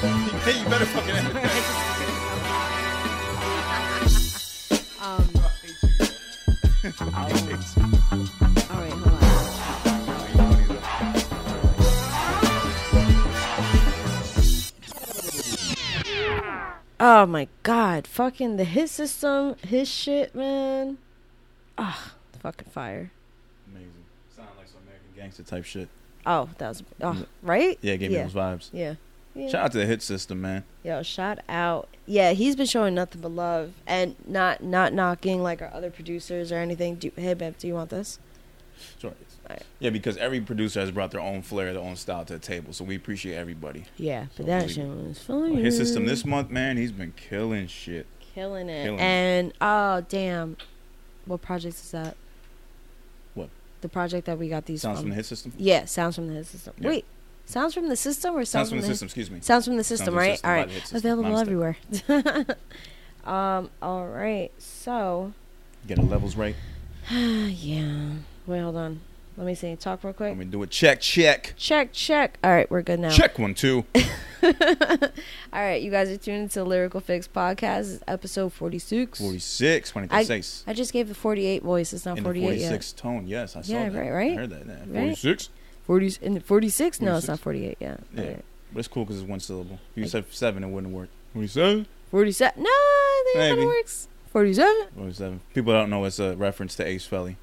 hey, you better fucking edit that. um, all right, hold on. Oh my god, fucking the Hitsystem, his shit, man. Ah, fucking fire. Amazing. Sound like some American gangster type shit. Oh, that was oh, right? Yeah, it gave yeah. me those vibes. Yeah. Yeah. Shout out to the Hitsystem, man. Yo, shout out. Yeah, he's been showing nothing but love and not not knocking like our other producers or anything. Do, hey, babe, do you want this? Sure. Alright. Yeah, because every producer has brought their own flair, their own style to the table. So we appreciate everybody. Yeah, So but that shit it. was fun. His system this month, man, he's been killing shit. killing it. Killing it. and oh damn, what project is that? What? The project that we got these Sounds from. from the Hitsystem. yeah, sounds from the Hitsystem. Yeah. Wait, Sounds from the system or sounds, sounds from, the, the system? Excuse me. Sounds from the system, sounds right? The system, all right, available everywhere. um, all right, so. Get the levels right. yeah. Wait, hold on. Let me see. Talk real quick. Let me do a check, check. Check, check. All right, we're good now. Check one, two. All right, you guys are tuned into Lyrical Fix Podcast, episode Forty Six. Forty Six. Twenty Six. I, I just gave the 48 voice. It's not In 48 46 yet. tone, yes. I saw yeah, that. right, right? I heard that. Yeah. 46. 40 in the 46? No, it's not 48 yet. Yeah. Alright. But it's cool because it's one syllable. If you Like- said seven, it wouldn't work. Forty-seven. 47. No, I think that Maybe. works. 47? Forty-seven. People don't know it's a reference to Ace Felly,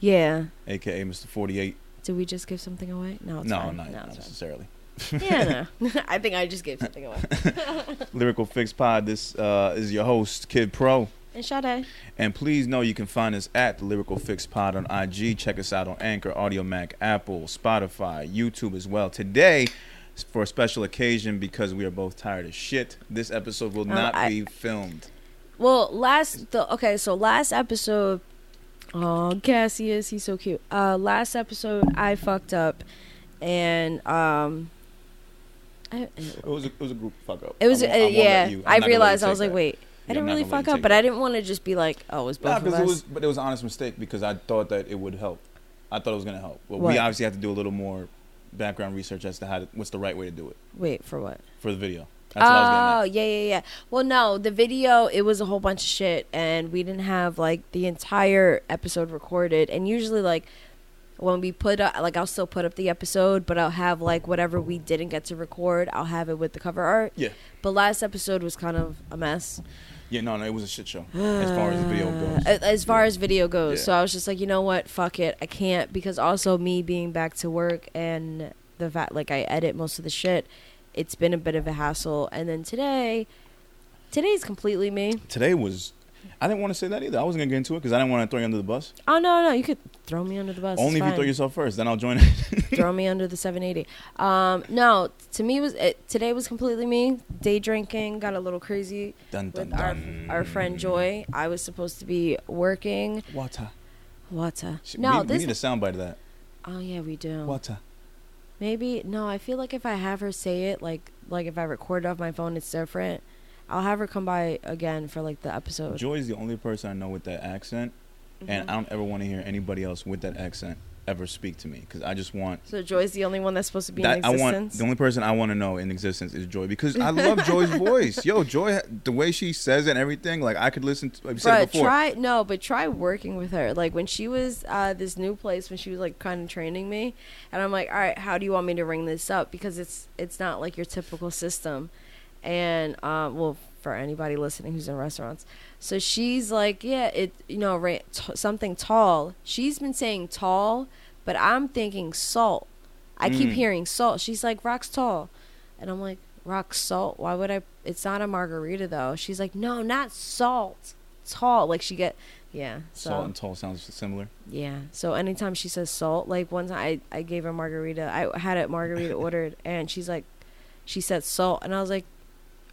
Yeah. aka Mr. Forty-eight. Did we just give something away? No, it's no, fine. not, no, not it's necessarily. fine. Yeah, no. I think I just gave something away. Lyrical Fix Pod. This uh, is your host, Kid Pro. And Sade. And please know you can find us at the Lyrical Fix Pod on IG. Check us out on Anchor, Audiomack, Apple, Spotify, YouTube as well. Today, for a special occasion, because we are both tired of shit, this episode will Oh, not I- be filmed. Well, last the okay, so last episode, oh Cassius, he's so cute. Uh, last episode I fucked up, and um, I, It was a, it was a group fuck up. it was I uh, won't- I won't let yeah. you- I'm I not gonna let you realized I was like, that. wait, Yeah, I didn't really fuck up, but. I didn't want to just be like, oh, it was both Nah, of us. it was, but it was an honest mistake because I thought that it would help. I thought it was gonna help, but What? we obviously have to do a little more background research as to how to, what's the right way to do it wait for what? for the video. That's what I was Oh yeah, yeah, yeah. Well, no, the video it was a whole bunch of shit, and we didn't have like the entire episode recorded. And usually, like when we put up, like I'll still put up the episode, but I'll have like whatever we didn't get to record, I'll have it with the cover art. Yeah. But last episode was kind of a mess. Yeah, no, no, it was a shit show as far as video goes. Uh, As far Yeah. as video goes, Yeah. so I was just like, you know what, fuck it, I can't because also me being back to work and the fact like I edit most of the shit, it's been a bit of a hassle. And then today, today's completely me. Today was, I didn't want to say that either. I wasn't gonna get into it because I didn't want to throw you under the bus. Oh no, no, you could throw me under the bus. Only if you fine. throw yourself first, then I'll join it. throw me under the 780. Um, no, to me was it, today was completely me. Day drinking got a little crazy dun, dun, with our dun. our friend Joy. I was supposed to be working. Water. Water. Sh- No, we, we need a soundbite of that. oh yeah, we do. Water. Maybe no. I feel like if I have her say it, like like if I record it off my phone, it's different. I'll have her come by again for like the episode. Joy's the only person I know with that accent, and Mhm. I don't ever want to hear anybody else with that accent ever speak to me because I just want so Joy's the only one that's supposed to be that in I want existence. the only person I want to know in existence is Joy because I love Joy's voice. Yo, Joy, the way she says it and everything, like I could listen to. You said before. try no, but try working with her. Like when she was uh, this new place, when she was like kind of training me, and I'm like, all right, how do you want me to ring this up? Because it's it's not like your typical system, and um, well, for anybody listening who's in restaurants, so she's like, yeah, it you know ra- t- something tall. She's been saying tall, but I'm thinking salt. I keep Mm. hearing salt. She's like rocks tall, and I'm like rock salt. Why would I? It's not a margarita though. She's like, no, not salt tall. Like she get, yeah. So Salt and tall sounds similar. yeah. So anytime she says salt, like one time I I gave her margarita. I had a margarita ordered, and she's like, she said salt, and I was like,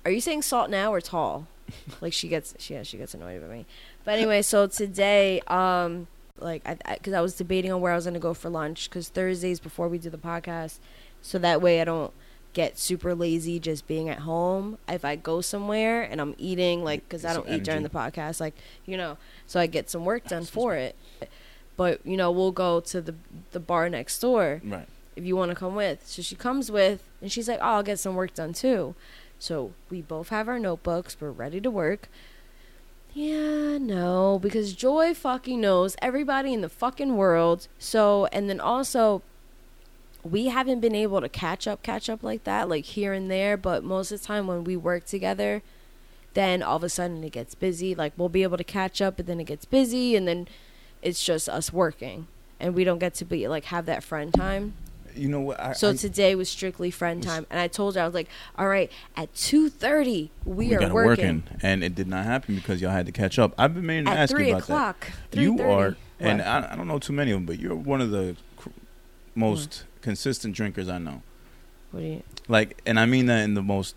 are you saying salt now or tall? like she gets, she yeah, she gets annoyed with me. But anyway, so today, um, like I because I, was debating on where I was gonna go for lunch because Thursdays before we do the podcast, so that way I don't get super lazy just being at home. If I go somewhere and I'm eating, like, because I don't eat during the podcast, like, you know, so I get some work done for it. But you know, we'll go to the the bar next door, Right. if you want to come with. So she comes with, and she's like, oh, I'll get some work done too. So we both have our notebooks. We're ready to work. Yeah, no, because Joy fucking knows everybody in the fucking world. So, and then also, we haven't been able to catch up, catch up like that, like here and there. But most of the time when we work together, then all of a sudden it gets busy. Like we'll be able to catch up, but then it gets busy, and then it's just us working, and we don't get to be like have that friend time. You know what? I, So I, today was strictly friend time, and I told her I was like, "All right, at two thirty we, we are got working, and it did not happen because y'all had to catch up. I've been meaning to at ask you about o'clock." that. You 3:30. are, and I, I don't know too many of them, but you're one of the cr- most consistent drinkers I know. What do you? Like, and I mean that in the most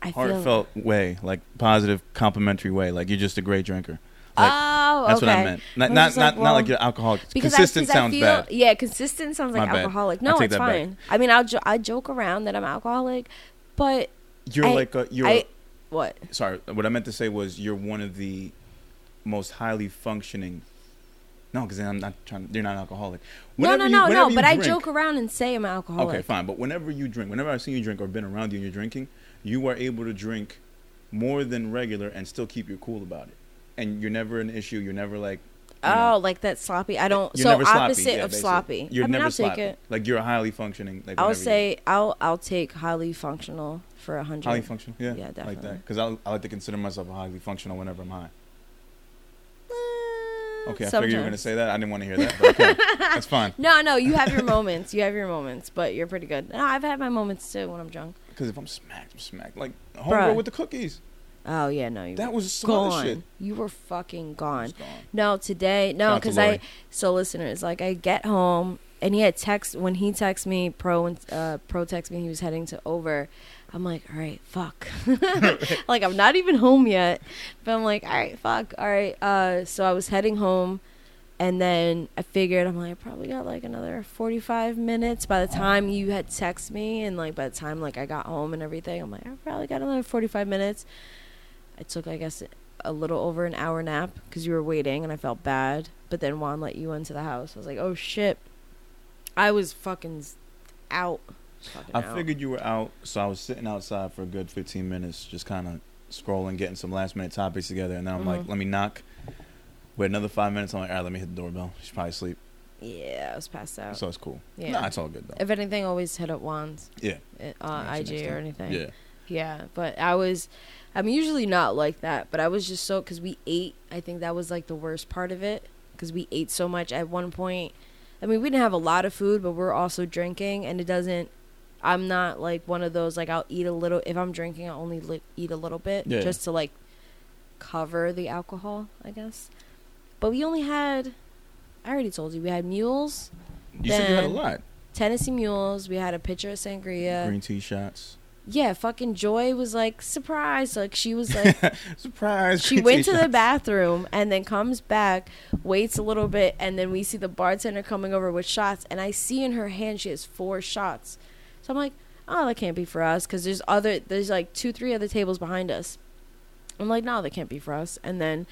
I feel. heartfelt way, like positive, complimentary way. Like you're just a great drinker. Like, oh, that's okay. what I meant. Not I not not, like, not well, like you're alcoholic. Because Consistent I, sounds I feel, bad. Yeah, consistent sounds like My alcoholic. No, it's that back. fine. I mean, I'll jo- I joke around that I'm alcoholic, but You're I- like a you're. I what? sorry, what I meant to say was you're one of the most highly functioning. No, because I'm not trying. You're not alcoholic. No, Whenever no, you- no, no. But I joke around and say I'm alcoholic. Okay, fine. But whenever you drink, whenever I've seen you drink or been around you and you're drinking, you are able to drink more than regular and still keep your cool about it. And you're never an issue. You're never like. you Oh, know, like that sloppy. I don't. so opposite yeah, of basically. sloppy. You're I mean, never I'll sloppy. take it. Like you're a highly functioning. Like I'll say I'll I'll take highly functional for a hundred. highly functional. Yeah, Yeah, Like definitely. that, because I, I like to consider myself a highly functional whenever I'm high. Eh, Okay, I figured you were gonna say that. I didn't want to hear that. But okay, that's fine. No, no, you have your moments. You have your moments, but you're pretty good. No, I've had my moments too when I'm drunk. Because if I'm smacked, I'm smacked. Like homegirl with the cookies. Oh yeah, no, you That was gone. shit. You were fucking gone. gone. No, today, no, out to because I. So listeners, like I get home and he had text when he texted me pro uh, pro text me he was heading to over. I'm like, all right, fuck. like I'm not even home yet, but I'm like, all right, fuck, all right. Uh, so I was heading home, and then I figured I'm like, I probably got like another 45 minutes by the time you had text me, and like by the time like I got home and everything, I'm like, I probably got another 45 minutes. I took, I guess, a little over an hour nap because you were waiting, and I felt bad. But then Juan let you into the house. I was like, oh shit. I was fucking out. Fucking I out. figured you were out, so I was sitting outside for a good 15 minutes, just kind of scrolling, getting some last minute topics together, and then I'm like, Mhm. let me knock. Wait another five minutes. I'm like, all right, let me hit the doorbell. She's probably asleep, Yeah, I was passed out. so it's cool. yeah. Nah, it's all good though. if anything, always hit up Juan's Yeah. uh, IG or anything. Yeah. Yeah, but I was, I'm usually not like that, but I was just so because we ate. I think that was like the worst part of it because we ate so much at one point. I mean, we didn't have a lot of food, but we're also drinking, and it doesn't. I'm not like one of those like I'll eat a little if I'm drinking. I'll only li- eat a little bit Yeah. just to like cover the alcohol, I guess. But we only had. I already told you we had mules, You said you had a lot. Tennessee mules. We had a pitcher of sangria. Green tea shots. Yeah, fucking Joy was like surprised. Like she was like Surprise. she went to the bathroom and then comes back, waits a little bit, and then we see the bartender coming over with shots. And I see in her hand she has four shots. So I'm like, oh, that can't be for us because there's other there's like two, three other tables behind us. I'm like, no, that can't be for us. And then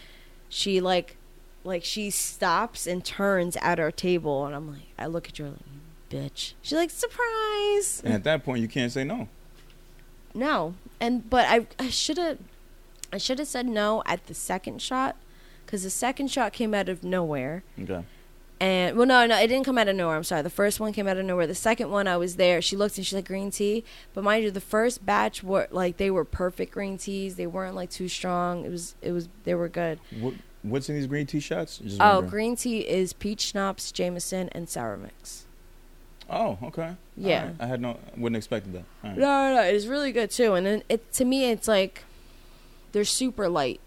she like, like she stops and turns at our table, and I'm like, I look at her like, bitch. She's like, surprise. And at that point, you can't say no. No, and but I I should have I should have said no at the second shot because the second shot came out of nowhere. Okay. And well, no, no, it didn't come out of nowhere. I'm sorry. The first one came out of nowhere. The second one, I was there. She looked and she's like green tea. But mind you, the first batch were like they were perfect green teas. They weren't like too strong. It was it was they were good. What, what's in these green tea shots? Oh, green tea is peach schnapps, Jameson, and sour mix. Oh, okay. Yeah. Right. I had no, wouldn't expected that. Right. No, no, no. It's really good too. And then it to me, it's like they're super light.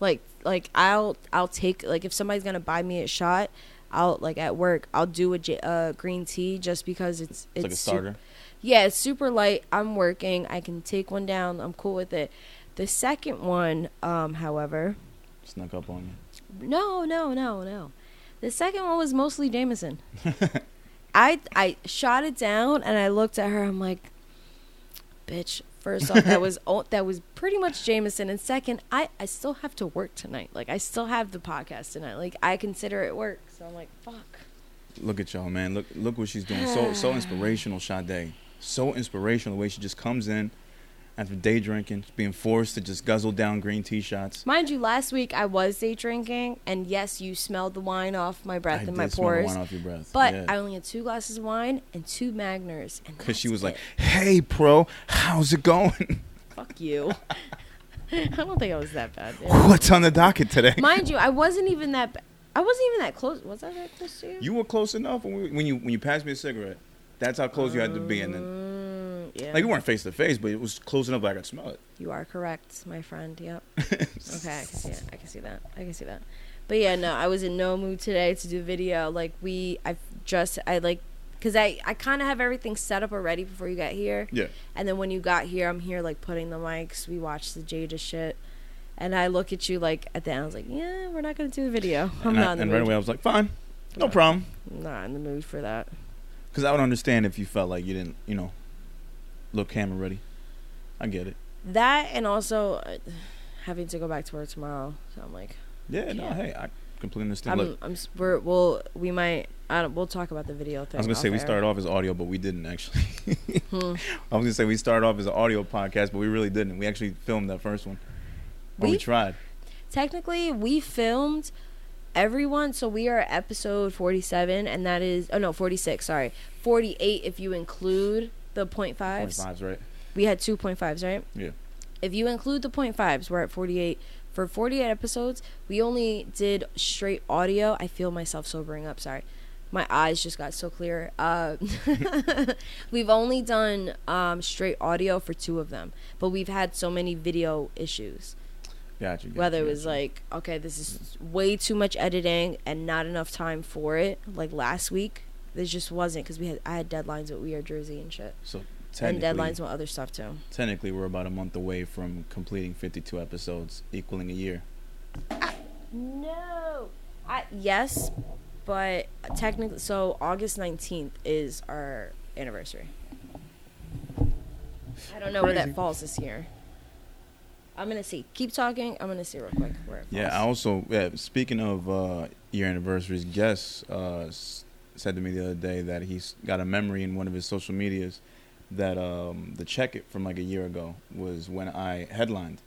Like, like I'll I'll take like if somebody's gonna buy me a shot, I'll like at work I'll do a j- uh, green tea just because it's It's, it's, like a starter. yeah, it's super light. I'm working. I can take one down. I'm cool with it. The second one, um, however, Snuck up on you. no, no, no, no. The second one was mostly Jameson. I I shot it down and I looked at her. I'm like, bitch. First off, that was that was pretty much Jameson, and second, I I still have to work tonight. Like I still have the podcast tonight. Like I consider it work. So I'm like, fuck. Look at y'all, man. Look look what she's doing. So so inspirational, Sade. So inspirational the way she just comes in after day drinking, being forced to just guzzle down green tea shots. Mind you, last week I was day drinking, and yes, you smelled the wine off my breath I and my did smell the pores. wine off your breath. But yeah. I only had two glasses of wine and two Magners. And Because she was like, "Hey, pro, how's it going? "Fuck you." I don't think I was that bad. dude. What's on the docket today?" Mind you, I wasn't even that. Ba- I wasn't even that close. Was I that close to you? You were close enough when, we, when you when you passed me a cigarette. That's how close you had to be, and then yeah. like we weren't face to face, but it was close enough that I could smell it. You are correct, my friend. Yep. Okay, I can see it. I can see that. I can see that. But yeah, no, I was in no mood today to do video. Like we, I've just, I like, cause I, I kind of have everything set up already before you got here. Yeah. And then when you got here, I'm here like putting the mics. We watched the Jada shit, and I look at you like at the end. I was like, yeah, we're not gonna do the video. I'm and I- not in the and mood. right away I was like, "Fine, no No. problem." Not in the mood for that. Because I would understand if you felt like you didn't, you know, look camera ready. I get it. That and also uh, having to go back to work tomorrow. So I'm like, Yeah, no, hey, I completely understand. I'm, Look, I'm, s- we're, we'll, we might, I don't, we'll talk about the video thing. I was gonna say we air. started off as audio, but we didn't actually. Hmm. I was gonna say we started off as an audio podcast, but we really didn't. We actually filmed that first one. Or we, We- tried. Technically, we filmed everyone, so we are at episode 47, and that is, oh no, 46, sorry. 48 if you include the point fives. Fives, right? We had two point fives, right? Yeah. If you include the point fives, we're at 48. For 48 episodes, we only did straight audio. I feel myself sobering up, sorry. My eyes just got so clear. Uh, we've only done um, straight audio for two of them, but we've had so many video issues. Gotcha. gotcha Whether it was gotcha. like, okay, this is way too much editing and not enough time for it, like last week. This just wasn't because we had I had deadlines with We Are Jersey and shit, so and deadlines with other stuff too. technically we're about a month away from completing 52 episodes, equaling a year. No. I yes, but technically, so August nineteenth is our anniversary. I don't know where that falls this year. I'm gonna see. Keep talking. I'm gonna see real quick where it falls. Yeah, I also yeah, speaking of uh, year anniversaries, Guess uh, s- said to me the other day that he's got a memory in one of his social medias that um, the check it from like a year ago was when I headlined.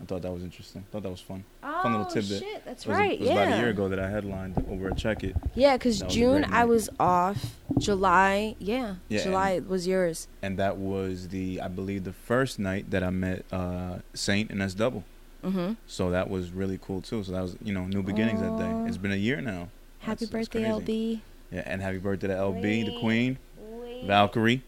I thought that was interesting. thought that was fun. oh fun little tidbit. shit, that's It was, right. it was yeah. about a year ago that I headlined over at Check It, Yeah, because a June I was off. July, yeah, Yeah, July was yours. and that was the I believe the first night that I met uh, Saint and S Double. Mm-hmm. So that was really cool too. So that was you know new beginnings that day. It's been a year now. Happy That's- that's birthday, crazy. Yeah, and happy birthday to LB, the Queen, LB. Valkyrie.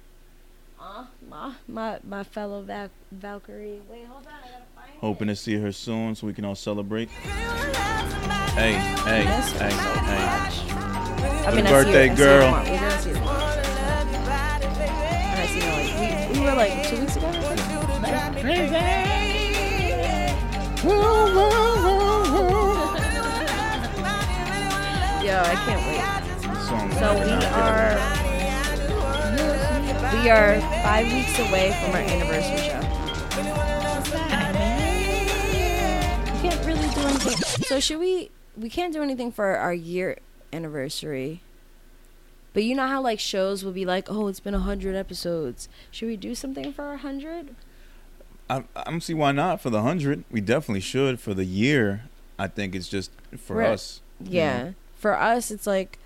Uh, my my my fellow Val- Valkyrie. Wait, hold on. I gotta find Hoping it. to see her soon so we can all celebrate. Hey, hey, Miss hey, hey. much. I Happy mean, birthday, see her, girl. I see her tomorrow. We're gonna see her tomorrow. And I see her like we, we were like two weeks ago. Yo, I can't wait. This song So we out are we are five weeks away from our anniversary show. We can't really do anything. So should we? We can't do anything for our year anniversary. But you know how like shows will be like, oh, it's been a hundred episodes. Should we do something for a hundred? I, I don't see why not for the hundred. We definitely should for the year. I think it's just for Right. us. you Yeah. know. For us, it's like,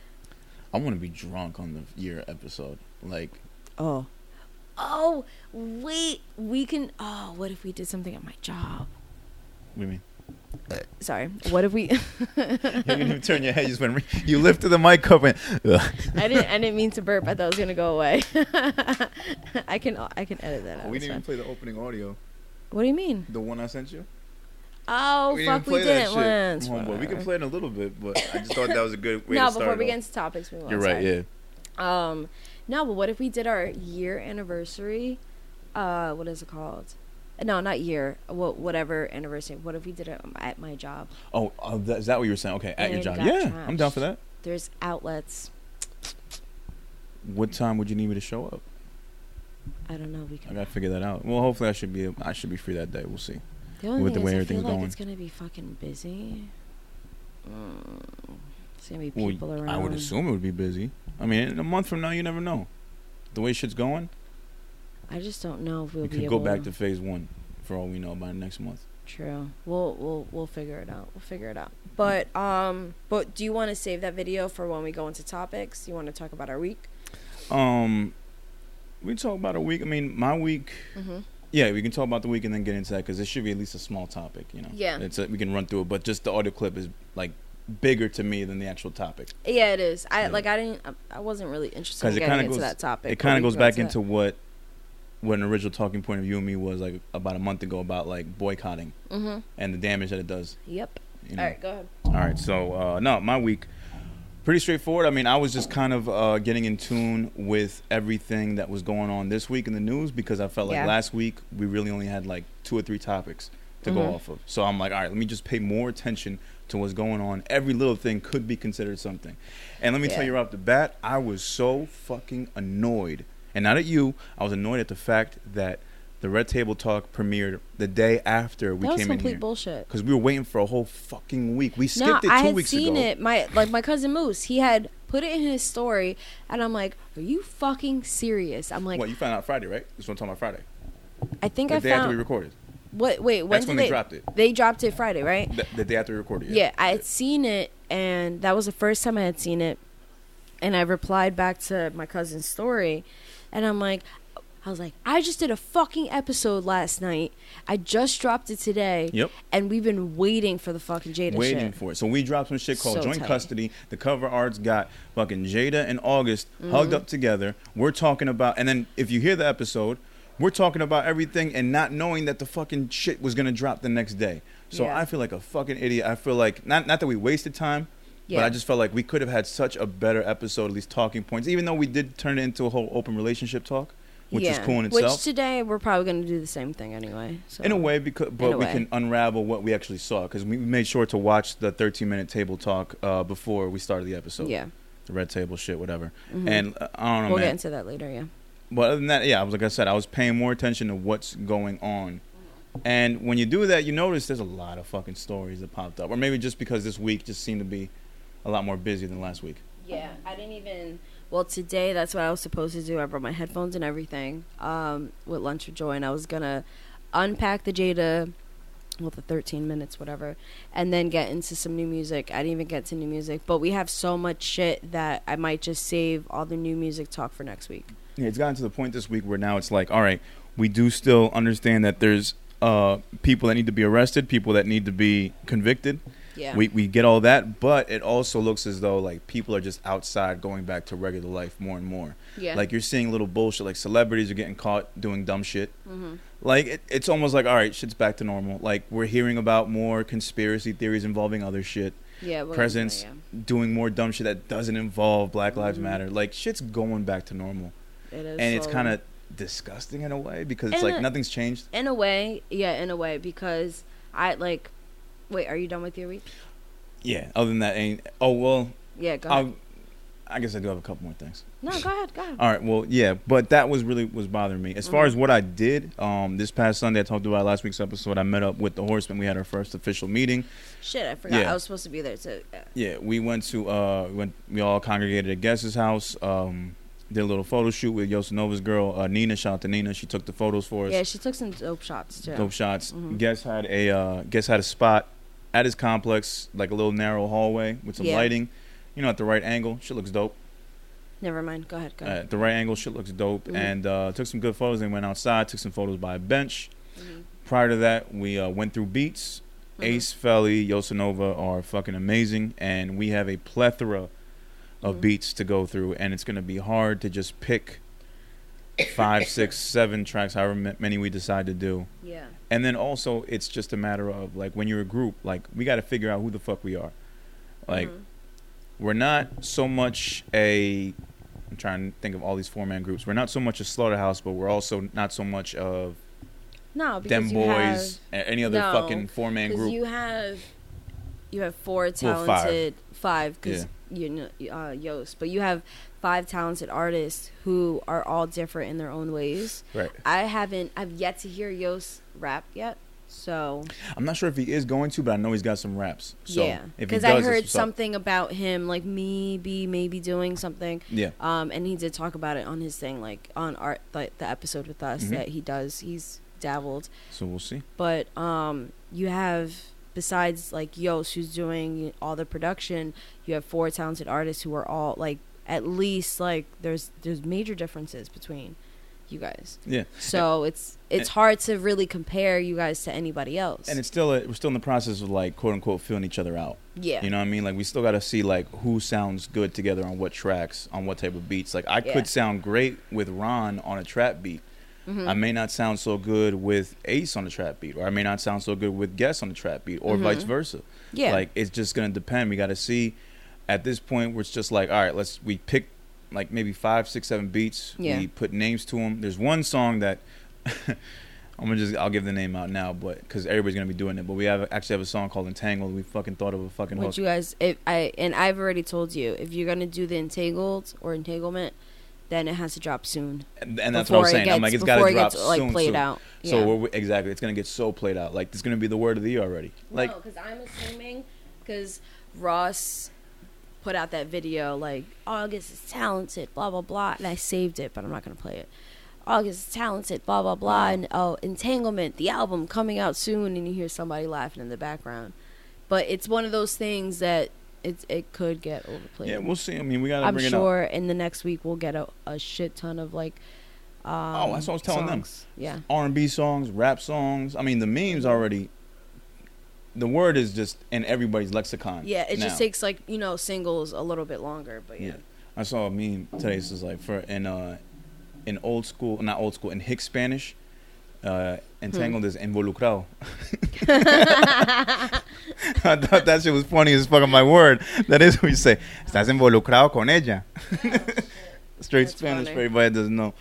I want to be drunk on the year episode. Like, oh, oh, wait, we can. Oh, what if we did something at my job? what do you mean? Uh, sorry. What if we? You didn't even turn your head. You just went. You lifted the mic up and. I didn't. I didn't mean to burp. I thought it was gonna go away. I can. I can edit that out. we didn't even play the opening audio. What do you mean? The one I sent you. Oh we fuck, we didn't shit. once. Come on, boy. We can play in a little bit, but I just thought that was a good way no, to start. before we get into topics, we want. You're right. Yeah. Yeah. Um, no, but what if we did our year anniversary? Uh, what is it called? No, not year. What whatever anniversary. What if we did it at my job? Oh, uh, that, is that what you were saying? Okay, at your job. Yeah, I'm down for that. There's outlets. What time would you need me to show up? I don't know. We I gotta figure that out. Well, hopefully I should be. I should be free that day. We'll see. The only with thing the way is, I feel everything's like going. it's gonna be fucking busy. Mm. It's gonna be Well, people around. I would assume it would be busy. I mean, in a month from now, you never know. The way shit's going, I just don't know if we'll we be could go back to phase one, for all we know, by next month. True. We'll we'll we'll figure it out. We'll figure it out. But um, but do you want to save that video for when we go into topics? You want to talk about our week? Um, we talk about a week. I mean, my week. Mm-hmm. Yeah, we can talk about the week and then get into that because it should be at least a small topic. You know. Yeah. It's a, we can run through it, but just the audio clip is like bigger to me than the actual topic Yeah, it is. I Yeah. like. I didn't. I- wasn't really interested in getting into goes- that topic. it kind of goes back into into what what an original talking point of view of me was like about a month ago about like boycotting. Mm-hmm. and the damage that it does. Yep. You know? All right, go ahead. All right, so uh, no, my week pretty straightforward. I mean, I was just kind of uh, getting in tune with everything that was going on this week in the news because I felt like Yeah. last week we really only had like two or three topics to go Mhm. off of. So I'm like, all right, let me just pay more attention to what's going on. Every little thing could be considered something. And let me tell you right off the bat, I was so fucking annoyed. And not at you, I was annoyed at the fact that the Red Table Talk premiered the day after we that was came in complete bullshit. Because we were waiting for a whole fucking week. We skipped it two I had weeks seen ago. it. My like my cousin Moose. He had put it in his story, and I'm like, "Are you fucking serious?" I'm like, what you found out Friday, right? This one talking about Friday. "I think The I day after we recorded. what? Wait, when That's did when they, they dropped it. They dropped it Friday, right? The, the day after we recorded. Yeah, I had seen it, and that was the first time I had seen it. And I replied back to my cousin's story, and I'm like, I was like, I just did a fucking episode last night. I just dropped it today, Yep. and we've been waiting for the fucking Jada Waiting shit. for it. So we dropped some shit called So Joint tight. Custody. The cover art's got fucking Jada and August hugged Mm-hmm. up together. We're talking about, and then if you hear the episode, we're talking about everything and not knowing that the fucking shit was gonna drop the next day. So Yeah. I feel like a fucking idiot. I feel like not not that we wasted time, but I just felt like we could have had such a better episode, at least talking points. Even though we did turn it into a whole open relationship talk, which is Yeah. cool in itself. Which today we're probably going to do the same thing anyway. So. in a way because but we way. can unravel what we actually saw because we made sure to watch the 13 minute table talk uh, before we started the episode yeah. the red table shit whatever Mhm. and uh, i don't know we'll get into that later. Yeah. but other than that yeah I was like i said i was paying more attention to what's going on and when you do that you notice there's a lot of fucking stories that popped up or maybe just because this week just seemed to be a lot more busy than last week Yeah, I didn't even. Well, today that's what I was supposed to do. I brought my headphones and everything um, with lunch with Joy, and I was gonna unpack the Jada, well, the 13 minutes, whatever, and then get into some new music. I didn't even get to new music, but we have so much shit that I might just save all the new music talk for next week. yeah it's gotten to the point this week where now it's like all right we do still understand that there's uh, people that need to be arrested people that need to be convicted Yeah. We we get all that, but it also looks as though like people are just outside going back to regular life more and more. yeah. Like you're seeing little bullshit, like celebrities are getting caught doing dumb shit. hmm Like it, it's almost like all right, shit's back to normal. Like we're hearing about more conspiracy theories involving other shit. Yeah. we're- Presidents yeah, doing more dumb shit that doesn't involve Black Lives Mhm. Matter. Like shit's going back to normal, It is. and it's kind of disgusting in a way because it's like it- nothing's changed. in a way, yeah, in a way, because I like. Wait, are you done with your week? Yeah. Other than that, ain't. Oh well. Yeah, go ahead. I'll, I guess I do have a couple more things. no, go ahead, go ahead. All right, well, yeah, but that was really was bothering me. As far Mhm. as what I did, um, this past Sunday, I talked about last week's episode. I met up with the Horsemen. We had our first official meeting. Shit, I forgot. Yeah. I was supposed to be there too. Yeah. Yeah, we went to uh, we went we all congregated at Guess's house. Um, did a little photo shoot with Yosinova's girl uh, Nina. Shout out to Nina. She took the photos for us. Yeah, she took some dope shots too. Dope shots. Mhm. Guess had a uh, Guess had a spot at his complex, like a little narrow hallway with some Yeah. lighting. You know, at the right angle. Shit looks dope. Never mind. Go ahead. Go Uh, at the right angle, shit looks dope. Mhm. And uh, took some good photos. Then went outside, took some photos by a bench. Mhm. Prior to that, we uh, went through beats. Mhm. Ace, Felly, Yosanova are fucking amazing, and we have a plethora of Mhm. beats to go through, and it's gonna be hard to just pick five, six, seven tracks, however many we decide to do. Yeah. And then also, it's just a matter of like when you're a group, like we got to figure out who the fuck we are. Like Mhm. we're not so much a. I'm trying to think of all these four man groups. We're not so much a slaughterhouse, but we're also not so much of no, because them boys and any other No, fucking four man Because group. you have, you have four Well, talented five because you know uh, Yost, but you have five talented artists who are all different in their own ways. right. I haven't. I've yet to hear Yost rap yet. So I'm not sure if he is going to, but I know he's got some raps. So yeah, because I heard up. something about him, like maybe maybe doing something. Yeah. Um, and he did talk about it on his thing, like on art, like the episode with us Mhm. that he does. He's dabbled, So we'll see. but um, you have besides like Yos, who's doing all the production. You have four talented artists who are all like at least like there's there's major differences between you guys. Yeah. So it's it's hard to really compare you guys to anybody else. And it's still a, we're still in the process of like quote unquote feeling each other out. yeah. You know what I mean? Like we still got to see like who sounds good together on what tracks, on what type of beats. Like I Yeah. could sound great with Ron on a trap beat. Mhm. I may not sound so good with Ace on the trap beat, or I may not sound so good with Guess on the trap beat, or Mhm. vice versa. yeah. Like it's just gonna depend. We got to see. At this point, where it's just like, all right, let's we pick like maybe five, six, seven beats. Yeah. We put names to them. There's one song that I'm gonna just I'll give the name out now, but because everybody's gonna be doing it. But we have actually have a song called Entangled. We fucking thought of a fucking hook. Which you guys, if I and I've already told you, if you're gonna do the entangled or entanglement, then it has to drop soon. and, and that's what I was Before it saying. I'm gets- like, it's got before to it drop gets, like, soon. played soon. out. So Yeah. we're, exactly, it's gonna get so played out. Like it's gonna be the word of the year already. Like no, because I'm assuming because Ross put out that video like August is talented, blah blah blah, and I saved it, but I'm not gonna play it. August is talented, blah blah blah, and oh, entanglement, the album coming out soon, and you hear somebody laughing in the background. But it's one of those things that it it could get overplayed. yeah, we'll see. I mean, we gotta I'm bring it up. sure in the next week we'll get a, a shit ton of like. Um, Oh, that's what I was telling them. Yeah. R&B songs, rap songs. I mean, the memes already. The word is just in everybody's lexicon. Yeah, it now. just takes like you know singles a little bit longer, but yeah. Yeah. I saw a meme today. This is like for in uh in old school, not old school, in Hick Spanish. Uh, entangled is involucrado. I thought that shit was funny as fuck on my word. That is what you say. Estás involucrado con ella. Straight That's Spanish funny. for everybody that doesn't know.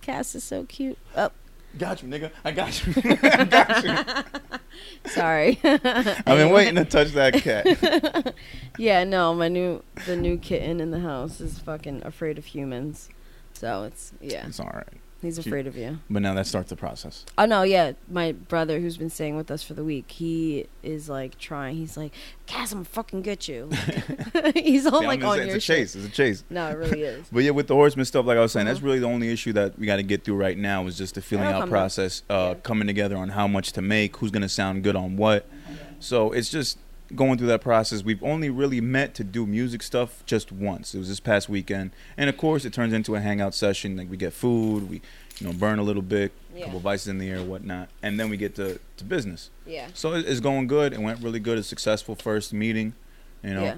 Cass is so cute. Oh, Got you, nigga. I got you. I got you. sorry. I've been waiting to touch that cat. yeah, no, my new the new kitten in the house is fucking afraid of humans. So it's yeah, It's all right. He's She- afraid of you. But now that starts the process. Oh no, yeah, my brother who's been staying with us for the week, he is like trying. He's like, Cass, I'm gonna fucking get you. he's all I'm like on saying, your it's a shit. chase. It's a chase. No, it really is. But yeah, with the horseman stuff, like I was saying, that's Mhm. really the only issue that we got to get through right now is just the feeling out process, uh, Yeah. coming together on how much to make, who's going to sound good on what. So it's just going through that process. We've only really met to do music stuff just once. It was this past weekend, and of course, it turns into a hangout session. Like we get food, we you know burn a little bit, a Yeah. couple vices in the air, whatnot, and then we get to to business. Yeah. So it's going good. It went really good. A successful first meeting, you know. Yeah.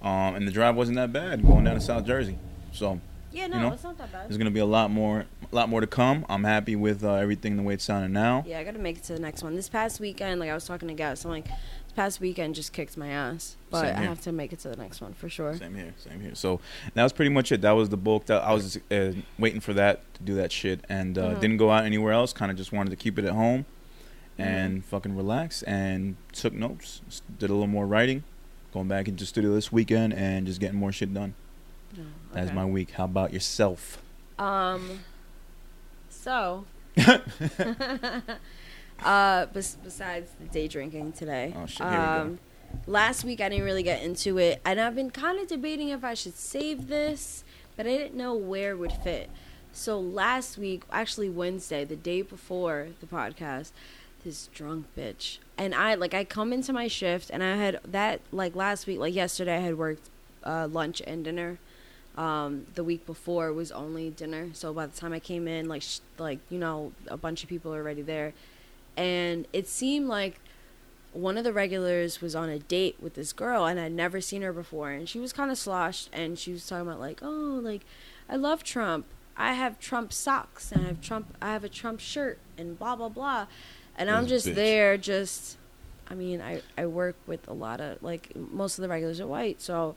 Um, and the drive wasn't that bad going down to South Jersey. So Yeah, no, You know? it's not that bad. there's gonna be a lot more, a lot more to come. I'm happy with uh, everything the way it's sounding now. Yeah, I gotta make it to the next one. This past weekend, like I was talking to Gus, I'm like, past weekend just kicked my ass, but I have to make it to the next one for sure. Same here, same here. So that was pretty much it. That was the bulk. That I was uh, waiting for that to do that shit, and uh, Mhm. didn't go out anywhere else. Kind of just wanted to keep it at home, Mm-hmm. and fucking relax, and took notes. Did a little more writing. Going back into studio this weekend and just getting more shit done. No, That's my week. How about yourself? Um. So. uh, bes- besides the day drinking today. Oh, shit, here we go. um, Last week I didn't really get into it, and I've been kind of debating if I should save this, but I didn't know where it would fit. So last week, actually Wednesday, the day before the podcast, this drunk bitch, and I like I come into my shift, and I had that like last week, like yesterday, I had worked uh, lunch and dinner. Um, the week before was only dinner, so by the time I came in, like sh- like you know, a bunch of people are already there, and it seemed like one of the regulars was on a date with this girl and I'd never seen her before. And she was kind of sloshed and she was talking about like oh like I love Trump. I have Trump socks and I have Trump I have a Trump shirt and blah blah blah. And I'm just there just I mean I I work with a lot of like most of the regulars are white so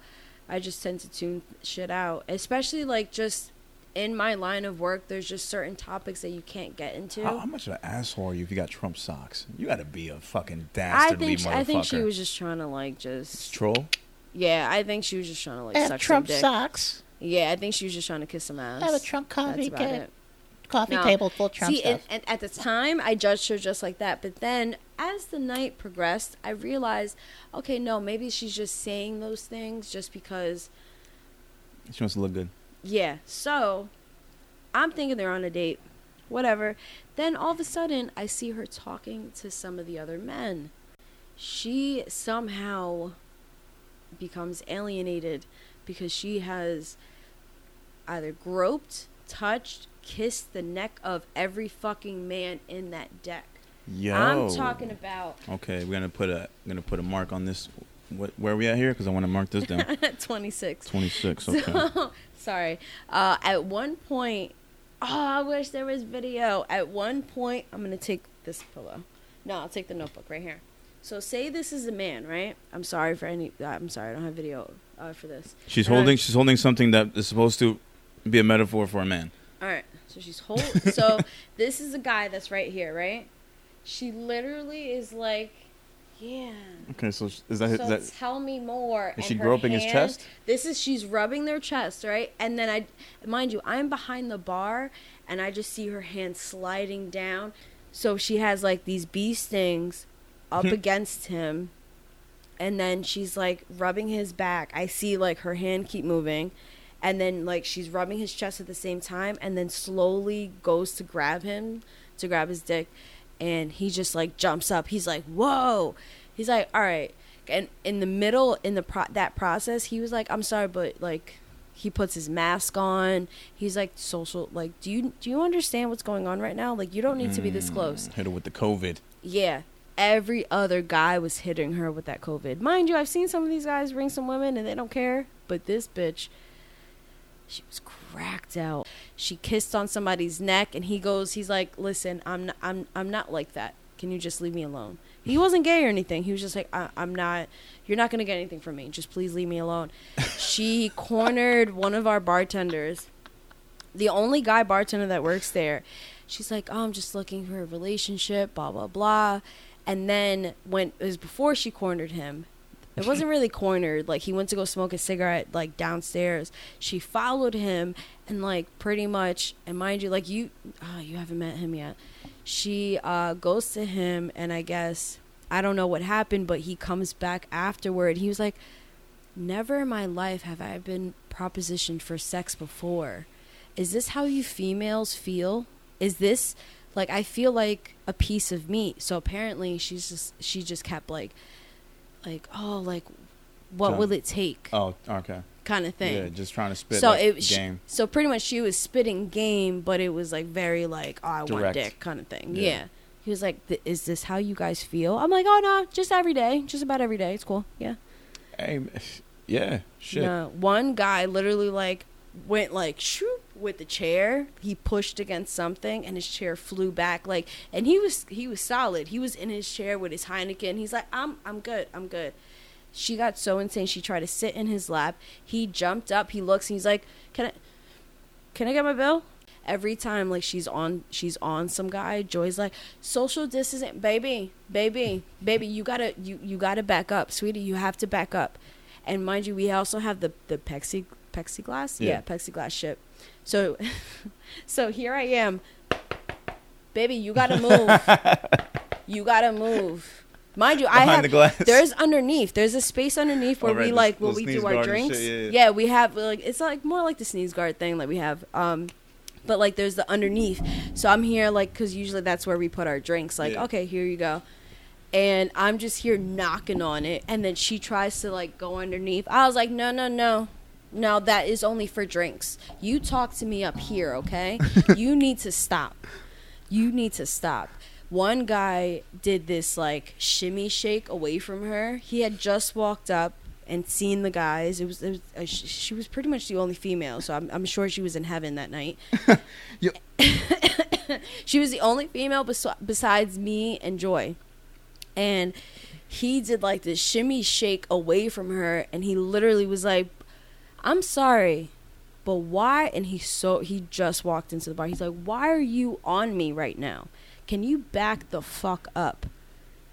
I just tend to tune shit out especially like just in my line of work there's just certain topics that you can't get into How, how much of an asshole are you if you got Trump socks? You got to be a fucking I dastardly think she, motherfucker. I think she was just trying to like just troll. Yeah, I think she was just trying to like I have suck Trump some dick. socks. Yeah, I think she was just trying to kiss some ass. I have a Trump That's coffee about cup. it. coffee No. table full Trump See, stuff. and, and at the time, I judged her just like that. But then, as the night progressed, I realized, okay, no, maybe she's just saying those things just because, She wants to look good. Yeah. So, I'm thinking they're on a date, whatever. Then all of a sudden, I see her talking to some of the other men. She somehow becomes alienated because she has either groped, touched, kissed the neck of every fucking man in that deck. Yo. I'm talking about Okay, we're gonna put a gonna put a mark on this. What, where are we at here? Because I want to mark this down. 26. Twenty six. Okay. So, sorry. Uh, at one point, oh, I wish there was video. At one point, I'm gonna take this pillow. No, I'll take the notebook right here. So, say this is a man, right? I'm sorry for any. I'm sorry, I don't have video uh, for this. She's And I- holding. She's holding something that is supposed to be a metaphor for a man. All right. So she's hold. so this is a guy that's right here, right? She literally is like, yeah. Okay, so is that, So tell me more. Is And she groping his chest? This is she's rubbing their chest, right? And then I, mind you, I'm behind the bar, and I just see her hand sliding down. So she has like these bee stings up hmm. against him, and then she's like rubbing his back. I see like her hand keep moving. And then like she's rubbing his chest at the same time and then slowly goes to grab him to grab his dick and he just like jumps up. He's like, "Whoa." He's like, "All right." And in the middle in the pro- that process, he was like, "I'm sorry, but like he puts his mask on. He's like social like, "Do you do you understand what's going on right now? Like you don't need to be this close." Mm, Hit her with the COVID. Yeah. Every other guy was hitting her with that COVID. Mind you, I've seen some of these guys ring some women and they don't care. But this bitch, she was cracked out. She kissed on somebody's neck and he goes, he's like, listen, I'm not, I'm, I'm not like that. Can you just leave me alone? He wasn't gay or anything. He was just like, I, I'm not, you're not going to get anything from me. Just please leave me alone. she cornered one of our bartenders the only guy bartender that works there. She's like, oh, I'm just looking for a relationship, blah blah blah. And then when it was before she cornered him, it wasn't really cornered. Like he went to go smoke a cigarette like downstairs. She followed him and like pretty much. And mind you, like you, oh, you haven't met him yet. She uh, goes to him, and I guess I don't know what happened, but he comes back afterward. He was like, Never in my life have I been propositioned for sex before. Is this how you females feel? Is this like I feel like a piece of meat? So apparently she's just she just kept like like oh like what will it take Oh, okay. kind of thing. Yeah, just trying to spit so like, it sh- game. so pretty much she was spitting game, but it was like very like oh I want dick kind of thing. Yeah. Yeah. He was like, "Th- "Is this how you guys feel?" I'm like, "Oh no, just every day, just about every day. It's cool." Yeah. Hey, yeah, shit. No, one guy literally like went like shoot with the chair. He pushed against something and his chair flew back like and he was he was solid. He was in his chair with his Heineken. He's like, "I'm I'm good. I'm good." She got so insane. She tried to sit in his lap. He jumped up. He looks and he's like, "Can I Can I get my bill?" Every time like she's on she's on some guy, Joy's like, "Social distancing, baby, baby, baby, you got to you you got to back up, sweetie. You have to back up." And mind you, we also have the the plexi plexiglass. Yeah. Yeah, plexiglass shit. So, so here I am, baby. You gotta move. you gotta move. Mind you, I have the glass. there's underneath. There's a space underneath where Oh, right, we like when we do our drinks. shit, yeah, yeah. we have like it's like more like the sneeze guard thing that we have. Um, but like there's the underneath. So I'm here like because usually that's where we put our drinks. Like Yeah. okay, here you go. And I'm just here knocking on it, and then she tries to like go underneath. I was like, no, no, no, no. That is only for drinks. You talk to me up here, okay? you need to stop. You need to stop. One guy did this like shimmy shake away from her. He had just walked up and seen the guys. It was, it was uh, sh- she was pretty much the only female, so I'm, I'm sure she was in heaven that night. She was the only female bes- besides me and Joy, and he did like this shimmy shake away from her, and he literally was like, "I'm sorry." But why? And he so he just walked into the bar. He's like, "Why are you on me right now? Can you back the fuck up?"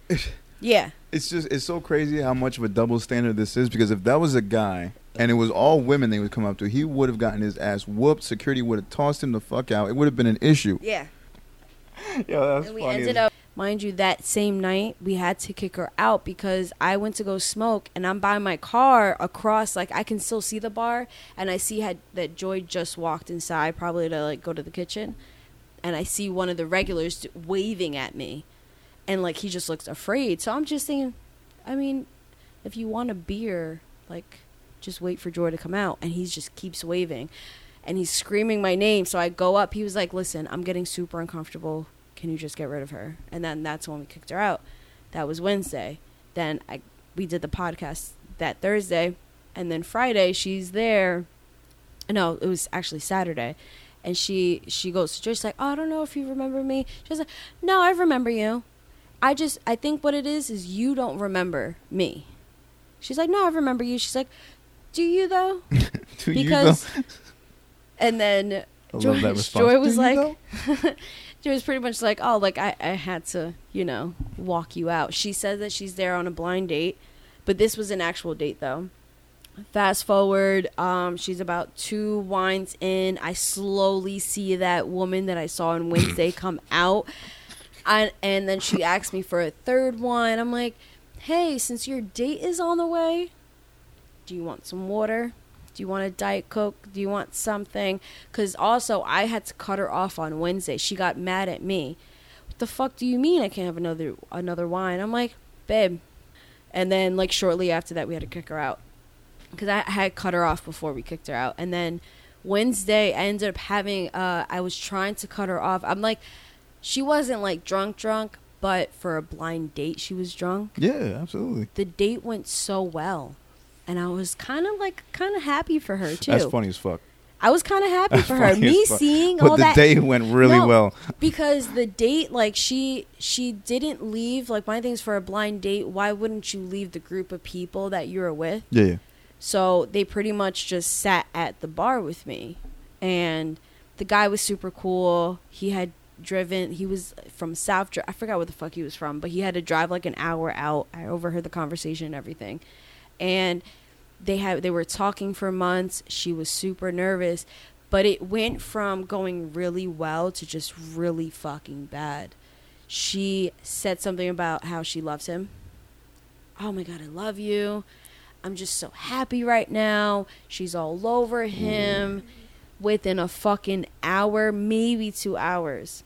yeah, It's just it's so crazy how much of a double standard this is because if that was a guy and it was all women they would come up to, he would have gotten his ass whooped. Security would have tossed him the fuck out. It would have been an issue. Yeah. Yeah, that's and we ended up mind you that same night we had to kick her out because i went to go smoke and i'm by my car across like i can still see the bar and i see had that joy just walked inside probably to like go to the kitchen. And i see one of the regulars waving at me. And like he just looks afraid. So i'm just thinking i mean if you want a beer like just wait for joy to come out. And he just keeps waving. And he's screaming my name. So i go up. He was like listen i'm getting super uncomfortable can you just get rid of her? And then that's when we kicked her out. That was Wednesday. Then I we did the podcast that Thursday, and then Friday she's there. No, it was actually Saturday, and she she goes to Joyce like, oh, I don't know if you remember me. She's like, No, I remember you. I just I think what it is is you don't remember me. She's like, No, I remember you. She's like, Do you though? Do because you and then Joy, love that response. Joy was Do like, She was pretty much like, oh, like I, I had to, you know, walk you out. She says that she's there on a blind date, but this was an actual date though. Fast forward, um, she's about two wines in. I slowly see that woman that I saw on Wednesday come out, and and then she asked me for a third one. I'm like, hey, since your date is on the way, do you want some water? Do you want a Diet Coke? Do you want something? Because also, I had to cut her off on Wednesday. She got mad at me. What the fuck do you mean I can't have another another wine? I'm like, babe. And then, like, shortly after that, we had to kick her out. Because I had cut her off before we kicked her out. And then Wednesday, I ended up having, uh, I was trying to cut her off. I'm like, she wasn't like drunk, drunk, but for a blind date, she was drunk Yeah, absolutely. the date went so well and i was kind of like kind of happy for her too That's funny as fuck. i was kind of happy That's for her me seeing But all the that date went really No, well. because the date like she she didn't leave like my thing's for a blind date why wouldn't you leave the group of people that you were with Yeah, yeah. so they pretty much just sat at the bar with me. And the guy was super cool. He had driven, he was from South, I forgot what the fuck he was from, but he had to drive like an hour out. I overheard the conversation and everything. And they had they were talking for months. She was super nervous, but it went from going really well to just really fucking bad. She said something about how she loves him. Oh my god, I love you. I'm just so happy right now. She's all over him mm. within a fucking hour, maybe two hours.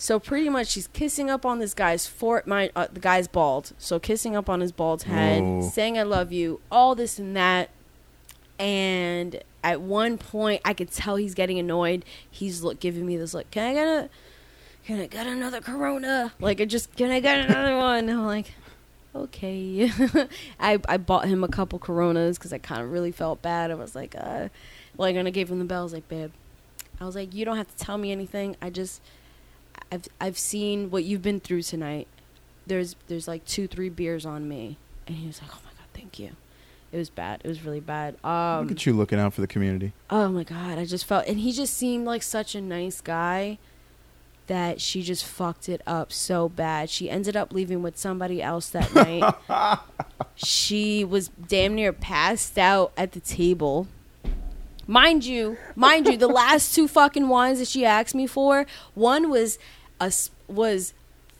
So pretty much, she's kissing up on this guy's fort. My uh, the guy's bald, so kissing up on his bald head, Whoa. saying "I love you," all this and that. And at one point, I could tell he's getting annoyed. He's look giving me this look. Can I get a? Can I get another Corona? Like, I just can I get another one? I'm like, okay. I I bought him a couple Coronas because I kind of really felt bad. I was like, uh, like when I gave him the bell, I was like, babe, I was like, you don't have to tell me anything. I just, I've I've seen what you've been through tonight. There's there's like two three beers on me, and he was like, oh my god, thank you. It was bad. It was really bad. Um, Look at you looking out for the community. Oh my god, I just felt and he just seemed like such a nice guy that she just fucked it up so bad. She ended up leaving with somebody else that night. she was damn near passed out at the table. Mind you, mind you, the last two fucking wines that she asked me for, one was a was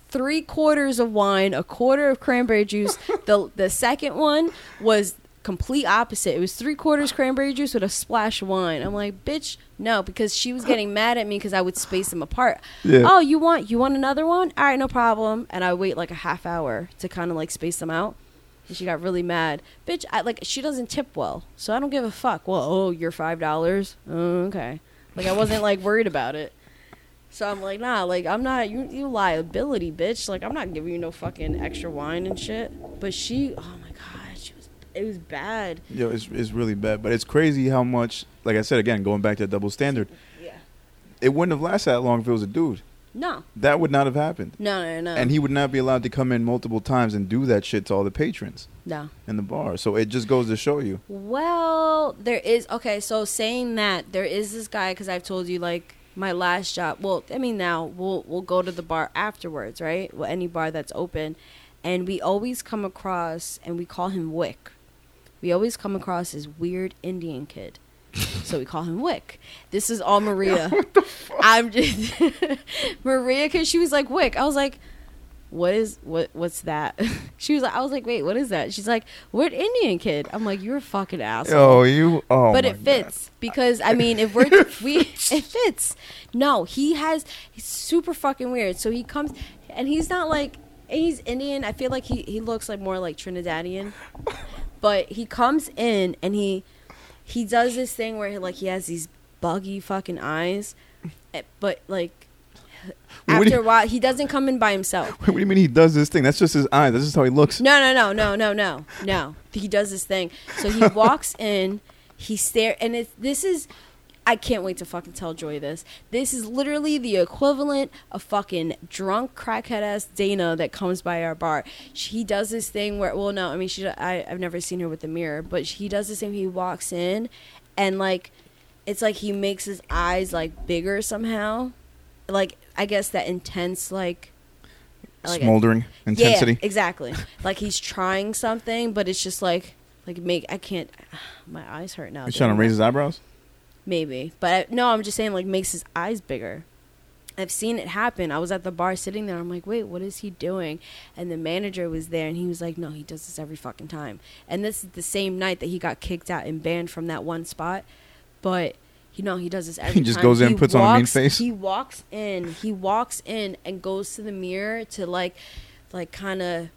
three quarters of wine, a quarter of cranberry juice. the The second one was complete opposite. It was three quarters cranberry juice with a splash of wine. I'm like, bitch, no, because she was getting mad at me because I would space them apart. Yeah. Oh, you want you want another one? All right, no problem. And I wait like a half hour to kind of like space them out. And she got really mad. Bitch, I like she doesn't tip well, so I don't give a fuck. Well, oh, you're five dollars. Oh, okay. Like I wasn't like worried about it. So I'm like, nah, like I'm not you you liability, bitch. Like I'm not giving you no fucking extra wine and shit. But she, oh my god, she was it was bad. Yo, it's it's really bad, but it's crazy how much. Like I said again, going back to that double standard, Yeah. it wouldn't have lasted that long if it was a dude. No, That would not have happened, no, no, no. and he would not be allowed to come in multiple times and do that shit to all the patrons no. in the bar. So it just goes to show you. Well, there is okay. So saying that there is this guy because I've told you like my last job. Well, I mean now we'll we'll go to the bar afterwards, right? Well, any bar that's open, and we always come across and we call him Wick. we always come across this weird Indian kid. so we call him Wick. This is all Maria. I'm just Maria because she was like Wick. I was like, what is what what's that? she was like, I was like, wait, what is that? She's like, what Indian kid? I'm like, you're a fucking asshole. Oh, you. Oh, but it fits because I mean, if we're we it fits. No, he has he's super fucking weird. So he comes and he's not like and he's Indian. I feel like he he looks like more like Trinidadian, but he comes in and he he does this thing where he, like he has these buggy fucking eyes, eh, but like Wait, what do after you- a while he doesn't come in by himself. What do you mean he does this thing? That's just his eyes. That's just how he looks. No, no, no, no, no, no, no. He does this thing. So he walks in, he stare, and it's this is. I can't wait to fucking tell Joy this. This is literally the equivalent of fucking drunk crackhead ass Dana that comes by our bar. She does this thing where, well, no, I mean, she. I, I've never seen her with the mirror, but he does this thing. He walks in, and like, it's like he makes his eyes like bigger somehow, like I guess that intense like. like a- Smoldering intensity. yeah, exactly. like he's trying something, but it's just like like make I can't. My eyes hurt now. He's trying to raise his eyebrows. Maybe, but I, no, I'm just saying like makes his eyes bigger. I've seen it happen. I was at the bar sitting there. I'm like, wait, what is he doing? And the manager was there, and he was like, no, he does this every fucking time. And this is the same night that he got kicked out and banned from that one spot. But you know, he does this every. He just time. goes in and puts on a mean face? He walks in. He walks in and goes to the mirror to like, like kind of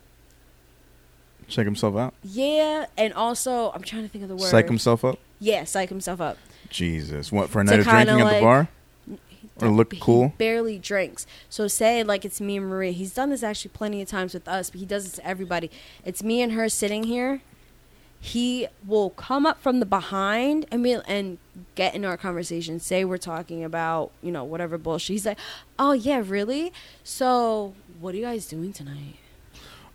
Check himself out. yeah, and also I'm trying to think of the word. Psych himself up. Yeah, psych himself up. Jesus. What for a night of kinda drinking at the like- bar? Or look He cool? barely drinks. So say like it's me and Maria. He's done this actually plenty of times with us, but he does this to everybody. It's me and her sitting here. He will come up from the behind and be, and get in our conversation. Say we're talking about you know whatever bullshit. He's like, "Oh yeah, really? So what are you guys doing tonight?"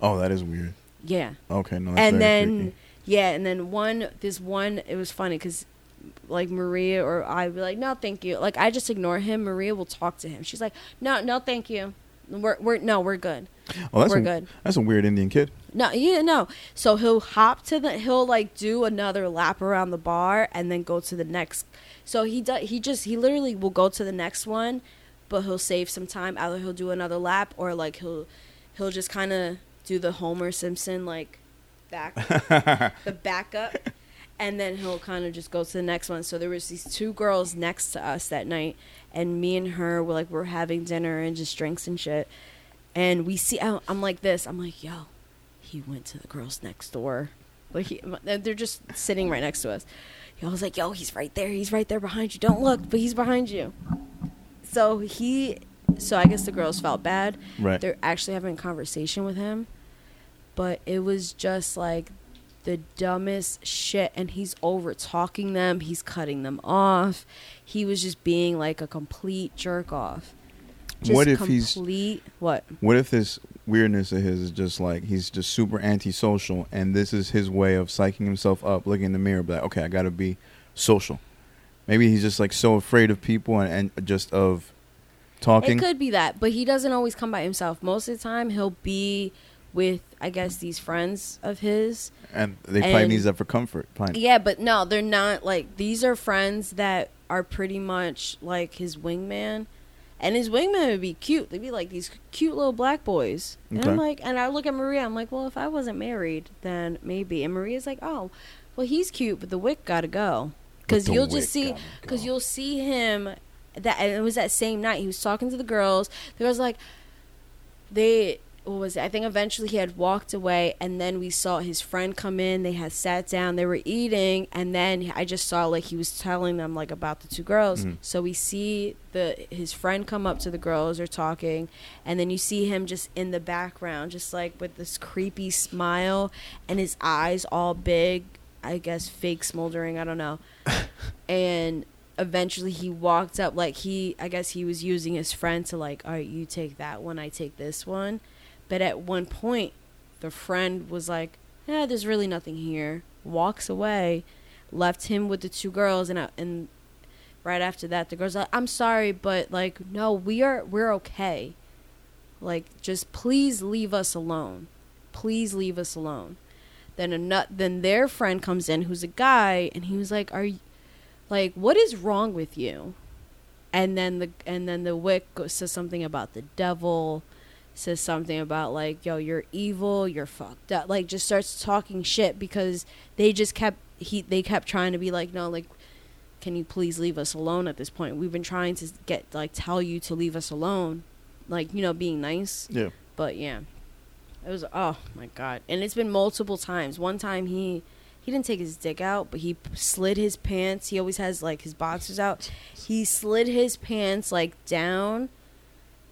Oh, that is weird. Yeah. Okay, no. That's and then yeah, and then one this one it was funny because like Maria or I would be like, no, thank you. Like I just ignore him. Maria will talk to him. She's like, no, no, thank you. We're we're no, we're good. oh, that's we're a, good. That's a weird Indian kid. No, yeah, no. So he'll hop to the he'll like do another lap around the bar and then go to the next. So he does he just he literally will go to the next one, but he'll save some time. Either he'll do another lap or like he'll he'll just kind of do the Homer Simpson like back the backup and then he'll kind of just go to the next one. So there was these two girls next to us that night and me and her were like we're having dinner and just drinks and shit. And we see I'm I'm like this. I'm like, "Yo, he went to the girls next door. Like he, they're just sitting right next to us. I was like, "Yo, he's right there. He's right there behind you. Don't look, but he's behind you." So he, so I guess the girls felt bad. Right. They're actually having a conversation with him, but it was just like the dumbest shit. And he's over talking them. He's cutting them off. He was just being like a complete jerk off. Just What if he's- what? What if this weirdness of his is just like he's just super antisocial, and this is his way of psyching himself up, looking in the mirror, like, okay, I gotta be social. Maybe he's just like so afraid of people and, and just of talking. It could be that, but he doesn't always come by himself. Most of the time, he'll be with, I guess, these friends of his. and they probably and- needs that for comfort. Probably. Yeah, but no, they're not like these are friends that are pretty much like his wingman. And his wingman would be cute. They'd be like these cute little black boys. And I'm like, and I look at Maria. I'm like, well, if I wasn't married, then maybe. And Maria's like, oh, well, he's cute, but the wick gotta go. Because you'll just see, because you'll see him. That and it was that same night. He was talking to the girls. The girls like, they what was it? I think eventually he had walked away, and then we saw his friend come in. They had sat down. They were eating, and then I just saw like he was telling them like about the two girls. Mhm. So we see the his friend come up to the girls, are talking, and then you see him just in the background, just like with this creepy smile, and his eyes all big. I guess fake smoldering. I don't know. and eventually he walked up like he i guess he was using his friend to like all right you take that one i take this one but at one point the friend was like yeah there's really nothing here walks away left him with the two girls and I, and right after that the girls like i'm sorry but like no we are we're okay like just please leave us alone please leave us alone Then a nut. Then their friend comes in, who's a guy, and he was like, "Are you, like, what is wrong with you?" And then the and then the wick says something about the devil, says something about like, "Yo, you're evil, you're fucked up." Like, just starts talking shit because they just kept he they kept trying to be like, "No, like." Can you please leave us alone at this point? We've been trying to get like tell you to leave us alone, like you know, being nice. Yeah. But yeah, it was oh my god, and it's been multiple times. One time he he didn't take his dick out, but he slid his pants. He always has like his boxers out. He slid his pants like down,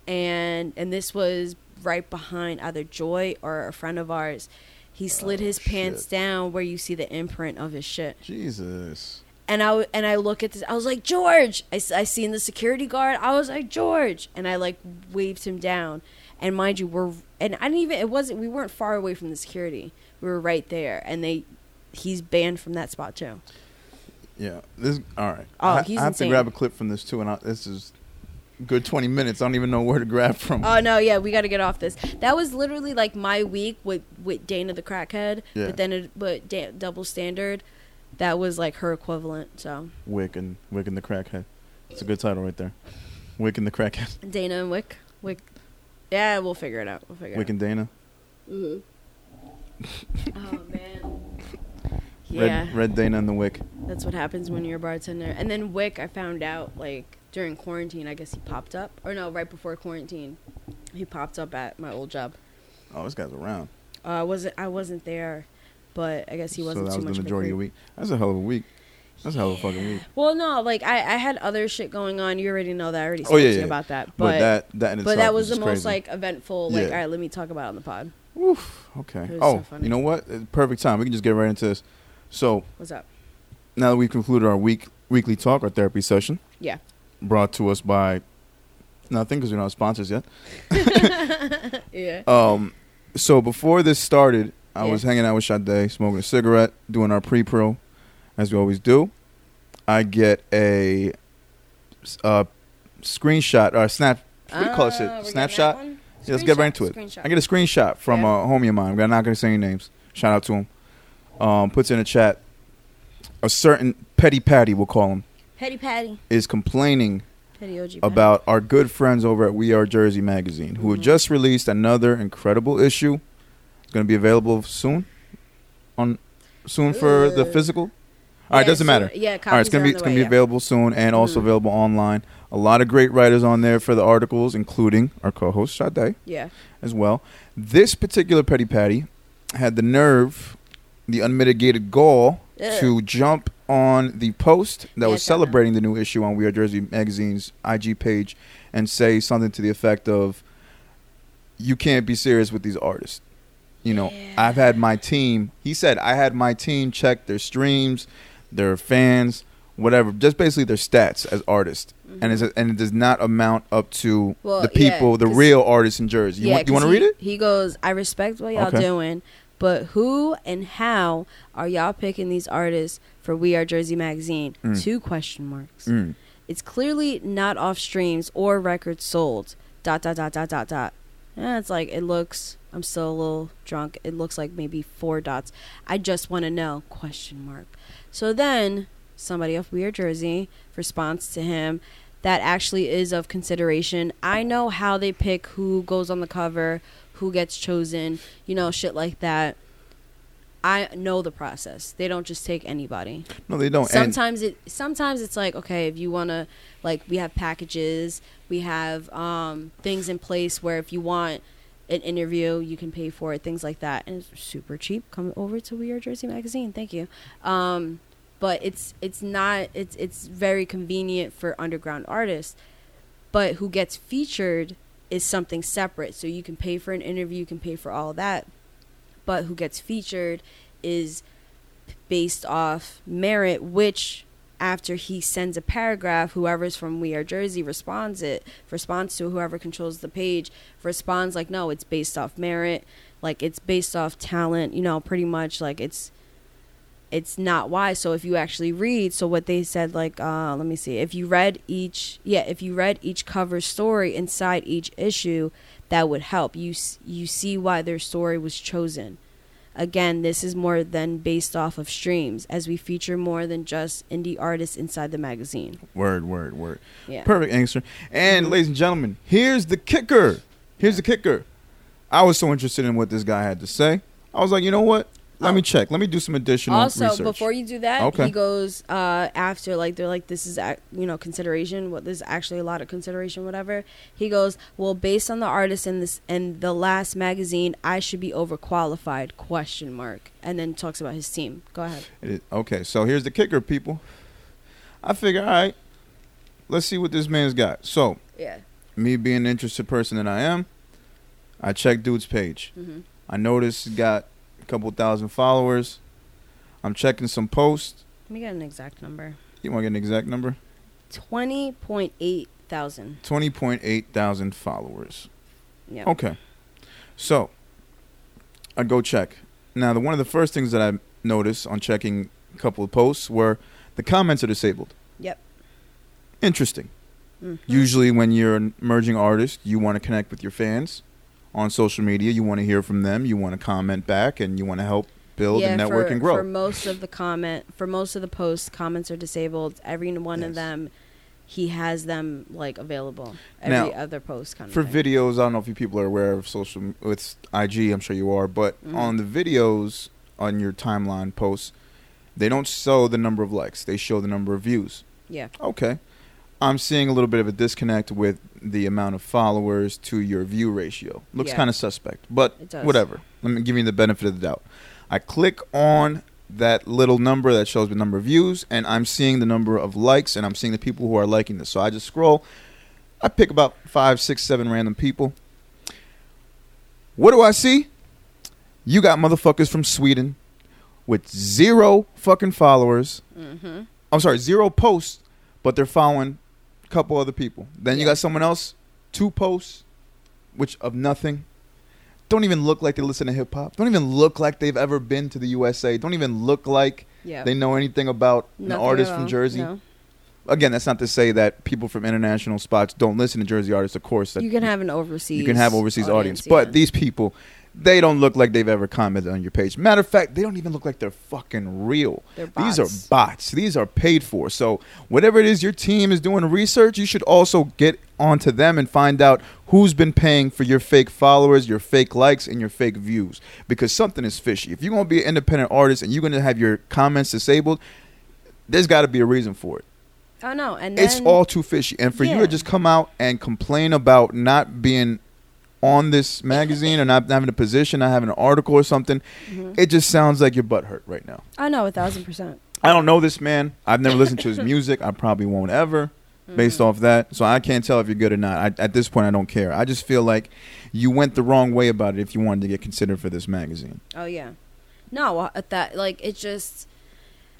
and and this was right behind either Joy or a friend of ours. He oh, slid Oh, his pants down where you see the imprint of his shit. Jesus. And I w- and I look at this. I was like George. I, I seen the security guard. I was like George, and I like waved him down. And mind you, we're and I didn't even. It wasn't. We weren't far away from the security. We were right there, and they. He's banned from that spot too. Yeah. This. All right. Oh, I, he's I have insane. to grab a clip from this too, and I, this is good twenty minutes. I don't even know where to grab from. Oh no, yeah, we got to get off this. That was literally like my week with with Dana the crackhead, Yeah. but then it, but da- double standard, that was like her equivalent. So Wick and Wick and the Crackhead. It's a good title right there. Wick and the Crackhead. Dana and Wick, Wick, yeah, we'll figure it out. We'll figure Wick it out. Wick and Dana. hmm oh man. Yeah, Red, Red Dana and the Wick. that's what happens when you're a bartender. And then Wick, I found out like during quarantine. I guess he popped up, or no, right before quarantine, he popped up at my old job. Oh, this guy's around. Uh, I wasn't I wasn't there, but I guess he wasn't so that too was much the majority of the week. That's a hell of a week. That's a hell of a fucking week. Well, no, like I, I had other shit going on. You already know that. I already Oh, yeah, yeah. about that. But, But that that but that was the most crazy. like eventful. Like, Yeah. all right, let me talk about it on the pod. Oof. Okay. Oh, so you know what? Perfect time. We can just get right into this. So What's up? now that we've concluded our week weekly talk, our therapy session, Yeah. Brought to us by nothing because we don't have sponsors yet. Yeah. Um, so before this started, I Yeah. was hanging out with Sade, smoking a cigarette, doing our pre-pro, as we always do. I get a uh, screenshot or a snap. What do you call it? Ah, shit? Snapshot. Yeah, let's get right into it. screenshot. I get a screenshot from Yeah. a homie of mine. I'm not going to say any names. Shout out to him. Um, puts in a chat. A certain petty patty, we'll call him, Petty Patty. is complaining Petty OG. Patty. about our good friends over at We Are Jersey magazine, who have Mhm. just released another incredible issue. It's going to be available soon. On soon for the physical. All right, Yeah, doesn't so- matter. Yeah, All right, it's gonna be it's gonna be available soon and also Mhm. available online. A lot of great writers on there for the articles, including our co-host Sade Yeah. as well. This particular petty patty had the nerve, the unmitigated gall Ugh. to jump on the post that Yeah, was I saw that. celebrating the new issue on We Are Jersey magazine's IG page and say something to the effect of, "You can't be serious with these artists." You know, Yeah. I've had my team. He said I had my team check their streams, their fans, whatever, just basically their stats as artists, and it's and it does not amount up to Mm-hmm. Well, the yeah, people, the 'cause- real artists in Jersey. You yeah, want you want to read it? He goes, I respect what y'all Okay. doing, but who and how are y'all picking these artists for We Are Jersey magazine? Mm. Two question marks. Mm. It's clearly not off streams or records sold. Dot dot dot dot dot dot. And it's like it looks. I'm still a little drunk. It looks like maybe four dots. I just want to know. Question mark. So then somebody off We Are Jersey responds to him. That actually is of consideration. I know how they pick who goes on the cover, who gets chosen, you know, shit like that. I know the process. They don't just take anybody No, they don't. And sometimes it sometimes it's like okay if you want to like we have packages we have um things in place where if you want an interview you can pay for it things like that and it's super cheap come over to we are jersey magazine thank you um but it's it's not it's it's very convenient for underground artists but who gets featured is something separate. So you can pay for an interview you can pay for all that. But who gets featured is based off merit which after he sends a paragraph whoever's from we are jersey responds it responds to whoever controls the page responds like no it's based off merit. Like it's based off talent you know pretty much like it's it's not why so if you actually read so what they said like uh let me see if you read each yeah if you read each cover story inside each issue that would help you you see why their story was chosen Again, this is more than based off of streams, as we feature more than just indie artists inside the magazine. Word, word, word. Yeah. Perfect answer. And Mhm. ladies and gentlemen, here's the kicker. Here's the kicker. I was so interested in what this guy had to say. I was like, you know what? Let me check. Let me do some additional also research. before you do that Okay. he goes uh after like they're like this is ac- you know consideration what this is actually a lot of consideration whatever he goes well based on the artist in this and the last magazine i should be overqualified question mark and then talks about his team go ahead okay, so here's the kicker, people. I figure, all right, let's see what this man's got. So, yeah me being an interested person that I am, I check dude's page. hmm I noticed he got a couple thousand followers. I'm checking some posts. let me get an exact number You want to get an exact number? 20.8 thousand 20.8 thousand followers. yeah Okay. So, I go check. Now, the one of the first things that I noticed on checking a couple of posts were the comments are disabled. Yep. Interesting. Mhm. Usually, when you're an emerging artist, you want to connect with your fans on social media. You want to hear from them. You want to comment back, and you want to help build and network for, and grow. For most of the comment, for most of the posts, comments are disabled. Every one Yes. of them, he has them like available. Now, Every other post kind For of videos, I don't know if you people are aware of social with IG. I'm sure you are, but Mhm. on the videos on your timeline posts, they don't show the number of likes. They show the number of views. Yeah. Okay. I'm seeing a little bit of a disconnect with the amount of followers to your view ratio. Looks Yeah. kind of suspect, but whatever. Let me give you the benefit of the doubt. I click on that little number that shows the number of views, and I'm seeing the number of likes, and I'm seeing the people who are liking this. So I just scroll. I pick about five, six, seven random people. What do I see? You got motherfuckers from Sweden with zero fucking followers. Mm-hmm. I'm sorry, zero posts, but they're following couple other people. Then you got someone else, two posts, which of nothing. Don't even look like they listen to hip hop. Don't even look like they've ever been to the USA. Don't even look like Yeah. they know anything about an artist from. Jersey. No. Again, that's not to say that people from international spots don't listen to Jersey artists. Of course, You can have an overseas. you can have overseas audience, yeah. but these people, they don't look like they've ever commented on your page. Matter of fact, they don't even look like they're fucking real. They're These are bots. These are paid for. So whatever it is your team is doing research, you should also get onto them and find out who's been paying for your fake followers, your fake likes, and your fake views. Because something is fishy. If you're gonna be an independent artist and you're gonna have your comments disabled, there's got to be a reason for it. Oh no, and then, It's all too fishy. And for you to just come out and complain about not being on this magazine or not having a position, not having an article or something, Mhm. it just sounds like your butt hurt right now. I know a thousand percent. I don't know this man. I've never listened to his music. I probably won't ever, based Mhm. off that. So I can't tell if you're good or not. I, at this point, I don't care. I just feel like you went the wrong way about it if you wanted to get considered for this magazine. Oh yeah, no, uh, at that like it just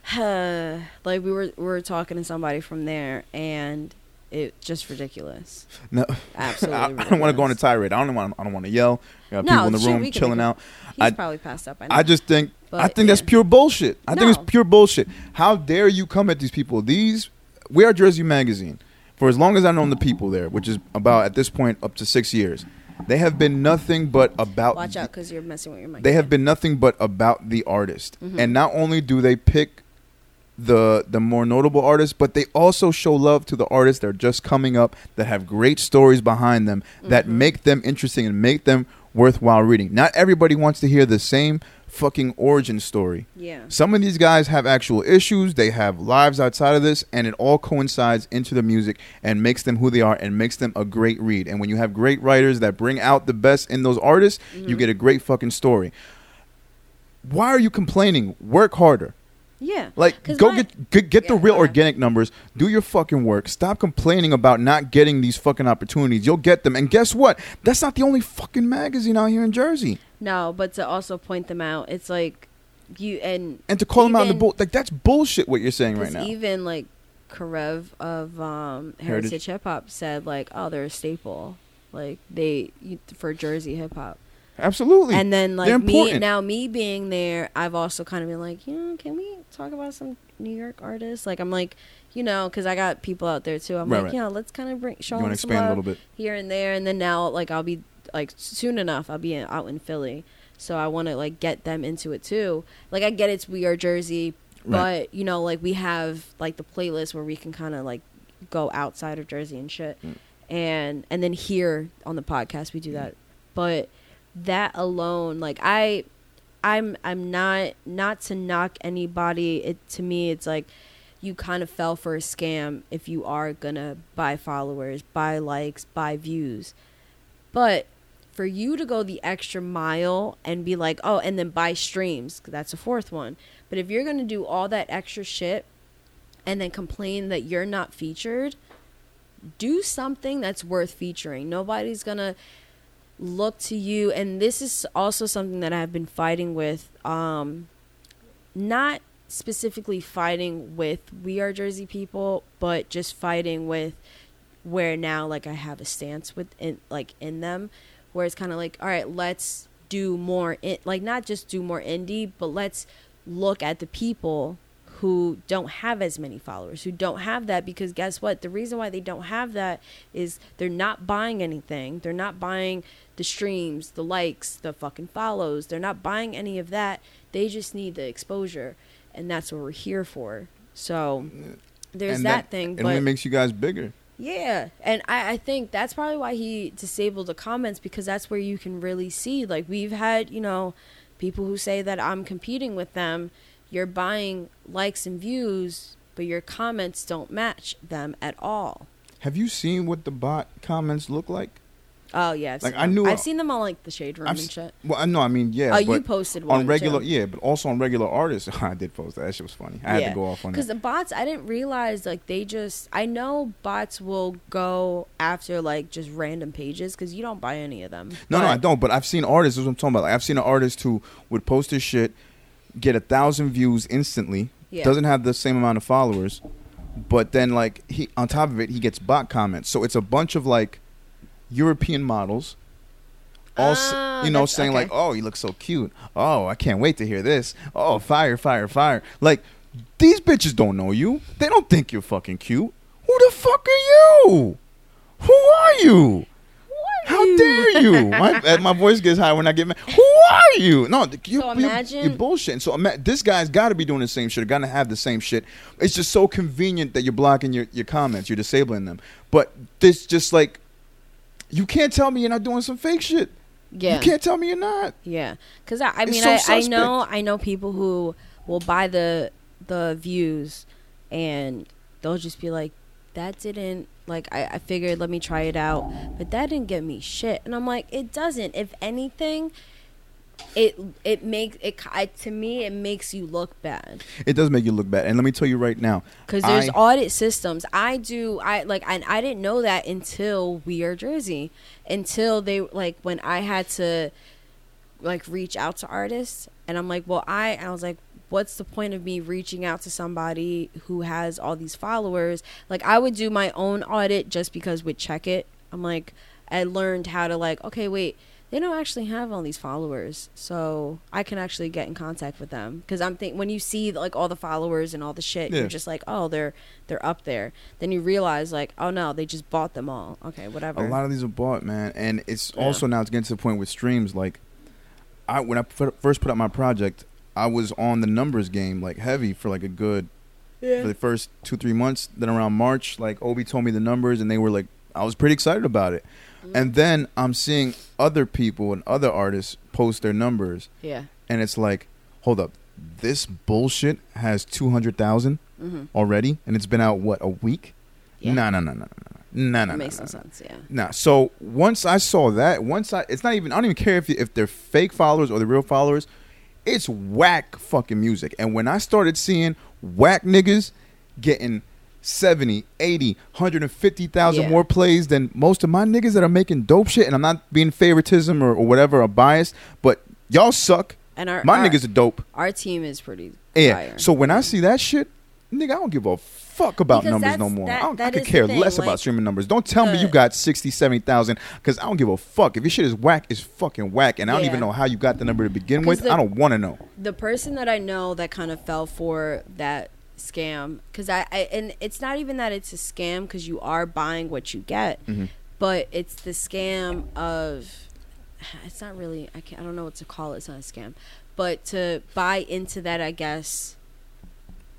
like we were we were talking to somebody from there and it just ridiculous. No, Absolutely. I, I don't want to go on a tirade. I don't want. I don't want to yell. We got No, people in the shoot, room we chilling out. He's I- probably passed up. I. I just think I But, think that's pure bullshit. I think it's pure bullshit. How dare you come at these people? These we are Jersey Magazine. For as long as I've known the people there, which is about at this point up to six years, they have been nothing but about. watch out because you're messing with your mic. They have been nothing but about the artist, Mhm. and not only do they pick the the more notable artists, but they also show love to the artists that are just coming up that have great stories behind them that Mhm. make them interesting and make them worthwhile reading. Not everybody wants to hear the same fucking origin story. Yeah. Some of these guys have actual issues, they have lives outside of this, and it all coincides into the music and makes them who they are and makes them a great read. And when you have great writers that bring out the best in those artists, you Mhm. get a great fucking story. Why are you complaining? Work harder. Yeah. Like go my- get get, get the real organic numbers. Do your fucking work. Stop complaining about not getting these fucking opportunities. You'll get them. And guess what? That's not the only fucking magazine out here in Jersey. No, but to also point them out, it's like you and And to call them out in the Even- bull like that's bullshit what you're saying right now. even like Karev of um, Heritage. Heritage Hip Hop said like, oh, they're a staple, like they for Jersey hip hop. Absolutely. And then like me now me being there, I've also kind of been like, you know, can we talk about some New York artists? Like I'm like, you know, because I got people out there too. I'm Right, like, right. know, let's kind of bring show them expand a little bit? here and there, and then now like I'll be like soon enough I'll be in, out in Philly. So I want to like get them into it too. Like I get it's we are Jersey, but Right. you know like we have like the playlist where we can kind of like go outside of Jersey and shit. Mm. And and then here on the podcast we do that. But that alone like I I'm I'm not not to knock anybody. It to me it's like you kind of fell for a scam if you are gonna buy followers, buy likes, buy views. But for you to go the extra mile and be like, oh, and then buy streams, that's a fourth one. But if you're gonna do all that extra shit and then complain that you're not featured, do something that's worth featuring. Nobody's gonna look to you. And this is also something that I've been fighting with um not specifically fighting with we are Jersey people, but just fighting with where now like I have a stance with in like in them where it's kind of like all right, let's do more in, like not just do more indie, but let's look at the people who don't have as many followers, who don't have that because guess what? The reason why they don't have that is they're not buying anything. They're not buying the streams, the likes, the fucking follows. They're not buying any of that. They just need the exposure. And that's what we're here for. So there's and that, thing. It but only makes you guys bigger. yeah, and I, I think that's probably why he disabled the comments because that's where you can really see. Like we've had, you know, people who say that I'm competing with them. You're buying likes and views, but your comments don't match them at all. Have you seen what the bot comments look like? Oh yeah, I've Like, seen I them. knew- I've uh, seen them on like the shade room I've and shit. Well, I know. I mean, yeah. oh, you posted one on regular, too. yeah, but also on regular artists. I did post that. That shit was funny. I had to go off on it. Because the bots, I didn't realize like they just. I know bots will go after like just random pages because you don't buy any of them. No, no, I don't. But I've seen artists. This is what I'm talking about. Like, I've seen an artist who would post his shit, get a thousand views instantly. Yeah. Doesn't have the same amount of followers, but then like he on top of it, he gets bot comments. So it's a bunch of like European models. All s- Ah, you know, saying okay. like, "Oh, you look so cute. Oh, I can't wait to hear this. Oh, fire, fire, fire!" Like these bitches don't know you. They don't think you're fucking cute. Who the fuck are you? Who are you? How dare you? My uh, my voice gets high when I get mad. Who are you? No, you, So you, imagine- you're bullshitting. So ima- this guy's got to be doing the same shit. Got to have the same shit. It's just so convenient that you're blocking your, your comments. You're disabling them. But this just like you can't tell me you're not doing some fake shit. Yeah. You can't tell me you're not. Yeah, because I, I mean, so I, I know, I know people who will buy the the views, and they'll just be like, "That didn't like." I, I figured, let me try it out, but that didn't get me shit. And I'm like, it doesn't. If anything, it it makes it I, to me it makes you look bad It does make you look bad. And let me tell you right now. because there's I- audit systems. I do I like I, I didn't know that until We Are Jersey, until they like when I had to like reach out to artists, and I'm like, well, I I was like, what's the point of me reaching out to somebody who has all these followers? Like I would do my own audit just because with check it. I'm like, I learned how to like, okay, wait. They don't actually have all these followers, so I can actually get in contact with them. Because I'm think when you see like all the followers and all the shit, Yeah. you're just like, oh, they're they're up there. Then you realize like, oh no, they just bought them all. Okay, whatever. A lot of these are bought, man, and it's Yeah. also now it's getting to the point with streams. Like, I when I fir- first put out my project, I was on the numbers game like heavy for like a good for the first two three months. Then around March, like Obi told me the numbers, and they were like, I was pretty excited about it. And then I'm seeing other people and other artists post their numbers, yeah. and it's like, hold up, this bullshit has two hundred thousand Mm-hmm. already, and it's been out what a week? Yeah. No, no, no, no, no, no, no, no. Makes no, no no. sense. Yeah. Nah, so once I saw that, once I, it's not even, I don't even care if you, if they're fake followers or the real followers. It's whack fucking music. And when I started seeing whack niggas getting 70, 80, 150,000 Yeah. more plays than most of my niggas that are making dope shit, and I'm not being favoritism or, or whatever or biased, but y'all suck. And our My our, niggas are dope. our team is pretty. Yeah. fire. So when I see that shit, nigga, I don't give a fuck about Because numbers no more. that- I, don't, I could care thing, less like, about streaming numbers. Don't tell me you got 60, 70,000 because I don't give a fuck. If your shit is whack, it's fucking whack. And I don't Yeah. even know how you got the number to begin with. the- I don't want to know. the person that I know that kind of fell for that scam because I, I and it's not even that it's a scam because you are buying what you get, Mhm. but it's the scam of it's not really I can't I don't know what to call it. It's not a scam, but to buy into that, I guess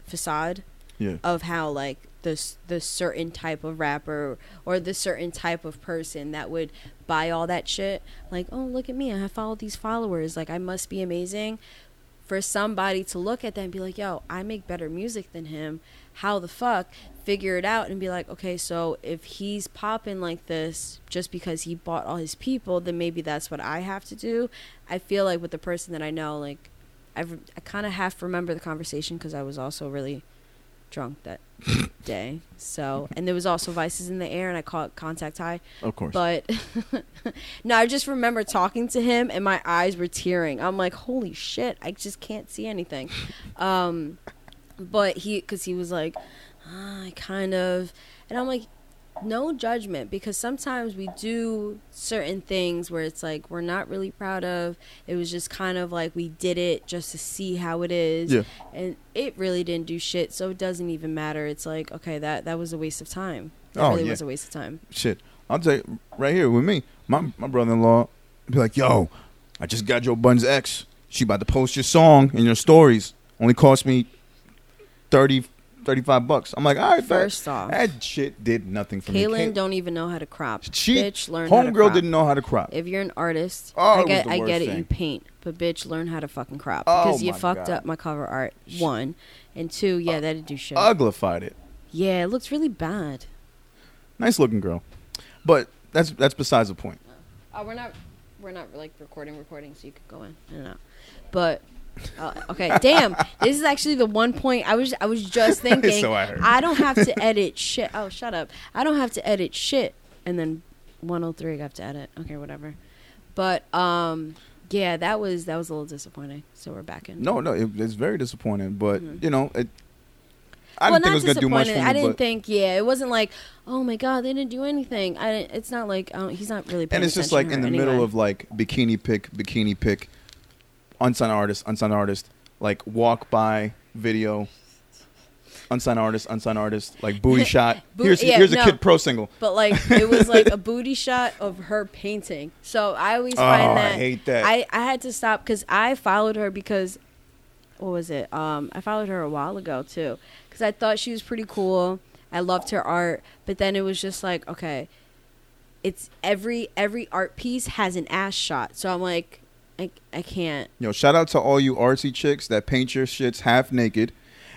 facade Yeah. of how like this the certain type of rapper or the certain type of person that would buy all that shit like oh look at me i have followed these followers like i must be amazing. For somebody to look at that and be like yo i make better music than him how the fuck? Figure it out and be like okay so if he's popping like this just because he bought all his people then maybe that's what i have to do. I feel like with the person that i know like I've, i kind of half remember the conversation because i was also really drunk that day. So, and there was also vices in the air, and I caught contact high. Of course. But no, I just remember talking to him, and my eyes were tearing. I'm like, holy shit, I just can't see anything. Um, but he, because he was like, ah, I kind of, and I'm like, no judgment because sometimes we do certain things where it's like we're not really proud of. It was just kind of like we did it just to see how it is. Yeah. And it really didn't do shit, so it doesn't even matter. It's like, okay, that that was a waste of time. That Oh, really yeah. was a waste of time. Shit. I'll tell you right here with me. My my brother in law be like, yo, I just got Joe Budden's ex. She about to post your song in your stories. Only cost me 30, 35 bucks. I'm like, all right, First that, off, that shit did nothing for me. Kaylin don't even know how to crop. She- bitch, learn how to Homegirl didn't know how to crop. If you're an artist, Oh, I get I get it. thing. You paint, but bitch, learn how to fucking crop Oh because you fucked God. up my cover art. One and two, yeah, uh, that didn't do shit. Uglified it. yeah, it looks really bad. Nice looking girl. But that's that's besides the point. Oh, we're not we're not like recording recording, so you could go in and out. But uh, okay, damn, this is actually the one point I was I was just thinking. So I heard. don't have to edit shit. Oh, shut up! I don't have to edit shit, and then 103 I have to edit. Okay, whatever. But um, yeah, that was that was a little disappointing. So we're back in. No, no, it, it's very disappointing. But Mhm. you know, it. I well, didn't think it was gonna do much for me. I didn't think. Yeah, it wasn't like, oh my god, they didn't do anything. I. Didn't, it's not like um, he's not really. And it's just like in the her middle of like bikini pick, bikini pick, unsigned artist, unsigned artist, like walk by video, unsigned artist, unsigned artist, like booty shot. Bo- here's yeah, here's a. Kid Pro single. But like it was like a booty shot of her painting. So I always Oh, find I hate that. I, I had to stop because I followed her because what was it? Um, I followed her a while ago too because I thought she was pretty cool. I loved her art, but then it was just like okay, it's every every art piece has an ass shot. So I'm like, I I can't. Yo, shout out to all you artsy chicks that paint your shits half naked,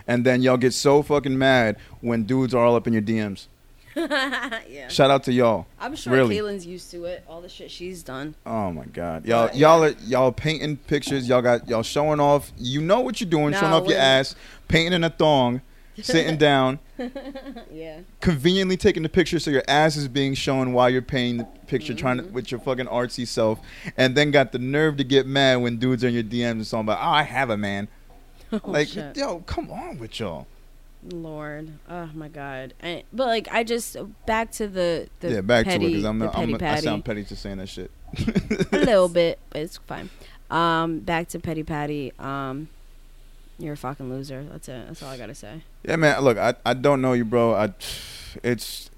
and then y'all get so fucking mad when dudes are all up in your DMs. yeah, Shout out to y'all. I'm sure Really? Kaylin's used to it. All the shit she's done. Oh my god, y'all y'all are y'all painting pictures. Y'all got y'all showing off. You know what you're doing, showing off your ass, painting in a thong, sitting down, Yeah. conveniently taking the picture so your ass is being shown while you're painting the picture, trying Mm-hmm. to with your fucking artsy self, and then got the nerve to get mad when dudes are in your DMs and something about, oh, I have a man. Oh, like, shit. yo, come on with y'all. Lord, oh my God! And, but like, I just back to the the yeah, back petty, to it because I'm, not, I'm I sound petty to saying that shit. a little bit, but it's fine. Um, back to petty patty. Um, you're a fucking loser. That's it. That's all I gotta say. Yeah, man. Look, I I don't know you, bro. I, it's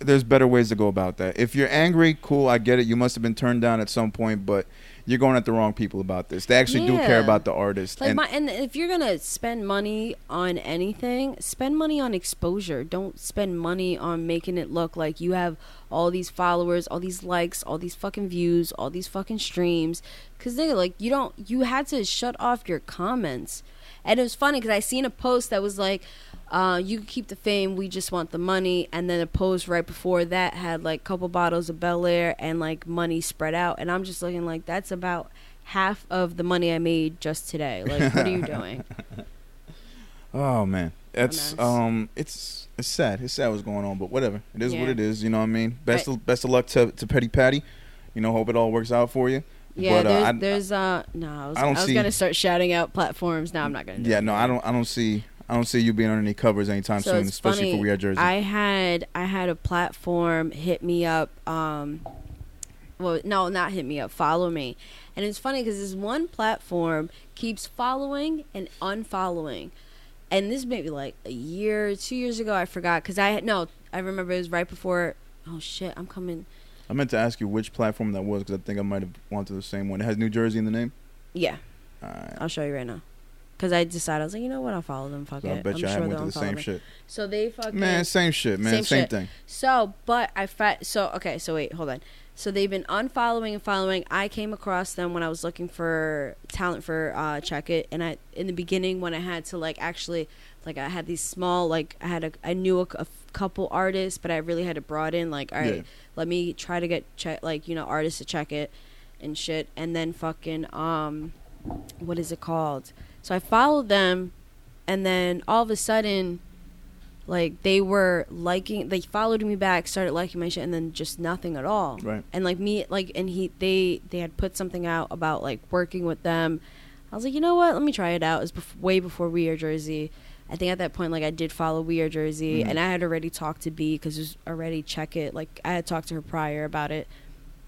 there's better ways to go about that. If you're angry, cool. I get it. You must have been turned down at some point, but you're going at the wrong people about this. They actually do care about the artist. Like and my, and if you're gonna spend money on anything, spend money on exposure. Don't spend money on making it look like you have all these followers, all these likes, all these fucking views, all these fucking streams. Cause nigga, like you don't, you had to shut off your comments. And it was funny because I seen a post that was like, uh, "You can keep the fame, we just want the money." And then a post right before that had like a couple bottles of Belaire and like money spread out. And I'm just looking like that's about half of the money I made just today. Like, what are you doing? oh man, it's um, it's it's sad. It's sad what's going on, but whatever. It is what it is. You know what I mean? Best of, best of luck to to Petty Patty. You know, hope it all works out for you. Yeah, But, uh, there's, I- there's uh no, I was, I I was see- gonna start shouting out platforms. No, I'm not gonna. Do Yeah, no, I don't I don't see I don't see you being on any covers anytime So soon, especially funny, for We Are Jersey. I had I had a platform hit me up. Um, well, no, not hit me up. Follow me, and it's funny because this one platform keeps following and unfollowing, and this maybe like a year, two years ago. I forgot because I had no. I remember it was right before. Oh shit! I'm coming. I meant to ask you which platform that was because I think I might have wanted the same one. It has New Jersey in the name. Yeah. I'll show you right now. Cause I decided I was like, you know what, I'll follow them. Fuck So I it. bet I'm you sure they'll went to the same me. shit. So they fucking Man, same shit, man. Same Same, shit. thing. So, but I fa- so okay, so wait, hold on. So they've been unfollowing and following. I came across them when I was looking for talent for uh, Check It, and I in the beginning when I had to like actually like I had these small like I had a I knew a, a couple artists, but I really had to broaden like all right, Yeah. Let me try to get check like you know artists to check it and shit, and then fucking um, what is it called? So I followed them, and then all of a sudden like they were liking they followed me back started liking my shit and then just nothing at all. Right. and like me like and he they they had put something out about like working with them. I was like you know what? Let me try it out. It was bef- way before we are jersey i think at that point like i did follow we are jersey Mhm. and i had already talked to b because it was already check it like i had talked to her prior about it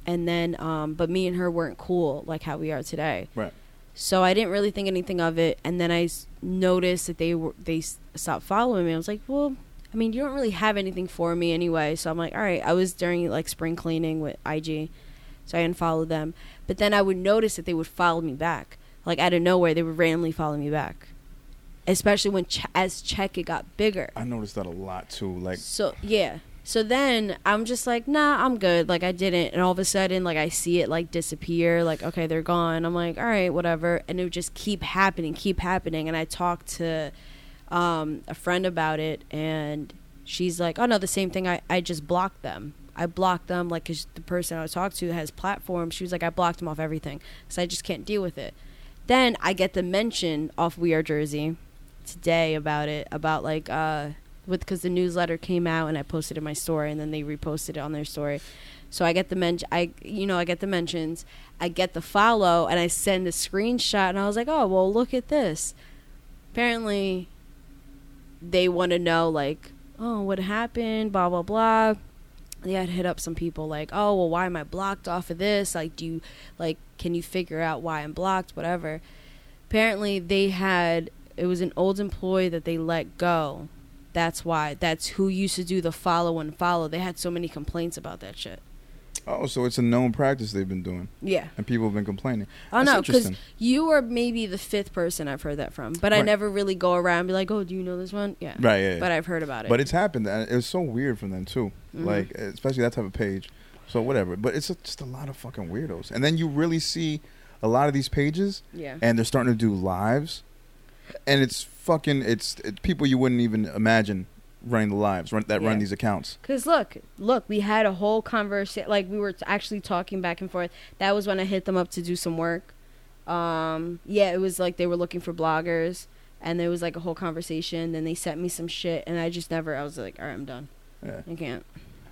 and then um but me and her weren't cool like how we are today Right. so I didn't really think anything of it, and then I s- noticed that they were they s- stopped following me. I was like, well, I mean, you don't really have anything for me anyway. So I'm like, all right. I was during like spring cleaning with IG, so I unfollowed them. But then I would notice that they would follow me back, like out of nowhere. They would randomly follow me back, especially when Ch- as Check it got bigger. I noticed that a lot too. Like, So yeah. So then I'm just like, nah, I'm good. Like I didn't, and all of a sudden, like I see it like disappear. Like okay, they're gone. I'm like, all right, whatever. And it would just keep happening, keep happening. And I talked to um, a friend about it, and she's like, oh no, the same thing. I I just blocked them. I blocked them like 'cause the person I was talking to has platforms. She was like, I blocked them off everything, because I just can't deal with it. Then I get the mention off We Are Jersey today about it, about like uh with because the newsletter came out and I posted in my story and then they reposted it on their story. So I get the men I you know I get the mentions, I get the follow and I send a screenshot and I was like, "Oh, well, look at this." Apparently they want to know like, "Oh, what happened?" blah blah blah. They had hit up some people like, "Oh, well, why am I blocked off of this? Like, do you like can you figure out why I'm blocked, whatever." Apparently they had it was an old employee that they let go that's why. That's who used to do the follow and follow. They had so many complaints about that shit. oh, so it's a known practice they've been doing, Yeah. and people have been complaining. Oh no, because you are maybe the fifth person I've heard that from. But I never really go around and be like, "Oh, do you know this one?" Yeah. Right. Yeah. yeah. But I've heard about it. But it's happened. and It was so weird from them too. Mhm. Like, especially that type of page. So whatever. But it's a, just a lot of fucking weirdos. And then you really see a lot of these pages, yeah. and they're starting to do lives, and it's fucking it's, it's people you wouldn't even imagine running the lives run, that run these accounts. Cause look, look, we had a whole conversation. Like we were actually talking back and forth. That was when I hit them up to do some work. Um, yeah, it was like they were looking for bloggers, and there was like a whole conversation. Then they sent me some shit, and I just never. I was like, all right, I'm done. Yeah. I can't.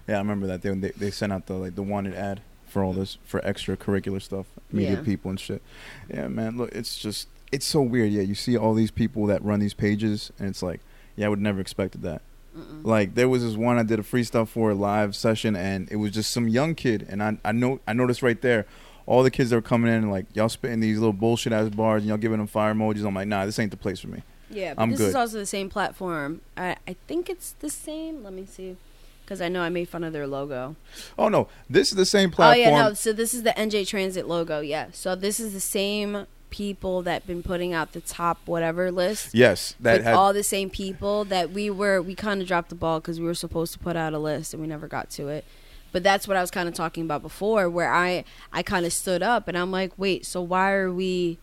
Yeah, I remember that they they, they sent out the like the wanted ad for all this for extracurricular stuff, media Yeah. people and shit. Yeah, man, look, it's just it's so weird. Yeah, you see all these people that run these pages, and it's like, yeah, I would never expected that. Mm-mm. Like there was this one I did a free stuff for a live session, and it was just some young kid, and I I know I noticed right there. All the kids that were coming in and like y'all spitting these little bullshit ass bars and y'all giving them fire emojis. I'm like, nah, this ain't the place for me. Yeah, but I'm this good. is also the same platform. I I think it's the same. Let me see, because I know I made fun of their logo. Oh no, this is the same platform. Oh yeah, no. So this is the NJ Transit logo. Yeah. So this is the same people that been putting out the top whatever list. Yes, that with had all the same people that we were we kind of dropped the ball because we were supposed to put out a list and we never got to it but that's what i was kind of talking about before where i i kind of stood up and i'm like wait so why are we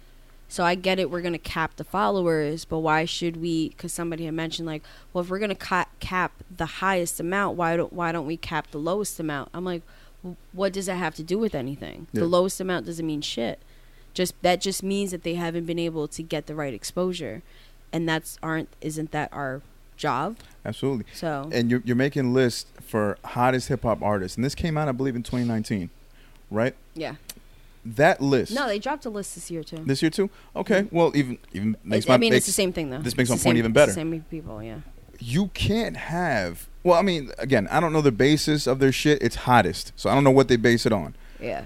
so i get it we're gonna cap the followers but why should we because somebody had mentioned like well if we're gonna ca- cap the highest amount why don't why don't we cap the lowest amount i'm like what does that have to do with anything Yeah. the lowest amount doesn't mean shit just that just means that they haven't been able to get the right exposure and that's aren't isn't that our job absolutely. so And you're you're making lists for hottest hip hop artists, and this came out I believe in 2019, right? yeah That list. no they dropped a list this year too This year too. Okay. Mm-hmm. Well, even even makes It- my i mean makes, it's the same thing though this makes It's my point same- even better. same people yeah you can't have. Well, I mean, again, I don't know the basis of their shit. It's hottest, so I don't know what they base it on. yeah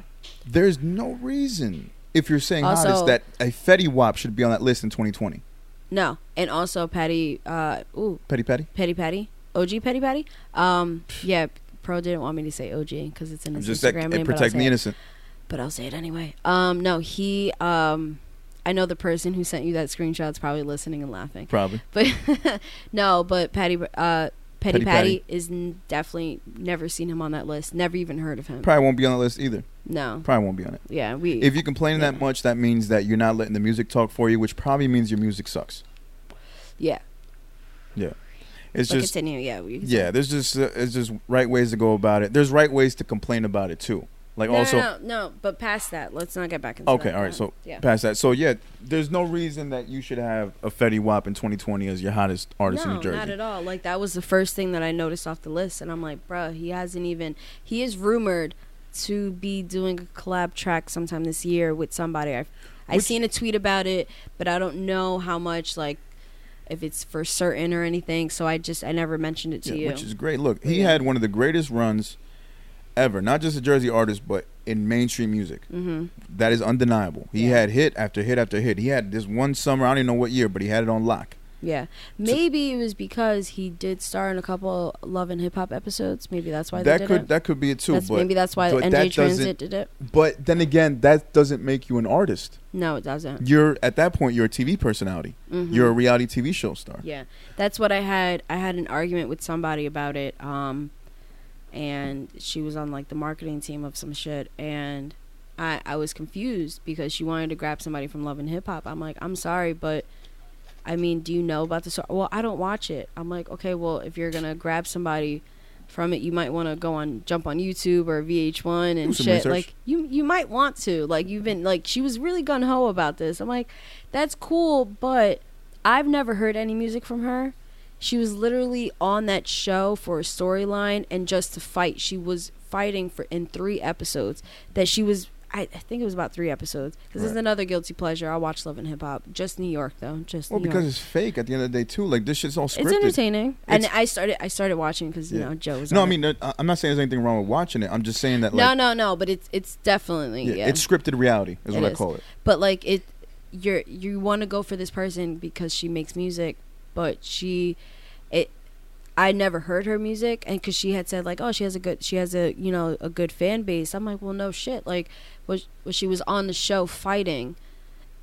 There's no reason if you're saying Also- that a Fetty Wap should be on that list in 2020. no and also paddy uh ooh Petty Paddy. petty paddy og petty paddy um yeah Pro didn't want me to say OG because it's in his Just Instagram it name, but I'll, protect say the it. innocent. but I'll say it anyway. Um, no, he. Um, I know the person who sent you that screenshot's probably listening and laughing. Probably. But no, but Paddy, uh, Petty Petty Paddy, Paddy. is n- definitely never seen him on that list. Never even heard of him. Probably won't be on the list either. no. Probably won't be on it. Yeah, we. If you complain Yeah. that much, that means that you're not letting the music talk for you, which probably means your music sucks. yeah. Yeah. It's But just continue. Yeah. We, yeah. There's just uh, it's just right ways to go about it. There's right ways to complain about it too. Like No, also, no, no, no, but past that, let's not get back into okay, that. all right. So yeah. past that. So yeah, there's no reason that you should have a Fetty Wap in 2020 as your hottest artist no, in New Jersey. not at all. Like that was the first thing that I noticed off the list, and I'm like, bruh, he hasn't even. He is rumored to be doing a collab track sometime this year with somebody. I I Which- seen a tweet about it, but I don't know how much like if it's for certain or anything. So I just I never mentioned it to Yeah, you. which is great. Look, he Yeah. had one of the greatest runs ever, not just a Jersey artist, but in mainstream music. mm-hmm. That is undeniable. He Yeah. had hit after hit after hit. He had this one summer, I don't even know what year, but he had it on lock. Yeah, maybe it was because he did star in a couple Love and Hip Hop episodes. Maybe that's why that could it. that could be it too. That's, but maybe that's why NJ that Transit did it. but then again, that doesn't make you an artist. No, it doesn't. You're at that point, you're a TV personality. Mhm. You're a reality TV show star. Yeah, that's what I had. I had an argument with somebody about it. Um, and she was on like the marketing team of some shit, and I I was confused because she wanted to grab somebody from Love and Hip Hop. I'm like, I'm sorry, but I mean, do you know about the? Well, I don't watch it. I'm like, okay, well, if you're gonna grab somebody from it, you might want to go on jump on YouTube or VH1 and shit. research. Like you you might want to. Like you've been like she was really gun ho about this. I'm like, that's cool, but I've never heard any music from her. She was literally on that show for a storyline and just to fight. She was fighting for in three episodes that she was. I, I think it was about three episodes. Because this is another guilty pleasure. I watch Love and Hip Hop. Just New York though. Just Well, New because York. it's fake at the end of the day too. Like this shit's all scripted. It's entertaining, and I started. I started watching because you Yeah. know Joe was. no, I on it. mean, there- I- I'm not saying there's anything wrong with watching it. I'm just saying that no, like, no, no. But it's it's definitely yeah, yeah. it's scripted reality is It what I call it. but like it, you're you want to go for this person because she makes music, but she, it. I never heard her music, and because she had said like, oh, she has a good, she has a you know a good fan base. I'm like, well, no shit. Like, was was she was on the show fighting,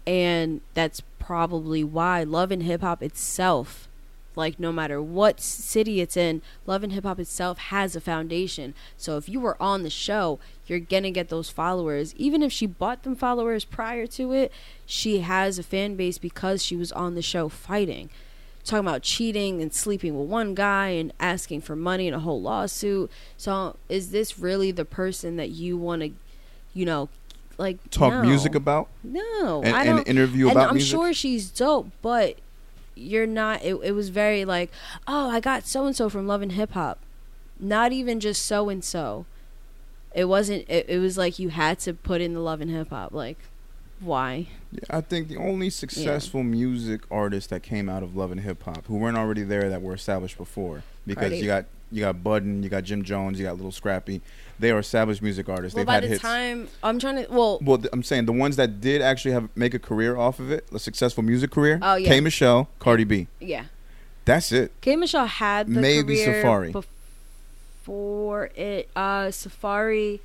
and that's probably why Love and Hip Hop itself, like no matter what city it's in, Love and Hip Hop itself has a foundation. So if you were on the show, you're gonna get those followers. Even if she bought them followers prior to it, she has a fan base because she was on the show fighting. Talking about cheating and sleeping with one guy and asking for money in a whole lawsuit. So is this really the person that you want to, you know, like Talk no. music about No, and, I and don't. interview and about I'm music. sure she's dope, but you're not. It, it was very like, oh, I got so and so from Love and Hip Hop. Not even just so and so. It wasn't. It, it was like you had to put in the Love and Hip Hop. Like, why? I think the only successful music artists that came out of love and hip hop who weren't already there that were established before because Cardi. you got you got Budden, you got Jim Jones, you got Little Scrappy. They are established music artists. Well, They've by had the hits. time I'm trying to. Well, well, th- I'm saying the ones that did actually have make a career off of it, a successful music career. Oh, yeah. K Michelle, Cardi B. yeah. That's it. K Michelle had the Maybe Safaree. before it. Uh, Safaree.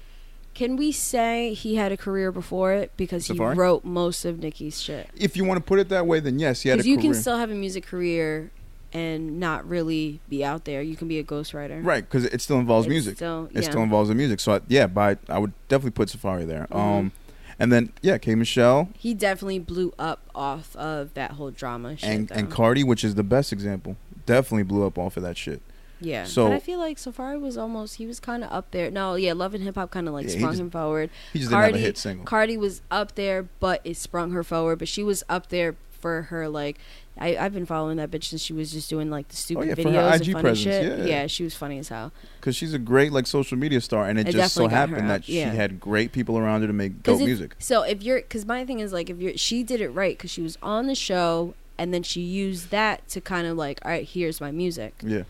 Can we say he had a career before it because Safaree? he wrote most of Nicki's shit? If you want to put it that way, then yes, he had a Because you career. can still have a music career and not really be out there. You can be a ghostwriter. right, because it still involves It's music. Still, It yeah. still involves the music. So I, yeah, by I would definitely put Safaree there. Mhm. Um, and then yeah, K Michelle he definitely blew up off of that whole drama shit. and though. and Cardi, which is the best example, definitely blew up off of that shit. Yeah. so- but I feel like Safaree was almost he was kind of up there. No, yeah, Love and Hip Hop kind of like Yeah, sprung just- him forward. He just didn't have a hit single. Cardi was up there, but it sprung her forward. But she was up there for her like. I, I've been following that bitch since she was just doing like the oh, stupid Oh, yeah, for videos and funny presence, shit. yeah. she was funny as hell. Because she's a great like social media star, and it, It just so definitely got her happened that she had great people around her to make dope if- music. So if you're, because my thing is like if you're, she did it right because she was on the show and then she used that to kind of like, all right, here's my music, Yeah,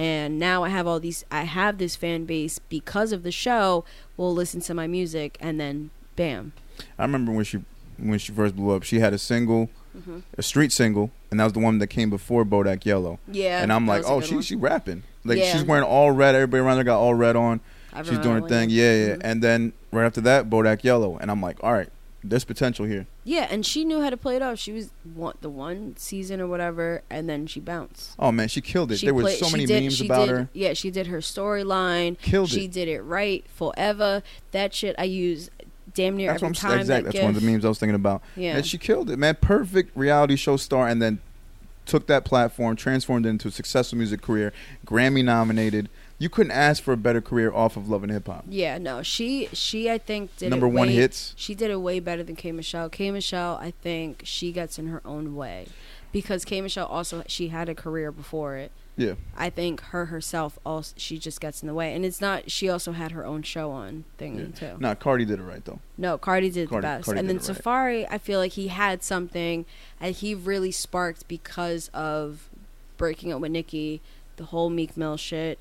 and now I have all these, I have this fan base because of the show. Will listen to my music and then bam. I remember when she when she first blew up, she had a single, Mhm. a street single, and that was the one that came before Bodak Yellow. Yeah, and I'm like, oh, she one. she rapping. Like Yeah. she's wearing all red. Everybody around her got all red on. I She's doing her thing. Yeah, yeah. Mhm. And then right after that, Bodak Yellow, and I'm like, all right, there's potential here. Yeah, and she knew how to play it off. She was one, the one season or whatever, and then she bounced. Oh man, she killed it. She there was played- so many did- memes about did- her. Yeah, she did her storyline. Killed She it. did it right forever. That shit I use damn near That's what every I'm time. Exactly. that That's one of the memes I was thinking about. Yeah. And she killed it, man. Perfect reality show star, and then took that platform, transformed it into a successful music career, Grammy nominated. You couldn't ask for a better career off of Love and Hip Hop. yeah, no, she she I think did Number one way- hits. She did it way better than K Michelle. K Michelle, I think she gets in her own way, because K Michelle also she had a career before it. Yeah. I think her herself also she just gets in the way, and it's not. She also had her own show on thing Yeah. too. Nah, Cardi did it right though. No, Cardi did Cardi- the best, Cardi and then it right. Safaree. I feel like he had something, and he really sparked because of breaking up with Nicki, the whole Meek Mill shit,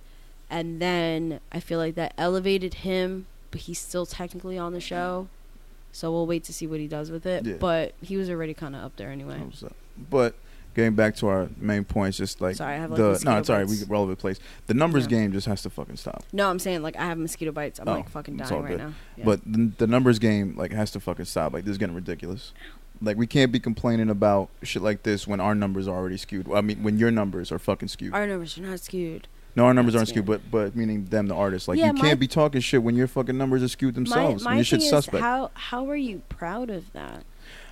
and then I feel like that elevated him, but he's still technically on the show, so we'll wait to see what he does with it. Yeah. But he was already kind of up there anyway. Uh, But getting back to our main points, just like Sorry, I have, like, the no, it's right. We get all over the place. The numbers Yeah. game just has to fucking stop. No, I'm saying like I have mosquito bites. I'm Oh, like fucking dying right now. Yeah. But the, the numbers game like has to fucking stop. Like this is getting ridiculous. Like we can't be complaining about shit like this when our numbers are already skewed. I mean, when your numbers are fucking skewed. our numbers are not skewed. No, our numbers aren't skewed, but but meaning them, the artists. Like Yeah, you my- can't be talking shit when your fucking numbers are skewed themselves. my when my your shit's thing suspect. is how how are you proud of that?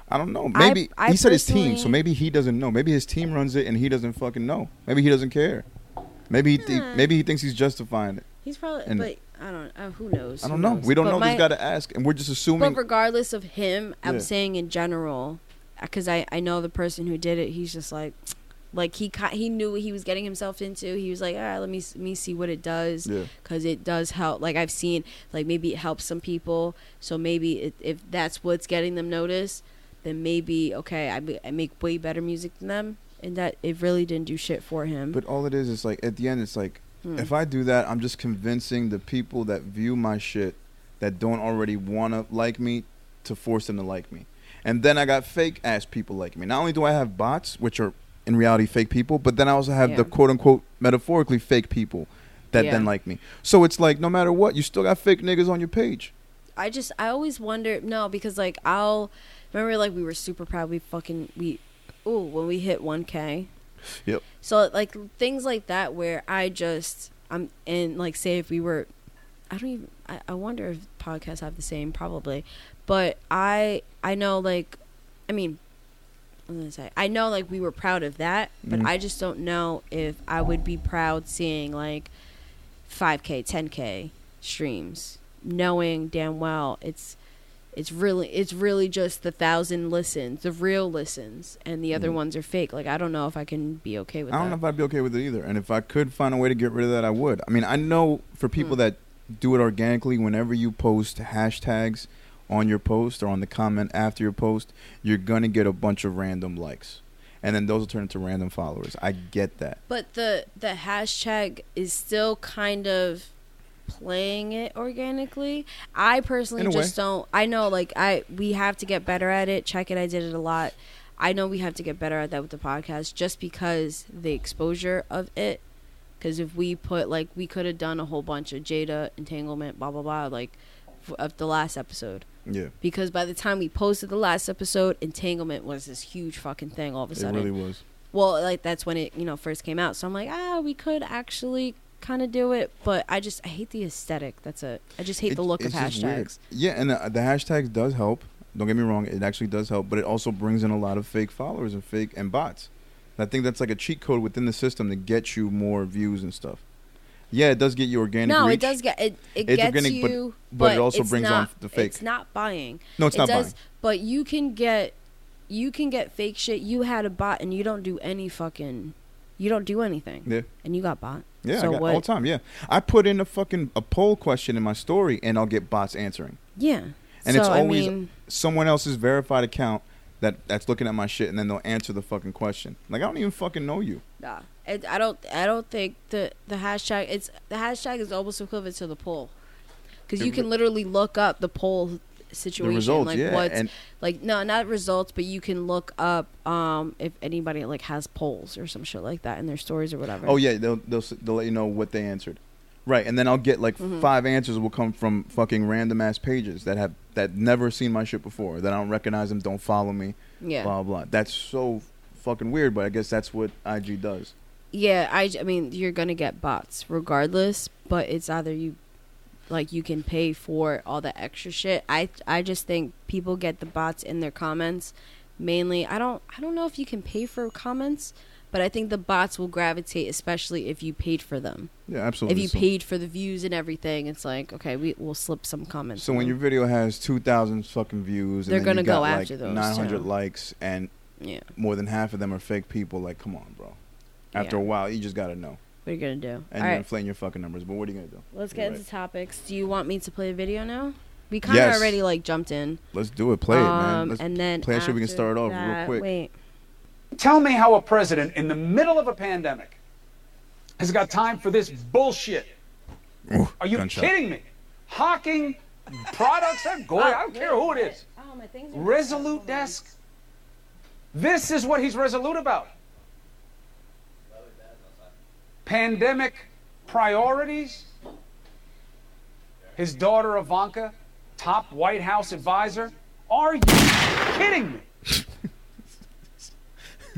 I don't know. I- Maybe I he said his team, so personally- maybe he doesn't know. Maybe his team runs it and he doesn't fucking know. Maybe he doesn't care. Maybe he thi- Nah. maybe he thinks he's justifying it. He's probably, And- but I don't. Uh, who knows? I don't know. knows? We don't But know. my- Just got to ask, and we're just assuming. But regardless of him, I'm Yeah. saying in general, because I I know the person who did it. He's just like, like he he knew what he was getting himself into. He was like, all right, let me s- me see what it does, yeah, because it does help. Like I've seen, like maybe it helps some people. So maybe it, if that's what's getting them noticed, then maybe okay, I, be- I make way better music than them, and that it really didn't do shit for him. but all it is is like at the end, it's like Hmm. if I do that, I'm just convincing the people that view my shit that don't already wanna like me to force them to like me. And then I got fake ass people like me. Not only do I have bots, which are in reality fake people, but then I also have the quote unquote metaphorically fake people that Yeah. then like me. So it's like no matter what, you still got fake niggas on your page. I just I always wonder no because like I'll remember like we were super proud we fucking we oh when we hit 1k Yep. so like things like that where I just I'm and like say if we were I don't even I, I wonder if podcasts have the same probably but I I know like I mean was gonna say I know like we were proud of that but Mhm. I just don't know if I would be proud seeing like 5k 10k streams knowing damn well it's it's really it's really just the thousand listens the real listens and the other Mhm. ones are fake like i don't know if i can be okay with that. I don't that know if I'd be okay with it either. And if I could find a way to get rid of that, I would. I mean, I know for people Hmm. that do it organically, whenever you post hashtags on your post or on the comment after your post, you're going to get a bunch of random likes. And then those will turn into random followers. I get that. but the the hashtag is still kind of playing it organically i personally just don't i know like i we have to get better at it check it i did it a lot i know we have to get better at that with the podcast just because the exposure of it because if we put like we could have done a whole bunch of jada entanglement blah blah blah like f- of the last episode Yeah, because by the time we posted the last episode entanglement was this huge fucking thing all of a sudden. it really was. well like that's when it you know first came out so i'm like ah we could actually kind of do it but i just i hate the aesthetic that's it i just hate It- the look of just weird. hashtags Yeah, and the, the hashtags does help. Don't get me wrong; it actually does help, but it also brings in a lot of fake followers and fake and bots. I think that's like a cheat code within the system to get you more views and stuff. Yeah, it does get you organic. no reach. it does get it it It's gets organic, but- you but it also brings on the fake. it's not buying No, it's it not does buying. but you can get you can get fake shit you had a bot and you don't do any fucking you don't do anything Yeah. and you got bot Yeah, so I all the time. Yeah, I put in a fucking a poll question in my story, and I'll get bots answering. yeah And so, it's I always mean, someone else's verified account that that's looking at my shit, and then they'll answer the fucking question. Like I don't even fucking know you. Nah, it, I don't. I don't think the the hashtag. It's the hashtag is almost equivalent to the poll, because you can literally look up the poll situation. the results, like yeah, what's and- like no, not results, but you can look up um if anybody like has polls or some shit like that in their stories or whatever. Oh yeah, they'll they'll they'll let you know what they answered. Right, and then I'll get like Mhm. five answers will come from fucking random ass pages that have that never seen my shit before. That I don't recognize them, don't follow me, yeah. blah blah. That's so fucking weird, but I guess that's what IG does. Yeah, I, I mean, you're gonna get bots regardless, but it's either you, like, you can pay for all the extra shit. I, I just think people get the bots in their comments. Mainly, I don't, I don't know if you can pay for comments, but I think the bots will gravitate, especially if you paid for them. Yeah, absolutely. If you So- paid for the views and everything, it's like, okay, we will slip some comments. So when your video has two thousand fucking views, They're gonna go like after those, nine hundred likes, and yeah, more than half of them are fake people, like come on, bro. After Yeah. a while, you just gotta know, what are you gonna do? and all you're right, inflating your fucking numbers. But what are you gonna do? let's You're get right. into topics. Do you want me to play a video now? We kind of Yes. already like jumped in. Let's do it. Play it, man. Um, Let's and then play it so we can after start off real quick. Wait, Tell me how a president in the middle of a pandemic has got time for this bullshit. Ooh, Are you gunshot. kidding me? Hawking products at Goy, I don't care who it is. Are Resolute desk. This is what he's resolute about. Pandemic priorities. His daughter Ivanka, top White House advisor. Are you kidding me?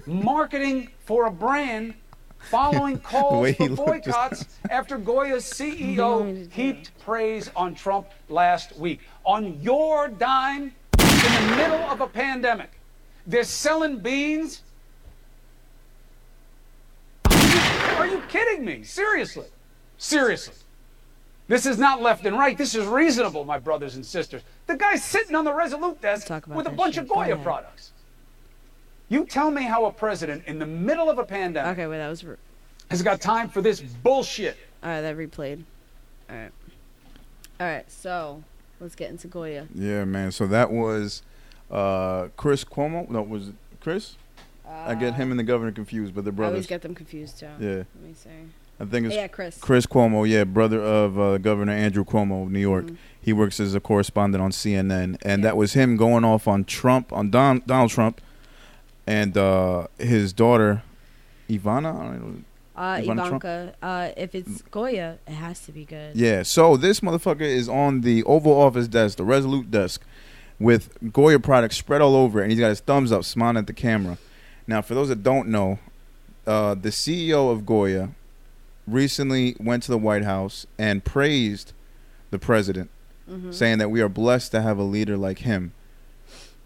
Marketing for a brand following calls for boycotts after Goya's CEO heaped praise on Trump last week. On your dime, in the middle of a pandemic, they're selling beans. Are you kidding me? Seriously. Seriously. This is not left and right. This is reasonable, my brothers and sisters. The guy's sitting on the Resolute desk with a bunch shit. of Goya ahead. products. You tell me how a president in the middle of a pandemic Okay, wait, that was. Re- has got time for this bullshit. All right, that replayed. All right. All right, so let's get into Goya. Yeah, man. So that was uh, Chris Cuomo. No, was it Chris? I get him and the governor confused, but they're Uh, I always brothers. get them confused too. Yeah, Let me see. I think it's Yeah, Chris. Chris Cuomo. Yeah, brother of uh, Governor Andrew Cuomo of New York. Mhm. He works as a correspondent on CNN, and Yeah. that was him going off on Trump, on Don, Donald Trump, and uh, his daughter, Ivana. I don't know. Uh, Ivana? Ivanka. Uh, if it's Goya, it has to be good. Yeah, so this motherfucker is on the Oval Office desk, the Resolute desk, with Goya products spread all over, and he's got his thumbs up, smiling at the camera. Now, for those that don't know, uh, the CEO of Goya recently went to the White House and praised the president, Mhm. saying that we are blessed to have a leader like him.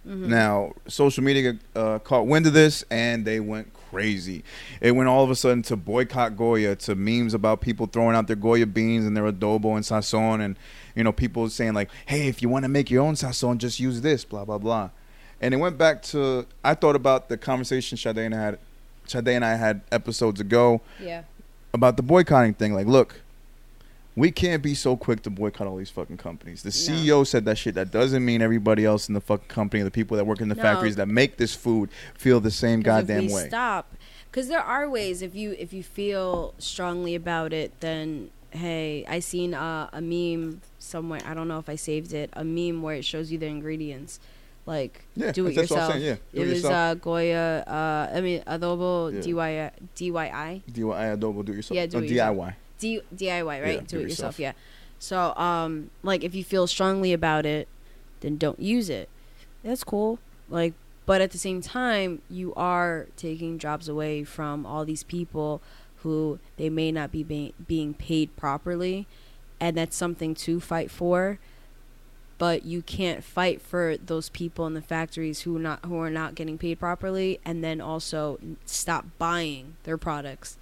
Mhm. Now, social media uh, caught wind of this and they went crazy. It went all of a sudden to boycott Goya, to memes about people throwing out their Goya beans and their adobo and sazon, and you know people saying like, "Hey, if you want to make your own sazon, just use this." Blah blah blah. And it went back to I thought about the conversation Sade and I had, Sade and I had episodes ago Yeah. about the boycotting thing. Like, look, we can't be so quick to boycott all these fucking companies. The CEO said that shit. That doesn't mean everybody else in the fucking company, the people that work in the No. factories that make this food, feel the same goddamn way. Stop, because there are ways. If you if you feel strongly about it, then hey, I seen uh, a meme somewhere. I don't know if I saved it. A meme where it shows you the ingredients. Like Yeah, do it that's what I'm yourself. saying, yeah. Do it it was yourself. uh, Goya. Uh, I mean adobo Yeah. DIY DIY DIY adobo, do it yourself. Yeah, do No, it yourself. DIY. D, DIY right. Yeah, do, do it it yourself. yourself. Yeah. So um, like if you feel strongly about it, then don't use it. That's cool. Like, but at the same time, you are taking jobs away from all these people who they may not be being being paid properly, and that's something to fight for. But you can't fight for those people in the factories who not who are not getting paid properly, and then also stop buying their products.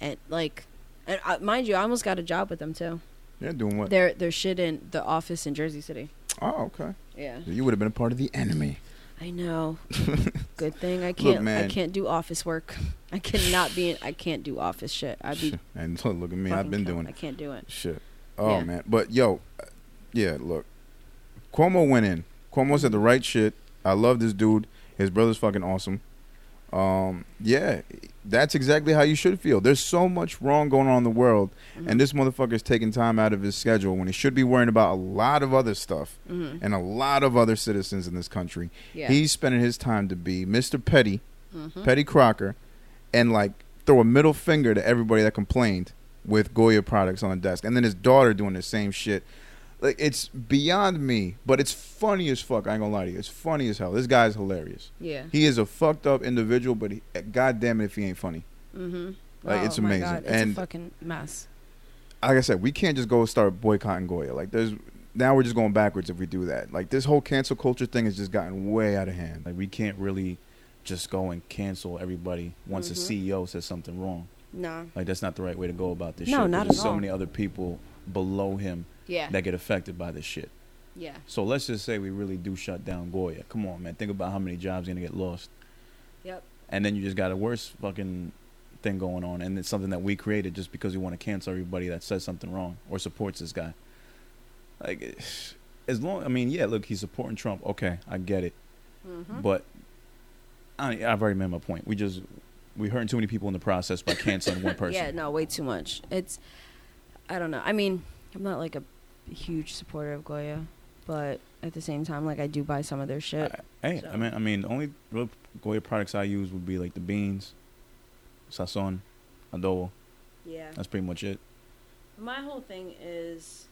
And like, and uh, mind you, I almost got a job with them too. Yeah, doing what? They're they're shit in the office in Jersey City. Oh, okay. Yeah, You would have been a part of the enemy. I know. Good thing I can't. I man. can't do office work. I cannot be. In, I can't do office shit. I'd be. and look, look at me, I've been doing I can't do it. Shit. Oh Yeah. man. But yo, uh, yeah, look. Cuomo went in. Cuomo said the right shit. I love this dude. His brother's fucking awesome. Um, yeah, that's exactly how you should feel. There's so much wrong going on in the world, Mm-hmm. and this motherfucker's taking time out of his schedule when he should be worrying about a lot of other stuff Mhm. and a lot of other citizens in this country. Yeah. He's spending his time to be Mr. Petty, Mhm. Petty Crocker, and like throw a middle finger to everybody that complained with Goya products on the desk, and then his daughter doing the same shit. Like it's beyond me, but it's funny as fuck. I ain't gonna lie to you. It's funny as hell. This guy's hilarious. Yeah. He is a fucked up individual, but he, God damn it if he ain't funny. Mm-hmm. Like, it's oh my amazing. God, it's And- a fucking mess. Like I said, we can't just go start boycotting Goya. Like there's now we're just going backwards if we do that. Like this whole cancel culture thing has just gotten way out of hand. Like we can't really just go and cancel everybody once Mhm. a CEO says something wrong. No. Like that's not the right way to go about this No, shit. not There's at so all. many other people below him Yeah. that get affected by this shit. yeah. So let's just say we really do shut down Goya. Come on, man. Think about how many jobs are gonna get lost. Yep. And then you just got a worse fucking thing going on, and it's something that we created just because we want to cancel everybody that says something wrong or supports this guy. Like, as long, I mean, yeah, look, he's supporting Trump. Okay, I get it, Mm-hmm. but I, I've already made my point. We just we hurting too many people in the process by canceling one person. Yeah, no, way too much. It's, I don't know. I mean, I'm not like a huge supporter of Goya, but at the same time, like I do buy some of their shit. I, hey, So- I mean, I mean, the only real Goya products I use would be like the beans, sazon, adobo. yeah. That's pretty much it. My whole thing is,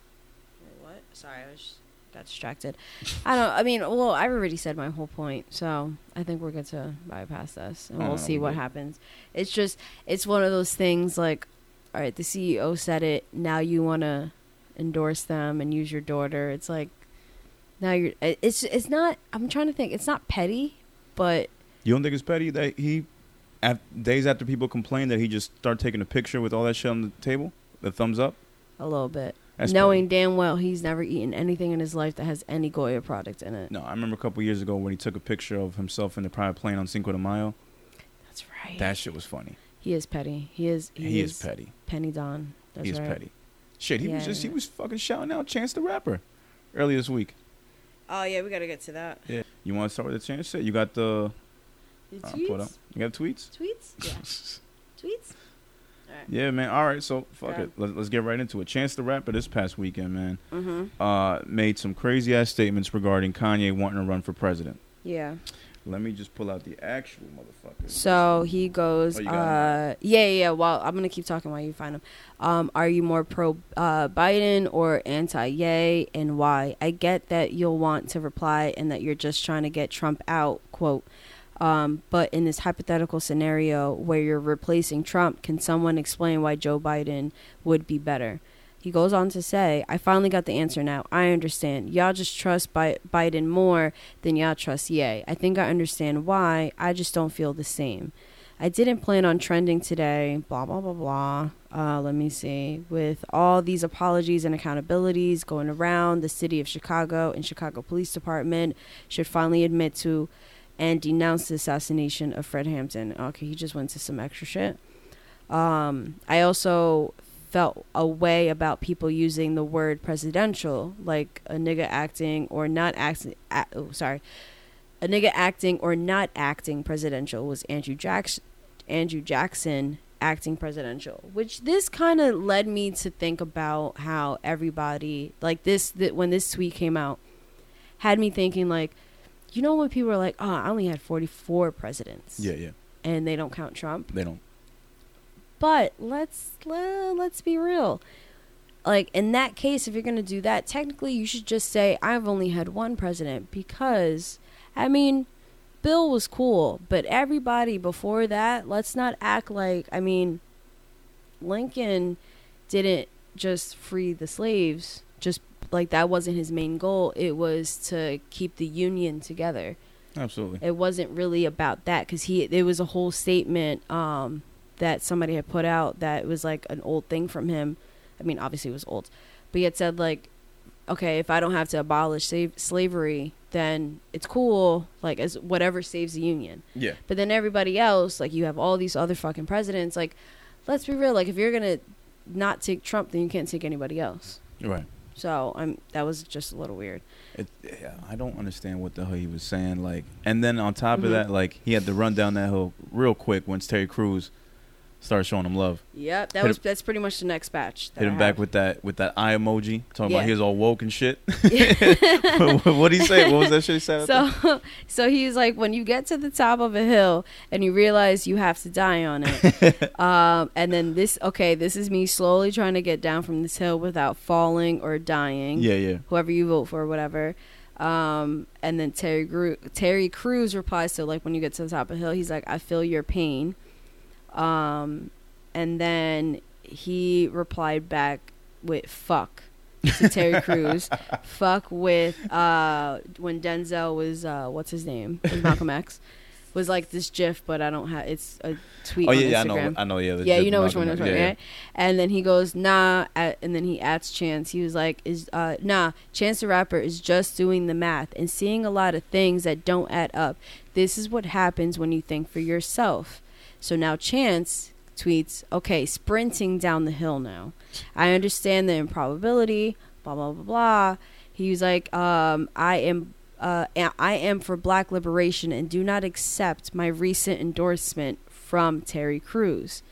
wait, what? Sorry, I was got distracted. I don't. I mean, well, I've already said my whole point, so I think we're good to bypass this, and we'll no, see what happens. It's just, it's one of those things. Like, all right, the CEO said it. Now you want to endorse them and use your daughter. It's like, now you're. It's. It's not. I'm trying to think. It's not petty, but You don't think it's petty that he, af days after people complain, that he just started taking a picture with all that shit on the table, the thumbs up? a little bit. That's Knowing petty. damn well he's never eaten anything in his life that has any Goya product in it. No, I remember a couple years ago when he took a picture of himself in the private plane on Cinco de Mayo. That's right. That shit was funny. He is petty. He is. He, He, is, petty. Penny Don. That's he is right. petty. Shit, he was Yeah, just he was fucking shouting out Chance the Rapper earlier this week. Oh yeah, we gotta get to that. Yeah. You want to start with the Chance shit? You got the The uh, tweets. up. You got tweets? Tweets. Yeah. tweets. All right. Yeah, man. All right, so fuck Yeah. it. Let's, let's get right into it. Chance the Rapper this past weekend, man, Mm-hmm. uh, made some crazy ass statements regarding Kanye wanting to run for president. Yeah. Let me just pull out the actual motherfucker. So he goes, Oh, uh, yeah, yeah, yeah. Well, I'm gonna keep talking while you find him. Um, are you more pro uh, Biden or anti Yay, and why? I get that you'll want to reply and that you're just trying to get Trump out. Quote. Um, but in this hypothetical scenario where you're replacing Trump, can someone explain why Joe Biden would be better? He goes on to say, I finally got the answer now. I understand. Y'all just trust Bi- Biden more than y'all trust Ye. I think I understand why. I just don't feel the same. I didn't plan on trending today, blah, blah, blah, blah. Uh, let me see. With all these apologies and accountabilities going around, the city of Chicago and Chicago Police Department should finally admit to and denounce the assassination of Fred Hampton. Okay, he just went to some extra shit. Um, I also felt a way about people using the word presidential, like a nigga acting or not acting. A- oh, sorry, a nigga acting or not acting presidential was Andrew Jackson. Andrew Jackson acting presidential, which this kind of led me to think about how everybody like this that when this tweet came out had me thinking like, you know when people are like, oh, I only had forty four presidents, Yeah, yeah. and they don't count Trump. They don't. But let's le- let's be real. Like in that case, if you're gonna do that, technically you should just say I've only had one president because, I mean, Bill was cool, but everybody before that, let's not act like I mean, Lincoln didn't just free the slaves. Just like that wasn't his main goal. It was to keep the Union together Absolutely. it wasn't really about that because he there was a whole statement um that somebody had put out that was like an old thing from him i mean obviously it was old but he had said like okay if i don't have to abolish save, slavery then it's cool like as whatever saves the union Yeah. but then everybody else like you have all these other fucking presidents like let's be real like if you're gonna not take trump then you can't take anybody else Right. So I'm that was just a little weird. It, yeah, I don't understand what the hell he was saying. Like, and then on top Mhm. of that, like he had to run down that hill real quick once Terry Crews started showing him love. Yep, that Hit was him- that's pretty much the next batch. Hit I him back have. with that with that eye emoji, talking Yeah. about he was all woke and shit. what did he say? What was that shit he said? So, so he was like, when you get to the top of a hill and you realize you have to die on it, um, and then this, okay, this is me slowly trying to get down from this hill without falling or dying. yeah, yeah. Whoever you vote for, whatever. Um, and then Terry Gru- Terry Crews replies to like when you get to the top of the hill, he's like, I feel your pain. Um, and then he replied back with fuck to Terry Crews. fuck with uh when Denzel was uh what's his name? Was Malcolm X. Was like this GIF, but I don't have it's a tweet Oh yeah, yeah, I know, I know. Yeah, Yeah, you know which one X. yeah, right? And then he goes, nah, and then he adds Chance. He was like, is uh nah, Chance the Rapper is just doing the math and seeing a lot of things that don't add up. This is what happens when you think for yourself. So now Chance tweets, okay, sprinting down the hill now. I understand the improbability, blah blah blah blah. He was like, um, I am uh, I am for black liberation and do not accept my recent endorsement from Terry Crews.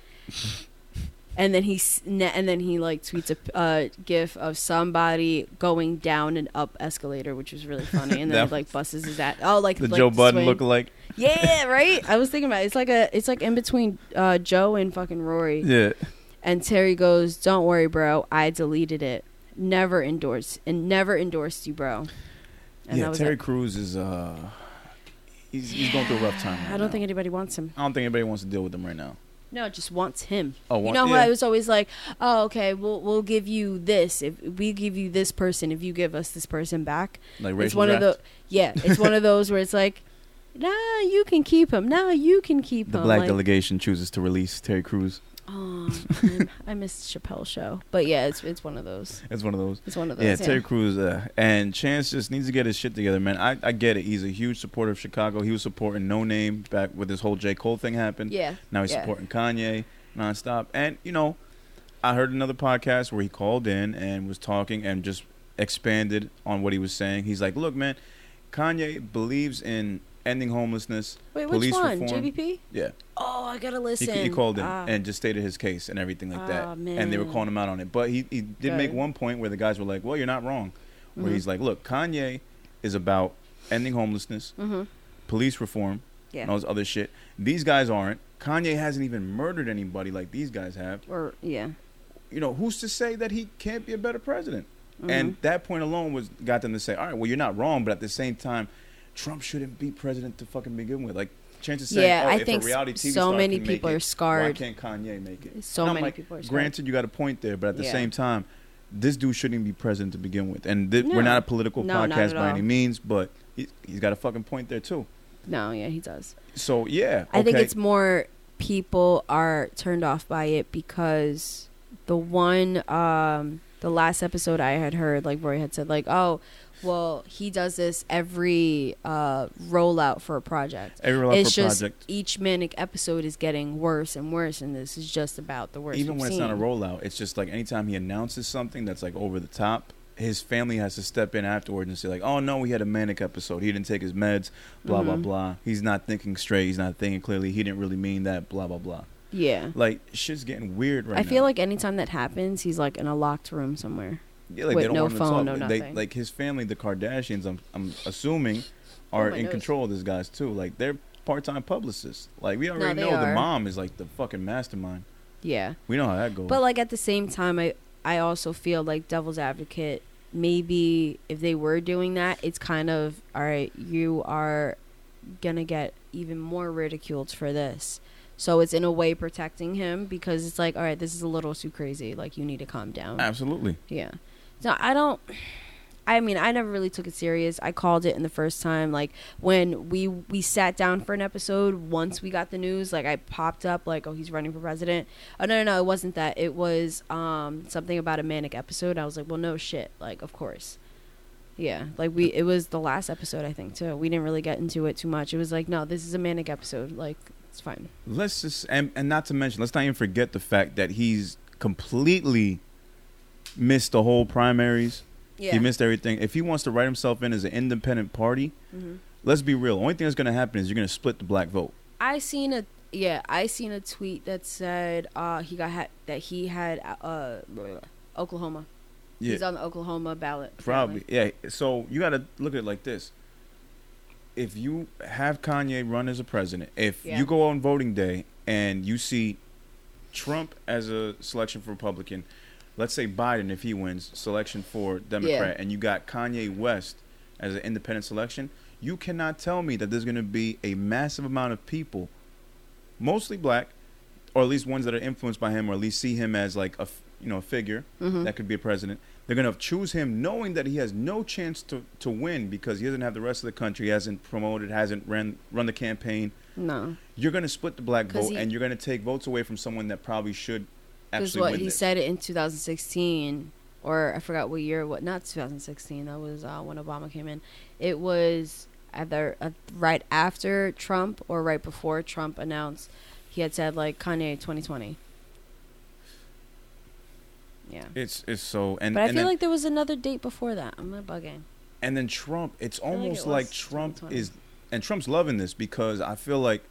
and then he and then he like tweets a uh, gif of somebody going down an up escalator, which was really funny. And then he, like busts his at oh like The like Joe Budden look like. Yeah, right. I was thinking about it. it's like a it's like in between uh, Joe and fucking Rory. Yeah. And Terry goes, "Don't worry, bro. I deleted it. Never endorsed and never endorsed you, bro." And yeah, Terry it. Crews is uh, he's he's going through a rough time. I don't now. think anybody wants him. I don't think anybody wants to deal with him right now. No, just wants him. Oh, you know how yeah. I was always like, "Oh, okay, we'll we'll give you this if we give you this person if you give us this person back." Like it's one of the yeah, it's one of those where it's like, "Nah, you can keep him. Nah, you can keep the him." The black like, delegation chooses to release Terry Crews. Oh, I missed Chappelle show, but yeah, it's it's one of those. It's one of those. It's one of those. Yeah, Yeah, Terry Crews uh, and Chance just needs to get his shit together, man. I, I get it. He's a huge supporter of Chicago. He was supporting Noname back with this whole J Cole thing happened. yeah. Now he's yeah. supporting Kanye nonstop. And you know, I heard another podcast where he called in and was talking and just expanded on what he was saying. He's like, "Look, man, Kanye believes in ending homelessness. Wait, which police one? reform. JBP? Yeah, Oh, I gotta listen. he called in Ah. and just stated his case and everything like that. Ah, And they were calling him out on it. But he he did make one point where the guys were like, "Well, you're not wrong." Where Mhm. he's like, "Look, Kanye is about ending homelessness, Mhm. police reform, Yeah. and all this other shit. These guys aren't. Kanye hasn't even murdered anybody like these guys have. Or yeah. You know, who's to say that he can't be a better president? Mhm. And that point alone was got them to say, all right, well, you're not wrong, but at the same time, Trump shouldn't be president to fucking begin with. Like, chances saying, Yeah, oh, I if think a reality TV so many people it, are scarred. Why can't Kanye make it? So many like, people are scarred. Granted, you got a point there, but at the Yeah. same time, this dude shouldn't be president to begin with. And thi- No. we're not a political No, podcast by any means, but he, he's got a fucking point there too. No, yeah, he does. So yeah, I think it's more people are turned off by it because the one um the last episode I had heard like Roy had said like oh well he does this every uh rollout for a project. every rollout it's for a just project. each manic episode is getting worse and worse and this is just about the worst. even when it's not a rollout, it's just like anytime he announces something that's like over the top, his family has to step in afterwards and say like, "Oh no, he had a manic episode. He didn't take his meds. Blah blah Mhm. blah. He's not thinking straight. He's not thinking clearly. He didn't really mean that. Blah blah blah." Yeah. Like shit's getting weird right I now. feel like anytime that happens, he's like in a locked room somewhere. Yeah, like with they don't no want him to phone, talk. no They- nothing. like his family, the Kardashians. I'm I'm assuming oh are Oh, in nose. control of this guys too. Like they're part-time publicists. Like we already they know the are. mom is like the fucking mastermind. Yeah. We know how that goes. But like at the same time, I I also feel like devil's advocate. Maybe if they were doing that, it's kind of all right. You are gonna get even more ridiculed for this. So it's in a way protecting him because it's like, all right, this is a little too crazy. Like you need to calm down. Absolutely. Yeah. No, I don't. I mean, I never really took it serious. I called it in the first time, like when we we sat down for an episode. Once we got the news, like I popped up, like, oh, he's running for president. Oh no, no, no, it wasn't that. It was um something about a manic episode. I was like, well, no shit, like of course. Yeah, like we it was the last episode I think too. We didn't really get into it too much. It was like, no, this is a manic episode. Like it's fine. let's just and, and not to mention let's not even forget the fact that he's completely missed the whole primaries Yeah. He missed everything. If he wants to write himself in as an independent party, Mhm. let's be real. Only thing that's going to happen is you're going to split the black vote. I seen a yeah, I seen a tweet that said uh he got ha- that he had uh Oklahoma. Yeah, He's on the Oklahoma ballot. probably. Yeah. So you got to look at it like this. If you have Kanye run as a president, if Yeah. you go on voting day and you see Trump as a selection for Republican, let's say Biden if he wins selection for Democrat, and you got Kanye West as an independent selection, you cannot tell me that there's going to be a massive amount of people, mostly black, or at least ones that are influenced by him, or at least see him as like a you know a figure Mhm. that could be a president. They're going to choose him knowing that he has no chance to, to win because he doesn't have the rest of the country, hasn't promoted, hasn't ran run the campaign. No. You're going to split the black vote, he- and you're going to take votes away from someone that probably should Because what he said it in 2016, or I forgot what year. What not 2016? That was uh, when Obama came in. It was either uh, right after Trump or right before Trump announced. He had said like Kanye 2020. Yeah. It's it's so and But I and feel then, like there was another date before that. I'm not bugging. and then Trump. It's like almost it like Trump is and Trump's loving this because I feel like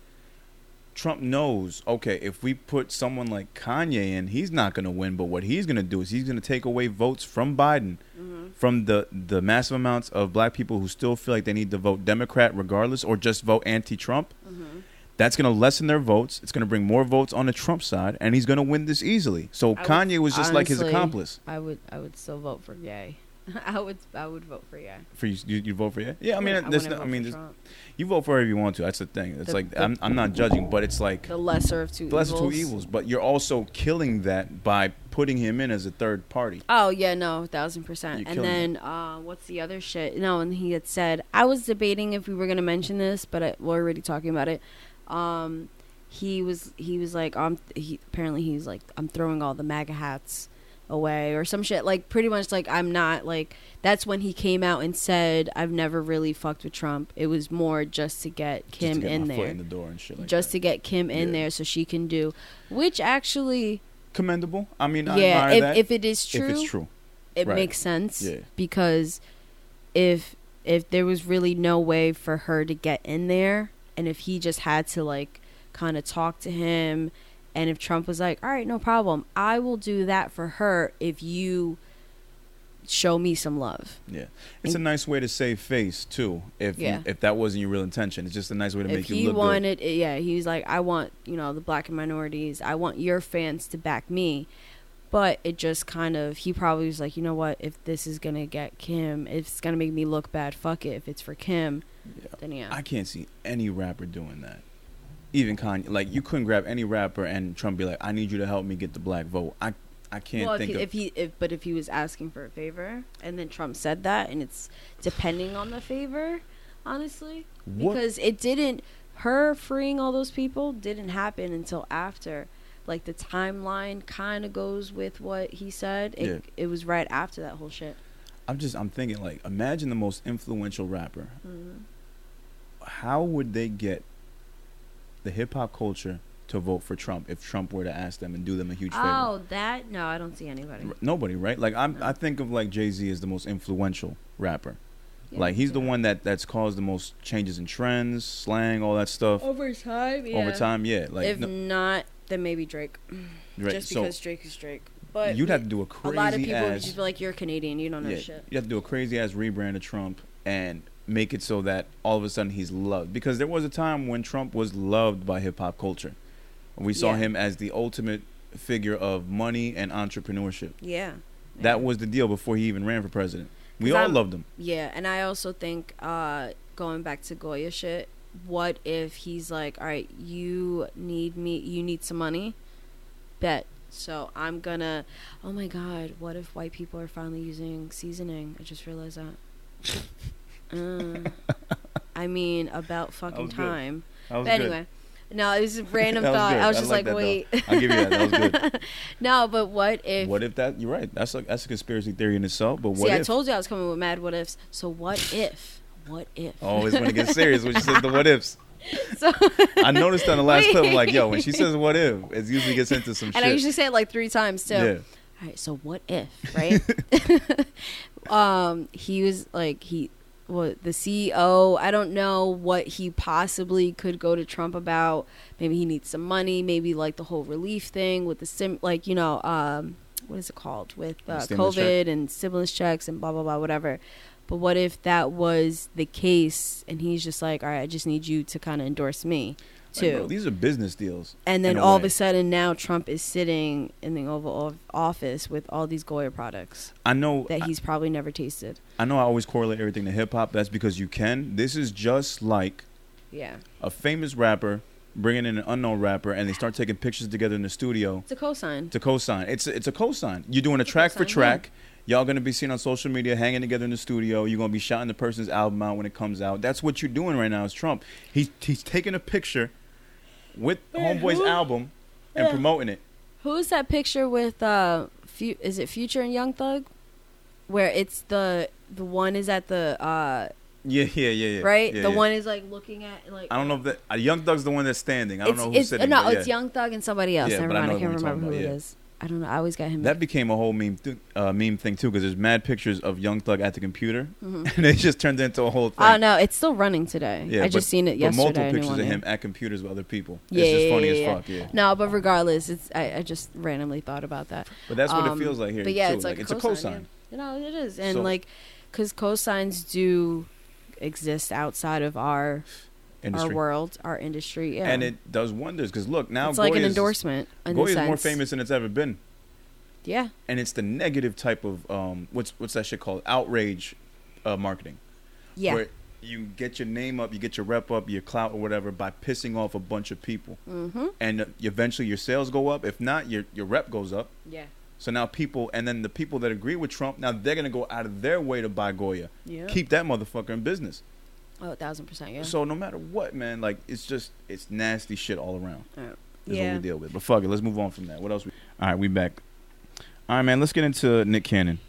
Trump knows. Okay, if we put someone like Kanye in, he's not going to win. But what he's going to do is he's going to take away votes from Biden, Mm-hmm. from the the massive amounts of black people who still feel like they need to vote Democrat regardless, or just vote anti-Trump. Mm-hmm. That's going to lessen their votes. It's going to bring more votes on the Trump side, and he's going to win this easily. So I would- Kanye was just like his accomplice. I would I would still vote for Yay. I would I would vote for Yay. For you, you, you vote for yeah? Yeah, I mean, there's no, I mean, Trump. You vote for whoever you want to. That's the thing. It's The- like the- I'm, I'm not judging, but it's like the lesser of two the lesser evils. two evils. But you're also killing that by putting him in as a third party. Oh yeah, no, thousand percent. You And then uh, what's the other shit? No, and he had said I was debating if we were gonna mention this, but I, we're already talking about it. Um, he was he was like um he apparently he's like I'm throwing all the MAGA hats away or some shit like pretty much like I'm not like that's when he came out and said I've never really fucked with Trump. It was more just to get Kim to get in there. in the door and shit like just that. to get Kim in Yeah. there so she can do which actually commendable. I mean, I yeah admire if, if it is true if it's true. it Right. makes sense Yeah. because if if there was really no way for her to get in there and if he just had to like kind of talk to him and if Trump was like all right no problem I will do that for her if you show me some love Yeah, it's a nice way to save face too. If you- Yeah. if that wasn't your real intention, it's just a nice way to if make you he look good. wanted eh, yeah he was like I want you know the black and minorities I want your fans to back me but it just kind of he probably was like you know what if this is gonna get Kim if it's gonna make me look bad fuck it if it's for Kim Yeah. then yeah I can't see any rapper doing that. Even Kanye, like you couldn't grab any rapper and Trump be like, "I need you to help me get the black vote." I I can't well, if think he, of. if he, if, but if he was asking for a favor, and then Trump said that, and it's depending on the favor, honestly, What- because it didn't, her freeing all those people didn't happen until after, like the timeline kind of goes with what he said. It, Yeah. it was right after that whole shit. I'm just I'm thinking like, imagine the most influential rapper. Mm-hmm. How would they get the hip hop culture to vote for Trump if Trump were to ask them and do them a huge favor? Oh, that no, I don't see anybody. R- Nobody, right? Like I'm, No. I think of like Jay Z as the most influential rapper. Yeah, like he's the one that that's caused the most changes in trends, slang, all that stuff over time. Yeah. over time. Yeah, like if no- not, then maybe Drake, right. just so because Drake is Drake. But you'd have to do a crazy. a lot of people would just be like, "You're Canadian, you don't know yeah, shit." you have to do a crazy ass rebrand of Trump and make it so that all of a sudden he's loved because there was a time when Trump was loved by hip hop culture. We saw Yeah. him as the ultimate figure of money and entrepreneurship. Yeah. That Yeah. was the deal before he even ran for president. We all I'm- loved him. Yeah, and I also think uh going back to Goya shit, what if he's like, "All right, you need me, you need some money." Bet. So I'm gonna Oh my god, what if white people are finally using seasoning? I just realized that. Uh, I mean, about fucking good. time. But good. anyway, no, it was a random thought. good. I was I just like like, wait. I'll give you that. That was good. no, but what if? What if that? You're right. That's a that's a conspiracy theory in itself. But what See, I told you I was coming with mad what ifs. So what if? What if? Always want to get serious when she says the what ifs. So, I noticed on the last clip, I'm like, yo, when she says what if, it usually gets into some and shit. I usually say it like three times too. yeah. all right, so what if, right? um, he was like he what the CEO, I don't know what he possibly could go to Trump about. Maybe he needs some money, maybe like the whole relief thing with the sim like, you know, um what is it called with uh, COVID and stimulus checks and blah blah blah whatever. But what if that was the case and he's just like, "All right, I just need you to kind of endorse me." Like, bro, these are business deals. And then all of a sudden, now Trump is sitting in the Oval Office with all these Goya products I know that he's probably never tasted. I know I always correlate everything to hip hop. That's because you can. This is just like Yeah, a famous rapper bringing in an unknown rapper, and they start taking pictures together in the studio it's a cosign. to co-sign. It's it's a co-sign. You're doing a track for cosign, track. Y'all gonna be seen on social media, hanging together in the studio. You're gonna be shouting the person's album out when it comes out. That's what you're doing right now. Is Trump? He's he's taking a picture with Homeboy's who? album and Yeah. promoting it. Who's that picture with? uh Fu- Is it Future and Young Thug? Where it's the the one is at the uh Yeah, yeah, yeah, yeah. right. Yeah, the yeah. one is like looking at like. I don't know if that uh, Young Thug's the one that's standing. I don't it's, know who's it's, sitting. No, but it's. Young Thug and somebody else. Yeah, Never but I mind. I, know can't remember who talking it about, yeah. is. I don't know. I always got him. That became a whole meme th- uh, meme thing too, because there's mad pictures of Young Thug at the computer, Mhm. and it just turned into a whole thing. Oh no, it's still running today. Yeah, I just but- seen it But yesterday. multiple pictures of him at computers with other people. Yeah, it's just funny yeah, as yeah. fuck. Yeah. No, but regardless, it's I, I just randomly thought about that. But that's what Um, it feels like here. But yeah, too. it's like, it's a a cosign. cosign. yeah. You know, it is, and So- like, because cosigns do exist outside of our Industry. our world, our industry. Yeah, And it does wonders because look now it's like an Goya's- endorsement. In Goya's more famous than it's ever been, Yeah, and it's the negative type of um what's what's that shit called outrage uh, marketing. yeah. Where you get your name up, you get your rep up, your clout or whatever by pissing off a bunch of people, mm-hmm. and uh, eventually your sales go up. If not, your your rep goes up. Yeah. So now people, and then the people that agree with Trump, now they're gonna go out of their way to buy Goya. Yeah. Keep that motherfucker in business. Oh, a thousand percent. Yeah. So no matter what, man, like it's just it's nasty shit all around. Uh, Is yeah. what we deal with. But fuck it, let's move on from that. What else? We, all right, we back. All right, man. Let's get into Nick Cannon.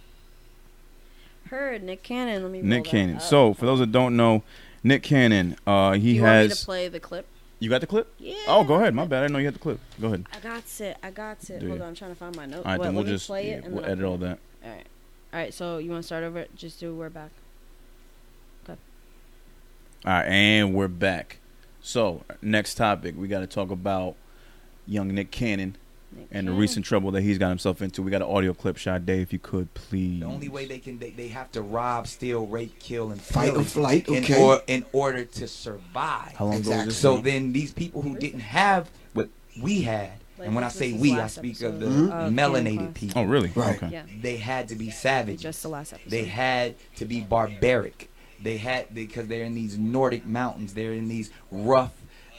Heard Nick Cannon. Let me. Nick Cannon. So for those that don't know, Nick Cannon, uh, he you want me to has. play the clip? You got the clip? Yeah. Oh, go ahead. My bad. I didn't know you had the clip. Go ahead. I got it. I got it. Hold on, I'm trying to find my note. All right, What, then we'll just play yeah, it and we'll I'll edit all that. All right. All right. So you want to start over? Just do. We're back. All right, and we're back. So next topic, we got to talk about young Nick Cannon Nick and the recent trouble that he's got himself into. We got an audio clip shot, Dave, if you could please. The only way they can they, they have to rob, steal, rape, kill, and Fight or flight, in, okay. or, in order to survive. How long ago was Exactly. this? So then these people who didn't have what we had, Like, and when I say we, I last speak of the episode of Cannon melanated people. Oh, really? Right. Okay. Yeah. They had to be savage. Just savage. the last episode. They had to be barbaric. They had because they're in these Nordic mountains. They're in these rough,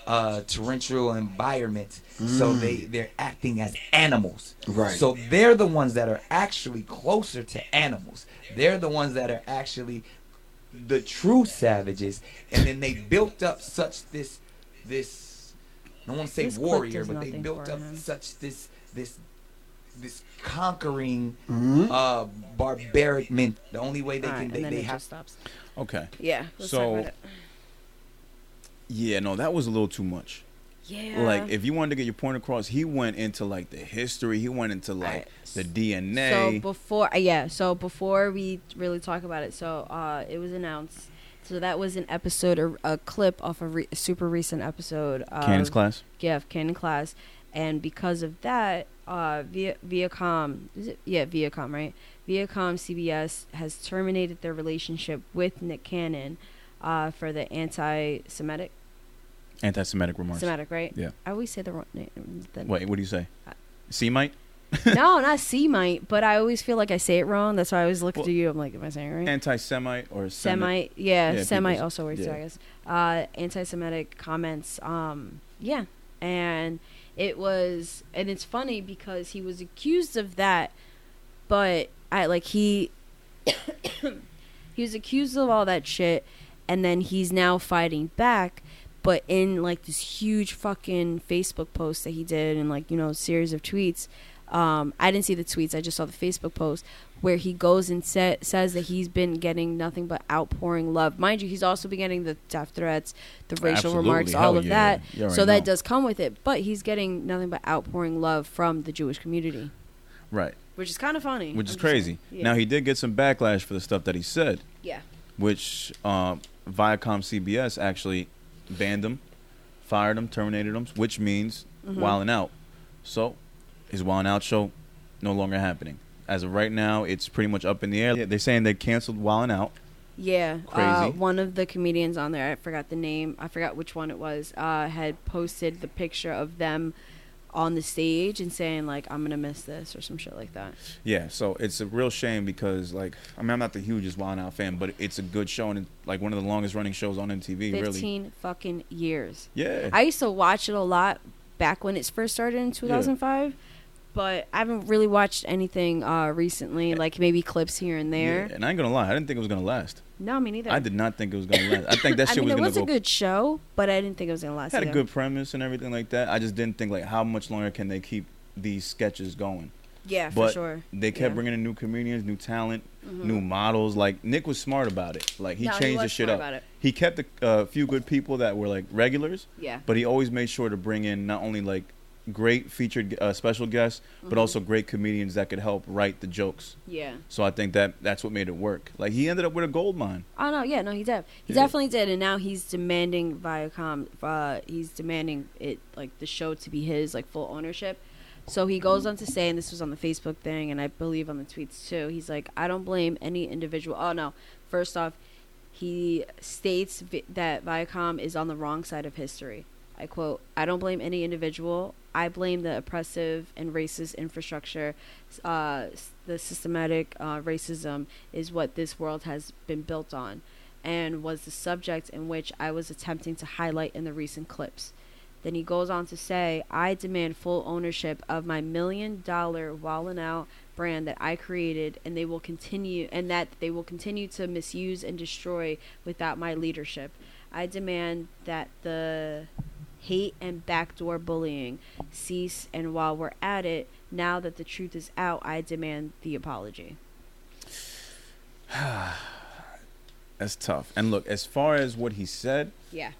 uh, torrential environments. So they they're acting as animals. Right. So they're the ones that are actually closer to animals. They're the ones that are actually the true savages. And then they built up such this this I don't want to say This warrior, but they built up him. such this this this conquering Mhm. uh barbaric men. The only way they All can right, they, and then they it have just stops. Okay. Yeah. Let's So- talk about it. Yeah, no, that was a little too much. Yeah. Like, if you wanted to get your point across, he went into like the history. He went into like the So before, uh, yeah. So before we really talk about it, so uh, it was announced. So that was an episode, a, a clip off a, re- a super recent episode. Of, Cannon's class. Yeah, of Cannon class, and because of that, uh, via Viacom, is it? Yeah, Viacom, right? Viacom CBS has terminated their relationship with Nick Cannon, uh, for the anti-Semitic, Anti-Semitic remarks. Semitic, right? Yeah. I always say the wrong name. The, Wait, what do you say? Uh, Semite? no, not Semite, but I always feel like I say it wrong. That's why I always look Well, to you. I'm like, am I saying it right? Anti-Semite or Semi- Semite, yeah, Yeah, Semite also works, yeah. I guess. Uh, anti-Semitic comments, um, yeah, and it was, and it's funny because he was accused of that, but I like he, he was accused of all that shit, and then he's now fighting back. But in like this huge fucking Facebook post that he did, and like you know, series of tweets, um, I didn't see the tweets. I just saw the Facebook post where he goes and sa- says that he's been getting nothing but outpouring love. Mind you, he's also been getting the death threats, the racial Absolutely. remarks, Hell all of yeah. that. You already So that does come with it. But he's getting nothing but outpouring love from the Jewish community. Right. which is kind of funny. Which is I'm just crazy. Yeah. Now he did get some backlash for the stuff that he said, yeah. which uh, Viacom CBS actually banned him, fired him, terminated him, which means Mhm. Wildin' Out. So his Wildin' Out show no longer happening. As of right now, it's pretty much up in the air. They're saying they canceled Wildin' Out. Yeah, Uh, Crazy. one of the comedians on there, I forgot the name, I forgot which one it was, uh, had posted the picture of them on the stage and saying like, "I'm gonna miss this" or some shit like that. Yeah, so it's a real shame because like I mean I'm not the hugest Wild 'N Out fan, but it's a good show and it's like one of the longest running shows on MTV. Really, Fifteen fucking years. yeah. I used to watch it a lot back when it first started in 2005, but I haven't really watched anything uh, recently, like maybe clips here and there. Yeah, and I ain't gonna lie, I didn't think it was gonna last. No, me neither. I did not think it was gonna last. I think that I shit mean, was gonna was go. a good show, but I didn't think it was gonna last. had a good premise and everything like that. I just didn't think like how much longer can they keep these sketches going. Yeah, for sure. They kept Yeah. bringing in new comedians, new talent, Mhm. new models. Like Nick was smart about it. Like he No, he changed the shit up. it. He kept a uh, few good people that were like regulars, Yeah. but he always made sure to bring in not only like great featured uh, special guests, but Mhm. also great comedians that could help write the jokes. Yeah. So I think that that's what made it work. Like he ended up with a gold mine. Oh no, yeah, no, he did. He Yeah. definitely did, and now he's demanding Viacom. Uh, he's demanding it like the show to be his, like full ownership. So he goes on to say, and this was on the Facebook thing, and I believe on the tweets too. He's like, I don't blame any individual. Oh no, first off, he states vi- that Viacom is on the wrong side of history. I quote, I don't blame any individual. I blame the oppressive and racist infrastructure. Uh, the systematic uh, racism is what this world has been built on and was the subject in which I was attempting to highlight in the recent clips. Then he goes on to say, I demand full ownership of my million dollar Wild 'N Out brand that I created and they will continue and that they will continue to misuse and destroy without my leadership. I demand that the hate and backdoor bullying cease and while we're at it, now that the truth is out, I demand the apology. That's tough. And look, as far as what he said, Yeah.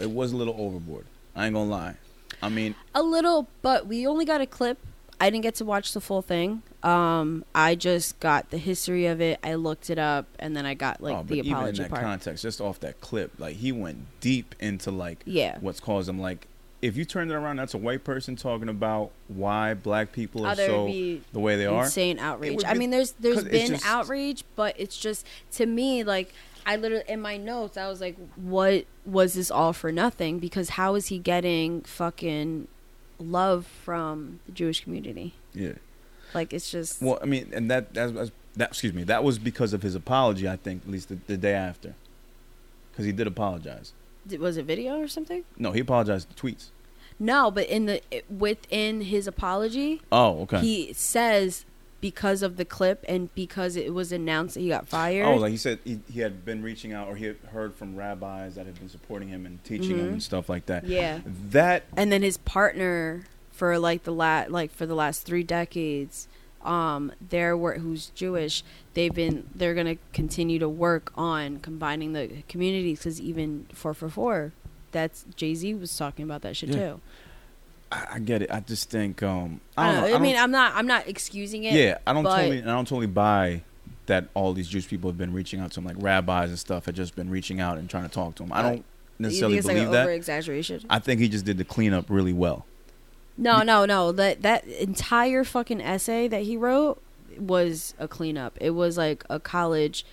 it was a little overboard. I ain't gonna lie. I mean, A little, but we only got a clip. I didn't get to watch the full thing. Um, I just got the history of it. I looked it up, and then I got like oh, the even in that part. context, just off that clip, like he went deep into like Yeah. what's caused him. Like, if you turn it around, that's a white person talking about why black people Oh, are would so be the way they are. insane outrage. would I mean, there's there's been just- outrage, but it's just to me like I literally in my notes I was like, what was this all for nothing? Because how is he getting fucking love from the Jewish community? Yeah. Like it's just Well, I mean, and that that's, that's that. Excuse me. That was because of his apology. I think at least the, the day after, because he did apologize. Did- was it video or something? No, he apologized to tweets. No, but in the within his apology, Oh, okay. he says because of the clip and because it was announced that he got fired. Oh, like he said, he, he had been reaching out, or he had heard from rabbis that had been supporting him and teaching him Mhm. and stuff like that. yeah. That and then his partner for like the la- like for the last three decades um their work who's jewish they've been they're gonna continue to work on combining the communities because even 444 that's jay-z was talking about that shit Yeah. too I, I get it. I just think um, i, I don't don't know. know. I, mean i'm not i'm not excusing it yeah, I don't but- totally, I don't totally buy that all these Jewish people have been reaching out to him, like rabbis and stuff, had just been reaching out and trying to talk to him. I don't necessarily like believe an that. over exaggeration I think he just did the cleanup really well. no no no that that entire fucking essay that he wrote was a cleanup it was like a college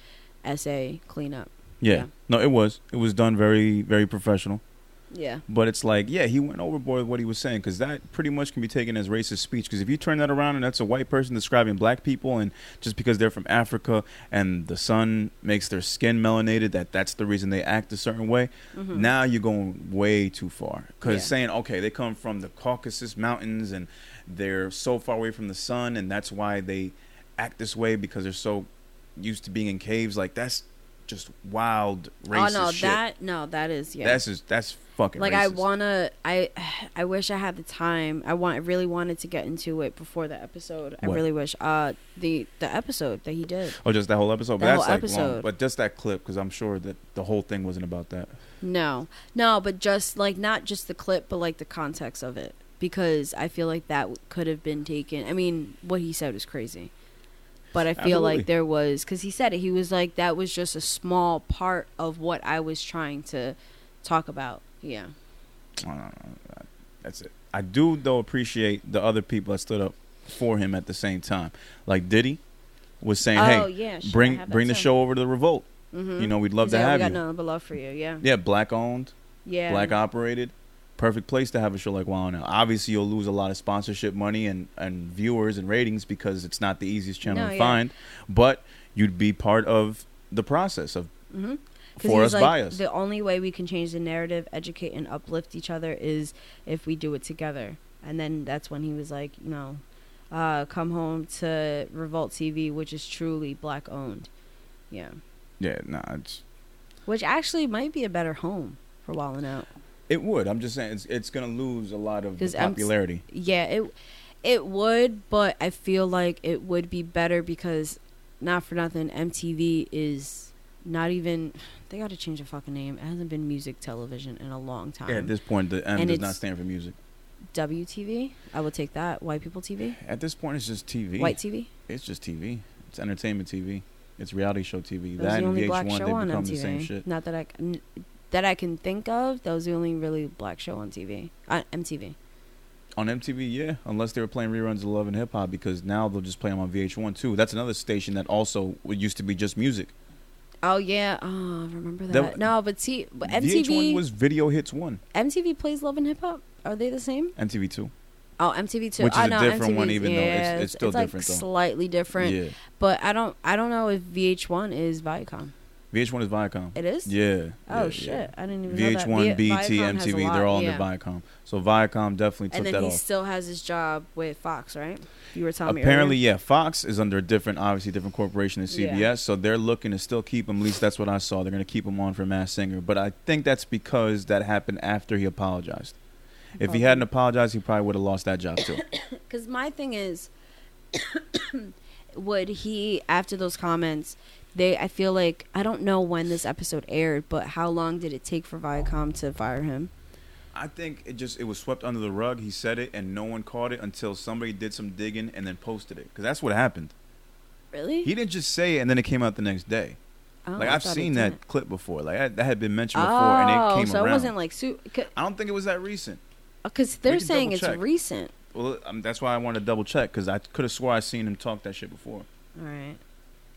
essay cleanup Yeah. Yeah. No, it was. It was done very, very professional. Yeah But it's like, yeah, he went overboard with what he was saying because that pretty much can be taken as racist speech. Because if you turn that around and that's a white person describing black people, and just because they're from Africa and the sun makes their skin melanated, that that's the reason they act a certain way. Mhm. Now you're going way too far. Because Yeah. saying, okay, they come from the Caucasus Mountains and they're so far away from the sun, and that's why they act this way because they're so used to being in caves. Like that's just wild racist oh no, shit. that no, that is yeah. That's just that's fucking like I wanna, I, I wish I had the time. I want, I really wanted to get into it before the episode. I really wish. Uh, the the episode that he did. Oh, just that whole episode. But that's whole like long. But just that clip, because I'm sure that the whole thing wasn't about that. No, no, but just like not just the clip, but like the context of it. because I feel like that could have been taken. I mean, what he said was crazy. But I feel like there was cuz he said it. He was like that was just a small part of what I was trying to talk about. Yeah. Don't. That's it. I do though appreciate the other people that stood up for him at the same time. Like Diddy was saying, oh, "Hey, yeah. bring bring the too. show over to the Revolt. Mhm. You know, we'd love He's to like, have we got you." nothing but love for you. Yeah. Yeah, black owned, Yeah. black operated. Perfect place to have a show like Wild 'N Out. Obviously, you'll lose a lot of sponsorship money and, and viewers and ratings because it's not the easiest channel No, to yeah. find. But you'd be part of the process of Mhm. he for us like, by us. The only way we can change the narrative, educate, and uplift each other is if we do it together. And then that's when he was like, you know, uh, come home to Revolt TV, which is truly black owned. Yeah. Yeah, nah, it's Which actually might be a better home for Wildin' Out. It would. I'm just saying it's it's gonna lose a lot of the 'Cause I'm popularity. Yeah, it it would, but I feel like it would be better because not for nothing, MTV is not even. They got to change the fucking name. It hasn't been music television in a long time. Yeah, at this point, the M And does not stand for music. WTV. I would take that. White people TV. At this point, it's just TV. White TV. It's just TV. It's entertainment TV. It's reality show TV. That was that the and only VH1, black they become MTV. the same shit. Not that I that I can think of. That was the only really black show on TV. Uh, MTV. On MTV, yeah, unless they were playing reruns of Love and Hip Hop, because now they'll just play them on VH1 too. That's another station that also used to be just music. Oh yeah. Oh, I remember that. That- no, but see, but VH1 MTV was Video Hits One, MTV plays Love and Hip Hop. Are they the same? MTV Two. Oh, MTV too. Which is oh, a no, different one, even though it's- it's still like different, though. Slightly different. Yeah, But I don't. I don't know if VH1 is Viacom. VH1 is Viacom. It is. Yeah. Oh yeah, shit! yeah. I didn't even know that. VH1, BET, Viacom MTV, they're all yeah. under Viacom. So Viacom definitely took that off. And then he off. still has his job with Fox, right? You were telling me Apparently, yeah. Fox is under a different, obviously different corporation than CBS, so they're looking to still keep him. At least that's what I saw. They're going to keep him on for Masked Singer, but I think that's because that happened after he apologized. If he hadn't apologized, he probably would have lost that job too. Because my thing is, would he after those comments? They, I feel like I don't know when this episode aired, but how long did it take for Viacom to fire him? I think it just it was swept under the rug. He said it, and no one caught it until somebody did some digging and then posted it. Because that's what happened. Really? He didn't just say it and then it came out the next day. Oh, like I I've seen that clip before. Like I, that had been mentioned before, and it Oh, came so around. it wasn't like su I don't think it was that recent. because they're saying it's recent. Well, um, that's why I wanted to double check because I could have swore I seen him talk that shit before. All right.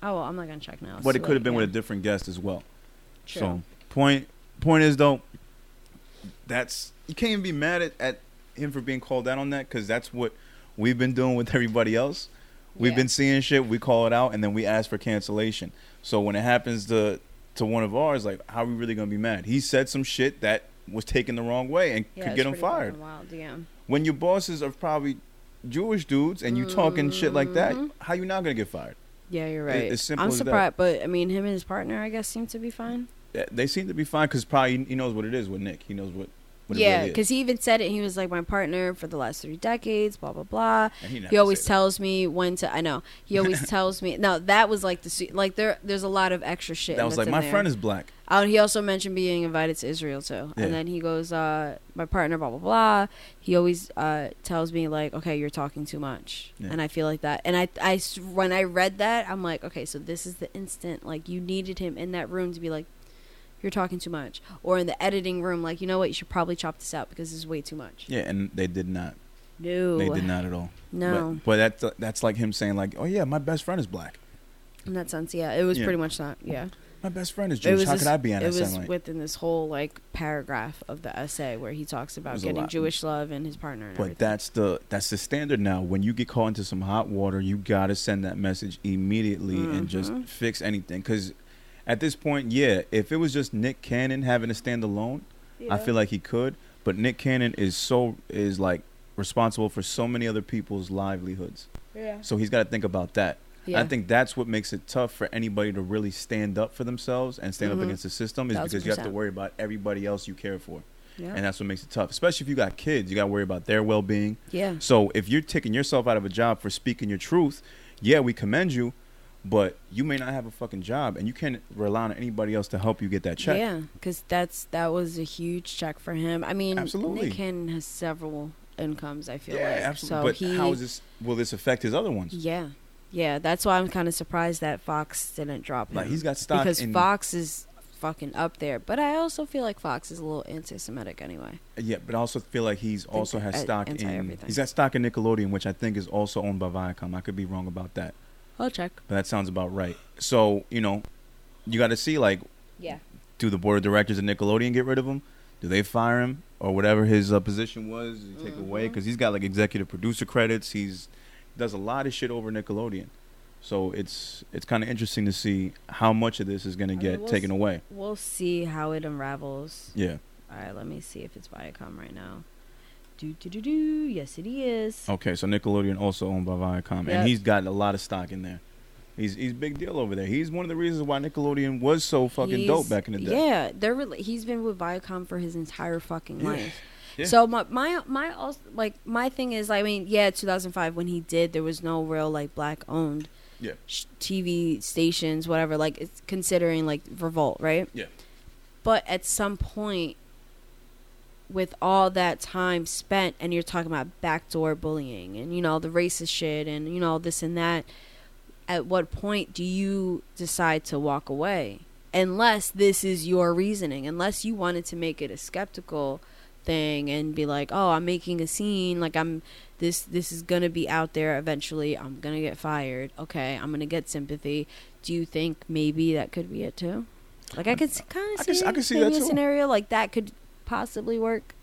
Oh, well, I'm not gonna check now. But It's it could have been yeah. with a different guest as well. True. So point point is though, that's you can't even be mad at, at him for being called out on that because that's what we've been doing with everybody else. We've Yeah. been seeing shit, we call it out, and then we ask for cancellation. So when it happens to to one of ours, like how are we really gonna be mad? He said some shit that was taken the wrong way and yeah, could get him fired. Wild, yeah. When your bosses are probably Jewish dudes and you talking shit like that, Mhm. how you not gonna get fired? Yeah, you're It- right. it's simple I'm surprised, but I mean, him and his partner, I guess, seem to be fine. They seem to be fine because probably he knows what it is with Nick. He knows what. Yeah, it really because he even said it. He was like my partner for the last three decades. Blah blah blah. He, He always that. tells me when to. I know. He always tells me. No, that was like the like there. There's a lot of extra shit. That was like my there. friend is black. Oh, he also mentioned being invited to Israel too. Yeah. And then he goes, uh, my partner, blah blah blah. He always uh, tells me like, okay, you're talking too much, Yeah. and I feel like that. And I, I when I read that, I'm like, okay, so this is the instant like you needed him in that room to be like, you're talking too much, or in the editing room, like, you know what, you should probably chop this out because this is way too much. Yeah, and they did not. No, They did not at all. No, But, but that's that's like him saying like, oh yeah, my best friend is black. in that sense, yeah, it was Yeah. pretty much that. Yeah, My best friend is Jewish. was. How this- could I be on it that was segment? within this whole like paragraph of the essay where he talks about getting. Jewish love and his partner. And But everything. that's the that's the standard now. When you get caught into some hot water, you gotta send that message immediately and just Mhm. fix anything. Because at this point, yeah, if it was just Nick Cannon having to stand alone, I feel like he could. But Nick Cannon is so is like responsible for so many other people's livelihoods. Yeah. So he's got to think about that. Yeah. I think that's what makes it tough for anybody to really stand up for themselves and stand Mhm. up against the system is Thousand because you have to worry about everybody else you care for. yeah. And that's what makes it tough. Especially if you got kids, you got to worry about their well-being. yeah. So if you're taking yourself out of a job for speaking your truth, yeah, we commend you, but you may not have a fucking job and you can't rely on anybody else to help you get that check. Yeah, because that's that was a huge check for him. I mean, Absolutely. Nick Cannon has several incomes. I feel Yeah, like absolutely. but so he how is this? Will this affect his other ones? yeah yeah that's why I'm kind of surprised that Fox didn't drop him Like he's got stock because in. Fox is fucking up there. But I also feel like Fox is a little anti-Semitic anyway. Yeah, but I also feel like he's also has stock in. He's got stock in Nickelodeon, which I think is also owned by Viacom. I could be wrong about that, I'll check. but that sounds about right. So you know, you got to see like, Yeah. do the board of directors of Nickelodeon get rid of him? Do they fire him or whatever his uh, position was? Does he take away Mhm. because he's got like executive producer credits. He's does a lot of shit over Nickelodeon. So it's it's kind of interesting to see how much of this is going to I get mean, we'll taken s- away. We'll see how it unravels. Yeah. All right, let me see if it's Viacom right now. Do do do do. Yes, it is. Okay, so Nickelodeon also owned by Viacom, Yep. and he's got a lot of stock in there. He's he's a big deal over there. He's one of the reasons why Nickelodeon was so fucking dope back in the day. Yeah, they're really, he's been with Viacom for his entire fucking Yeah. life. Yeah. So my my my also, like my thing is I mean yeah 2005 when he did there was no real like black owned Yeah. sh- TV stations whatever like it's considering like Revolt right Yeah. but at some point with all that time spent and you're talking about backdoor bullying and you know the racist shit and you know this and that at what point do you decide to walk away? Unless this is your reasoning. Unless you wanted to make it a skeptical thing and be like oh i'm making a scene. Like i'm this this is gonna be out there eventually. I'm gonna get fired. Okay i'm gonna get sympathy. Do you think maybe that could be it too? Like i could kind of see I can see that a too. scenario like that could possibly work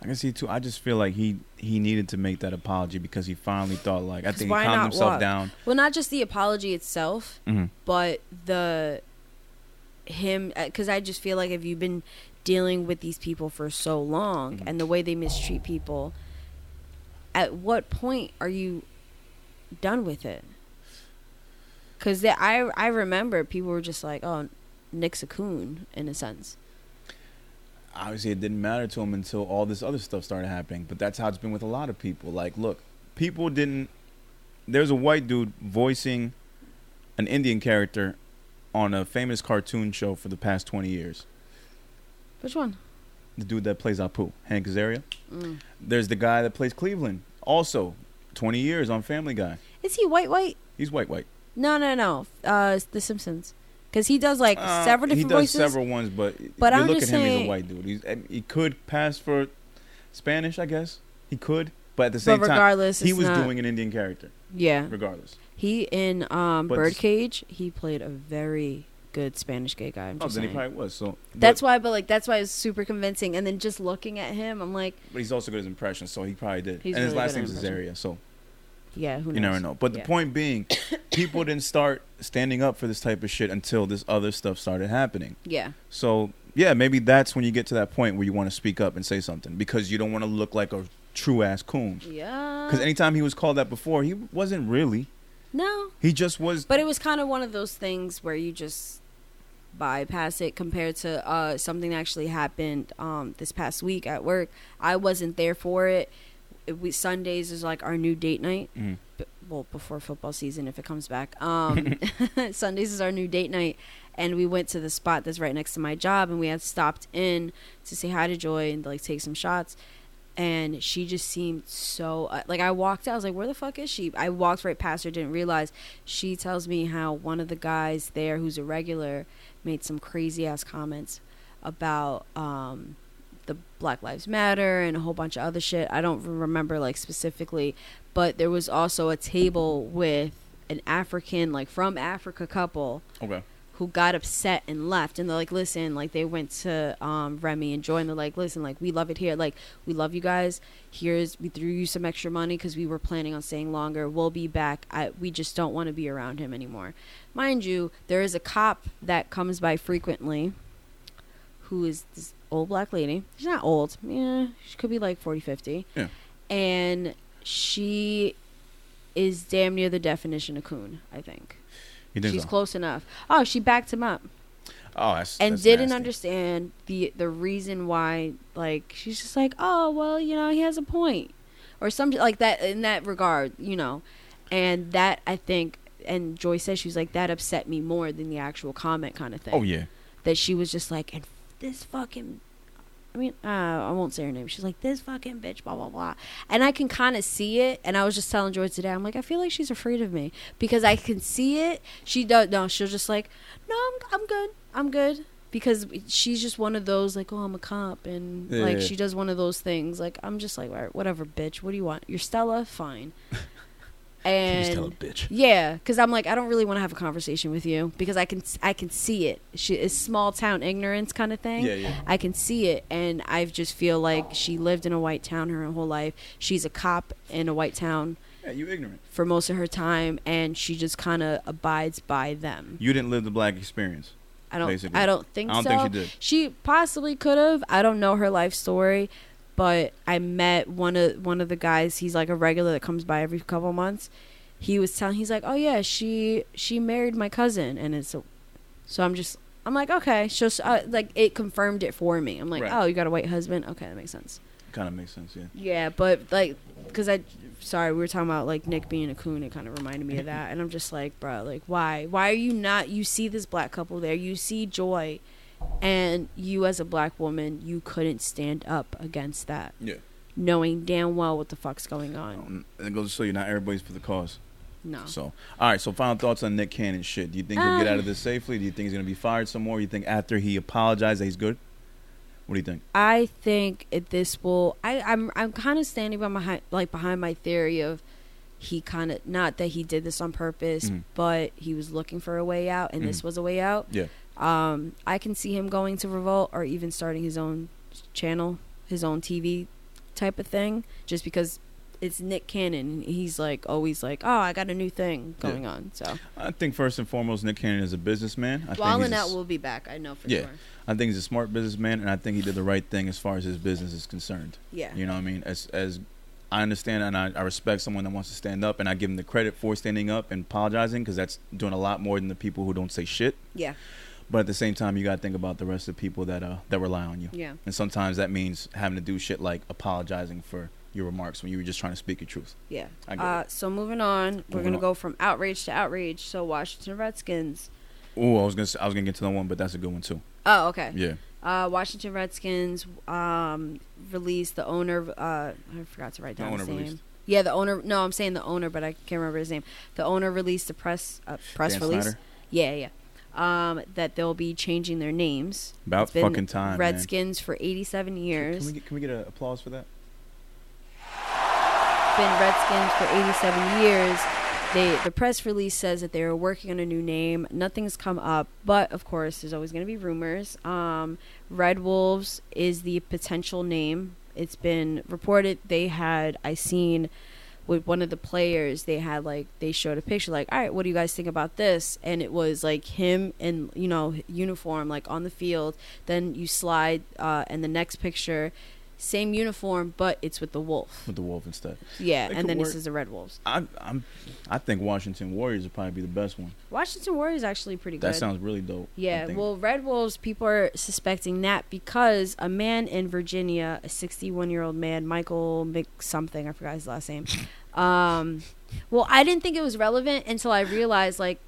I can see too. I just feel like he he needed to make that apology because he finally thought like I think he calmed himself walk? down. well not just the apology itself hmm but the him because i just feel like if you've been dealing with these people for so long Mhm. and the way they mistreat people at what point are you done with it because i i remember people were just like oh nick's a coon in a sense Obviously, it didn't matter to him until all this other stuff started happening. But that's how it's been with a lot of people. Like, look, people didn't. There's a white dude voicing an Indian character on a famous cartoon show for the past 20 years. which one The dude that plays Apu, Hank Azaria. mm. There's the guy that plays Cleveland, also 20 years on Family Guy. is he white white He's white, white. no no no uh the simpsons because he does like Uh, several different he does voices several ones, but, But you I'm look just at him, he's a white dude. He's, he could pass for Spanish, I guess. He could, but at the same but time, regardless he was not- doing an Indian character, yeah regardless. He in um But- Birdcage, he played a very good Spanish gay guy. I'm Oh, just then he probably was. So that's but, why, but like that's why it's super convincing. And then just looking at him, I'm like, but he's also good at his impressions, so he probably did. And his really last at name's. Azaria, so yeah, who knows? you never know. But Yeah. the point being, people didn't start standing up for this type of shit until this other stuff started happening. Yeah, So yeah, maybe that's when you get to that point where you want to speak up and say something because you don't want to look like a true ass coon. yeah. Because anytime he was called that before, he wasn't really. no, He just was. but it was kind of one of those things where you just bypass it compared to uh something that actually happened um this past week at work. I wasn't there for it. We, Sundays is like our new date night. Mhm. b- well before football season if it comes back um sundays is our new date night and we went to the spot that's right next to my job and we had stopped in to say hi to joy and like take some shots and she just seemed so uh, like i walked out i was like where the fuck is she i walked right past her didn't realize she tells me how one of the guys there who's a regular made some crazy ass comments about um the Black Lives Matter and a whole bunch of other shit. I don't remember like specifically, but there was also a table with an African, like from Africa couple okay. who got upset and left. And they're like, listen, like they went to um, Remy and joined. they're like, listen, like we love it here. Like we love you guys. Here's, we threw you some extra money because we were planning on staying longer. We'll be back. I, we just don't want to be around him anymore. Mind you, there is a cop that comes by frequently who is this old black lady. She's not old. Yeah, she could be like 40, 50. Yeah. And she is damn near the definition of coon, I think. You think She's so? close enough. Oh, she backed him up Oh, that's and that's didn't nasty. understand the the reason why. Like she's just like, oh well, you know, he has a point, or something like that in that regard, you know. And that I think, and Joy says she was like that upset me more than the actual comment kind of thing. Oh yeah. That she was just like, and this fucking I mean, uh, I won't say her name. She's like, this fucking bitch, blah, blah, blah. And I can kind of see it. And I was just telling Joy today, I'm like, I feel like she's afraid of me because I can see it. She does, no, she'll just like, no, I'm, I'm good. I'm good. Because she's just one of those, like, oh, I'm a cop. And, Yeah, like, yeah. she does one of those things. Like, I'm just like, whatever, bitch. What do you want? You're Stella? Fine. And Just tell a bitch. yeah, because I'm like, I don't really want to have a conversation with you because I can I can see it. She is small town ignorance kind of thing. Yeah, yeah. I can see it, and I just feel like she lived in a white town her whole life. She's a cop in a white town Yeah, you ignorant. for most of her time, and she just kind of abides by them. You didn't live the black experience. I don't. basically. I don't think I don't so. think she did. She possibly could have. I don't know her life story, but I met one of one of the guys. He's like a regular that comes by every couple months. He was telling. He's like, oh yeah, she she married my cousin, and it's. A, so I'm just. I'm like, okay, so uh, like it confirmed it for me. I'm like, Right. oh, you got a white husband? Okay, that makes sense. Kind of makes sense, yeah. Yeah, but like, cause I, sorry, we were talking about like Nick being a coon. It kind of reminded me of that, and I'm just like, bro, like, why? Why are you not? You see this black couple there. You see Joy, and you as a black woman, you couldn't stand up against that, Yeah. knowing damn well what the fuck's going on. Um, it goes to show you not everybody's for the cause. No, So, all right. So, final thoughts on Nick Cannon shit. Do you think he'll get out of this safely? Do you think he's gonna be fired some more? You think after he apologized that he's good? What do you think? I think it, this will. I, I'm I'm kind of standing by my like behind my theory of he kind of not that he did this on purpose, Mhm. but he was looking for a way out, and this Mhm. was a way out. Yeah. Um, I can see him going to Revolt or even starting his own channel, his own TV type of thing, just because it's Nick Cannon. He's like always like, oh, I got a new thing Yeah. going on. So I think first and foremost, Nick Cannon is a businessman. I think Wall he's and a out s- will be back. I know for Yeah. sure. I think he's a smart businessman, and I think he did the right thing as far as his business is concerned. Yeah. You know what I mean? As as I understand and I, I respect someone that wants to stand up, and I give him the credit for standing up and apologizing because that's doing a lot more than the people who don't say shit. Yeah. But at the same time, you got to think about the rest of the people that uh that rely on you. Yeah. And sometimes that means having to do shit like apologizing for your remarks when you were just trying to speak your truth. Yeah. I get Uh, so moving on, we're gonna on. go from outrage to outrage. So Washington Redskins. Oh, I was gonna say, I was gonna get to that one, but that's a good one too. Oh, okay. Yeah. Uh, Washington Redskins um, released the owner. Uh, I forgot to write The down his name. released. Yeah, the owner. No, I'm saying the owner, but I can't remember his name. The owner released a press uh, press Dan release. Snyder? Yeah, yeah. Um, that they'll be changing their names. About It's been fucking time, man. Redskins for 87 years. Can we get can we get an applause for that? been Redskins for 87 years. They the press release says that they are working on a new name. Nothing's come up, but of course, there's always going to be rumors. Um, Red Wolves is the potential name. It's been reported they had I seen with one of the players they had like they showed a picture like all right what do you guys think about this? And it was like him in you know uniform like on the field. Then you slide uh and the next picture same uniform but it's with the wolf With the wolf instead. yeah, That and then work. this is the Red Wolves. I I'm I think Washington Warriors would probably be the best one. Washington Warriors is actually pretty good. That sounds really dope. Yeah, well, Red Wolves, people are suspecting that because a man in Virginia, a 61 year old man, Michael Mc something, I forgot his last name. Um, well, I didn't think it was relevant until I realized, like,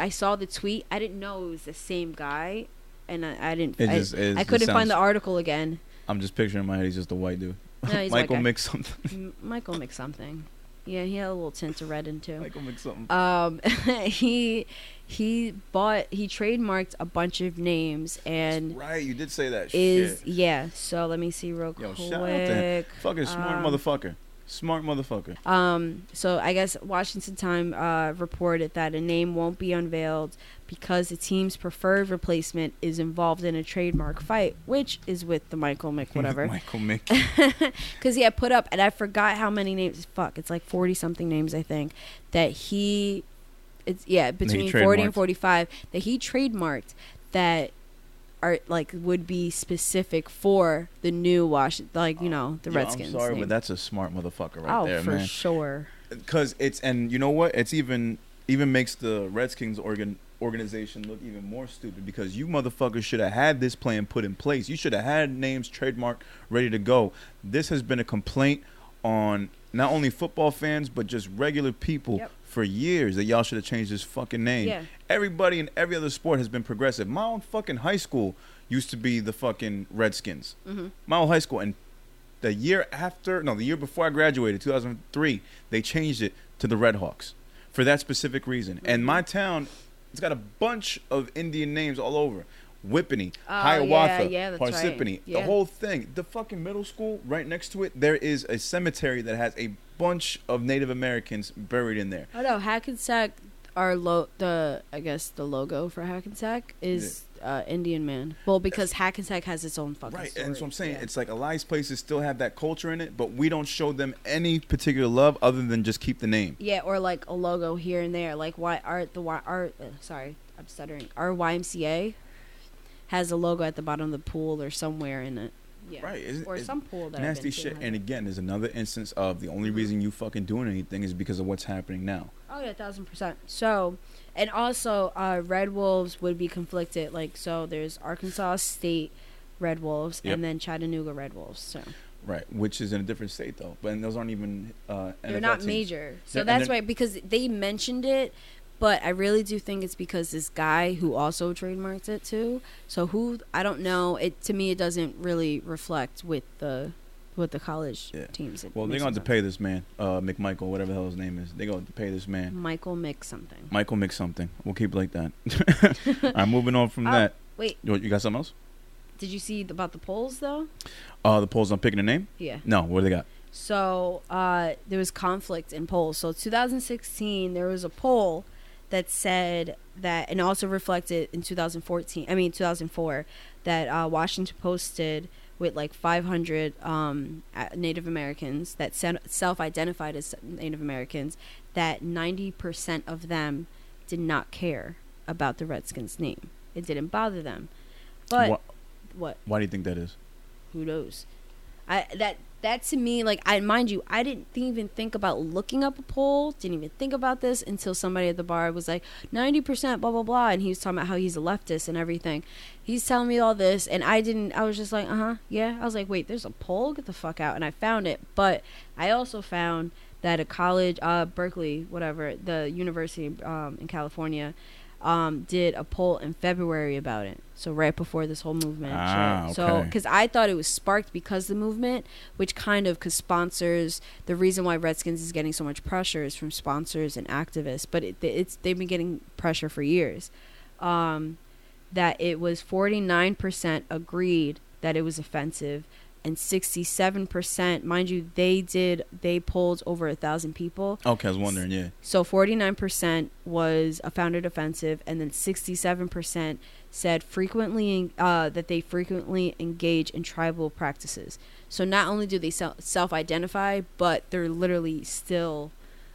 I saw the tweet. I didn't know it was the same guy, and I, I didn't. It I, just- I couldn't find the article again. I'm just picturing in my head he's just a white dude. No, he's Michael guy. mix something. Michael Mc something. Yeah, he had a little tint of red in too. Michael mix something. um he he bought he trademarked a bunch of names and right, you did say that is shit. yeah so let me see real Yo, quick shout out to him. Fucking smart um, motherfucker. Smart motherfucker. um so i guess washington time uh reported that a name won't be unveiled because the team's preferred replacement is involved in a trademark fight which is with the michael Mick whatever Michael Mick. because he had put up, and I forgot how many names. Fuck, it's like forty something names, I think. That he, it's yeah, between forty and forty five. That he trademarked that are like would be specific for the new Wash, like you know the Yo, Redskins. I'm sorry, name. but that's a smart motherfucker right oh there, for man. sure. Because it's and you know what? It's even even makes the Redskins organ organization look even more stupid because you motherfuckers should have had this plan put in place. You should have had names trademark ready to go. This has been a complaint on not only football fans but just regular people Yep. For years that y'all should have changed this fucking name. Yeah. Everybody in every other sport has been progressive. My own fucking high school used to be the fucking Redskins. Mhm. My old high school, and the year after, no, the year before I graduated, 2003, they changed it to the Redhawks for that specific reason. And my town, it's got a bunch of Indian names all over. Whippany, Oh, Hiawatha, yeah, yeah, that's right. Parsippany, the whole thing. The fucking middle school right next to it, there is a cemetery that has a bunch of Native Americans buried in there. Oh no, Hackensack. Our lo the I guess the logo for Hackensack is uh, Indian man. Well, because Hackensack has its own fucking Right, story. and so I'm saying. Yeah. It's like a lot of these places still have that culture in it, but we don't show them any particular love other than just keep the name. Yeah, or like a logo here and there, like why art the why art. Uh, sorry, I'm stuttering. Our YMCA has a logo at the bottom of the pool or somewhere in it. Yeah. Right, it's- or it's some pool that I've Nasty been shit. And again, there's another instance of the only Mhm. reason you fucking doing anything is because of what's happening now. Oh yeah, thousand percent. So, and also, uh, Red Wolves would be conflicted. Like, so there's Arkansas State Red Wolves Yep. and then Chattanooga Red Wolves. So Right, which is in a different state though, but and those aren't even. Uh, they're NFL not teams. major. So Yeah, and that's then- why because they mentioned it, but I really do think it's because this guy who also trademarked it too. So who I don't know. It to me it doesn't really reflect with the with the college Yeah. teams. It Well, they're going to pay this man, uh, McMichael, whatever the hell his name is. They're going to pay this man. Michael Mick something. Michael Mix something. We'll keep it like that. I'm moving on from Oh. that. Wait, You, you got something else? did you see about the polls though? Uh, the polls. I'm picking a name. Yeah. No, what do they got? So uh, there was conflict in polls. So 2016, there was a poll that said that, and also reflected in 2014. I mean 2004, that uh, Washington posted with like 500 um, Native Americans that self-identified as Native Americans, that 90% of them did not care about the Redskins name. It didn't bother them. But Wha- what? Why do you think that is? who knows i that that to me like i mind you i didn't even think about looking up a poll didn't even think about this until somebody at the bar was like 90% blah blah blah and he was talking about how he's a leftist and everything. He's telling me all this and i didn't i was just like uh-huh yeah. I was like wait there's a poll? Get the fuck out and i found it. But i also found that a college uh berkeley whatever the university um in california um, did a poll in February about it. So right before this whole movement. Ah, shit. So because I thought it was sparked because the movement, which kind of because sponsors. The reason why Redskins is getting so much pressure is from sponsors and activists, but it, it's they've been getting pressure for years. Um, that it was forty nine percent agreed that it was offensive, and sixty seven percent, mind you, they did they polled over a thousand people. Okay, I was wondering. Yeah. So 49% was a found offensive, and then 67% said frequently uh, that they frequently engage in tribal practices. So not only do they self-identify, but they're literally still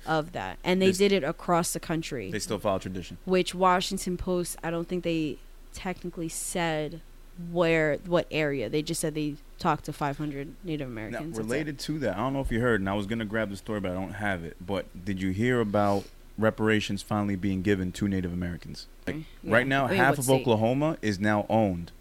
of that, and they did it across the country. They still follow tradition. which Washington Post, I don't think they technically said where what area. They just said they talked to 500 Native Americans. It. related to that, I don't know if you heard, and I was gonna grab the story, but I don't have it. But did you hear about reparations finally being given to Native Americans? Like, Yeah. Right now, I mean, half of state? Oklahoma is now owned,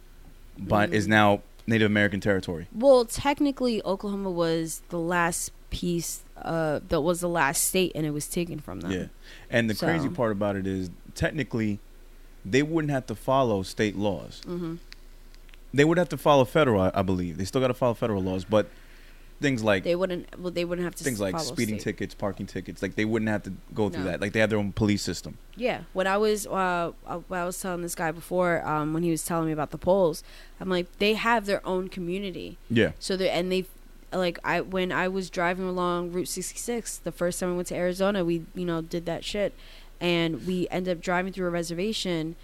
but is Mm. now Native American territory. Well, technically, Oklahoma was the last piece. Uh, that was the last state, and it was taken from them. Yeah, and the crazy part about it is, technically, they wouldn't have to follow state laws. hmm They would have to follow federal, I, I believe. They still got to follow federal laws, but things like They wouldn't. Well, they wouldn't have to. things like follow speeding state. tickets, parking tickets, like they wouldn't have to go through No. that. Like they have their own police system. Yeah, when I was uh, uh, when I was telling this guy before, um, when he was telling me about the polls, I'm like, they have their own community. Yeah. So they and they like I when I was driving along Route 66 the first time we went to Arizona, we you know did that shit, and we ended up driving through a reservation.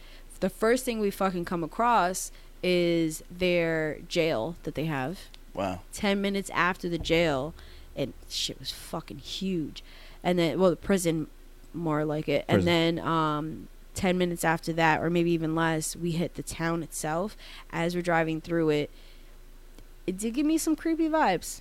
The first thing we fucking come across is their jail that they have. Wow. 10 minutes after the jail and shit was fucking huge and then well the prison more like it Prison. and then um 10 minutes after that or maybe even less we hit the town itself as we're driving through it it did give me some creepy vibes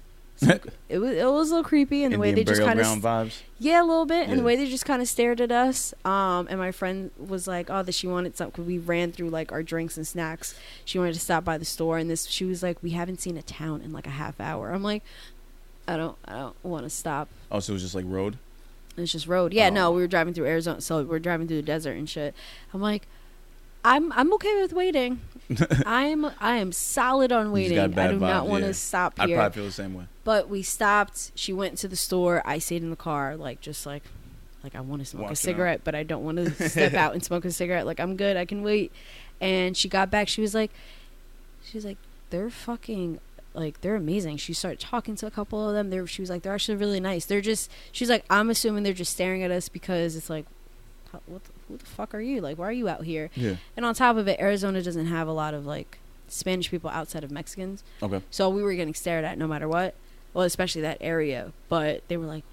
it was it was a little creepy and the way they just kind of vibes. yeah, a little bit. And the way they just kind of stared at us. Um, and my friend was like, "Oh, that she wanted something." we ran through like our drinks and snacks. She wanted to stop by the store, and this she was like, "We haven't seen a town in like a half hour." I'm like, "I don't, I don't want to stop." Oh, so it was just like road. It's just road. Yeah, no, Oh. we were driving through Arizona, so we're driving through the desert and shit. I'm like, I'm I'm okay with waiting. I'm I am solid on waiting. I do not want to yeah. stop here. probably feel the same way. But we stopped. She went to the store. I stayed in the car, like just like, like I want to smoke Watching a cigarette, but I don't want to step out and smoke a cigarette. Like I'm good. I can wait. And she got back. She was like, she was like, they're fucking. Like they're amazing. She started talking to a couple of them. They she was like they're actually really nice. They're just she's like I'm assuming they're just staring at us because it's like, what the, who the fuck are you? Like why are you out here? Yeah. And on top of it, Arizona doesn't have a lot of like Spanish people outside of Mexicans. Okay. So we were getting stared at no matter what. Well, especially that area. But they were like,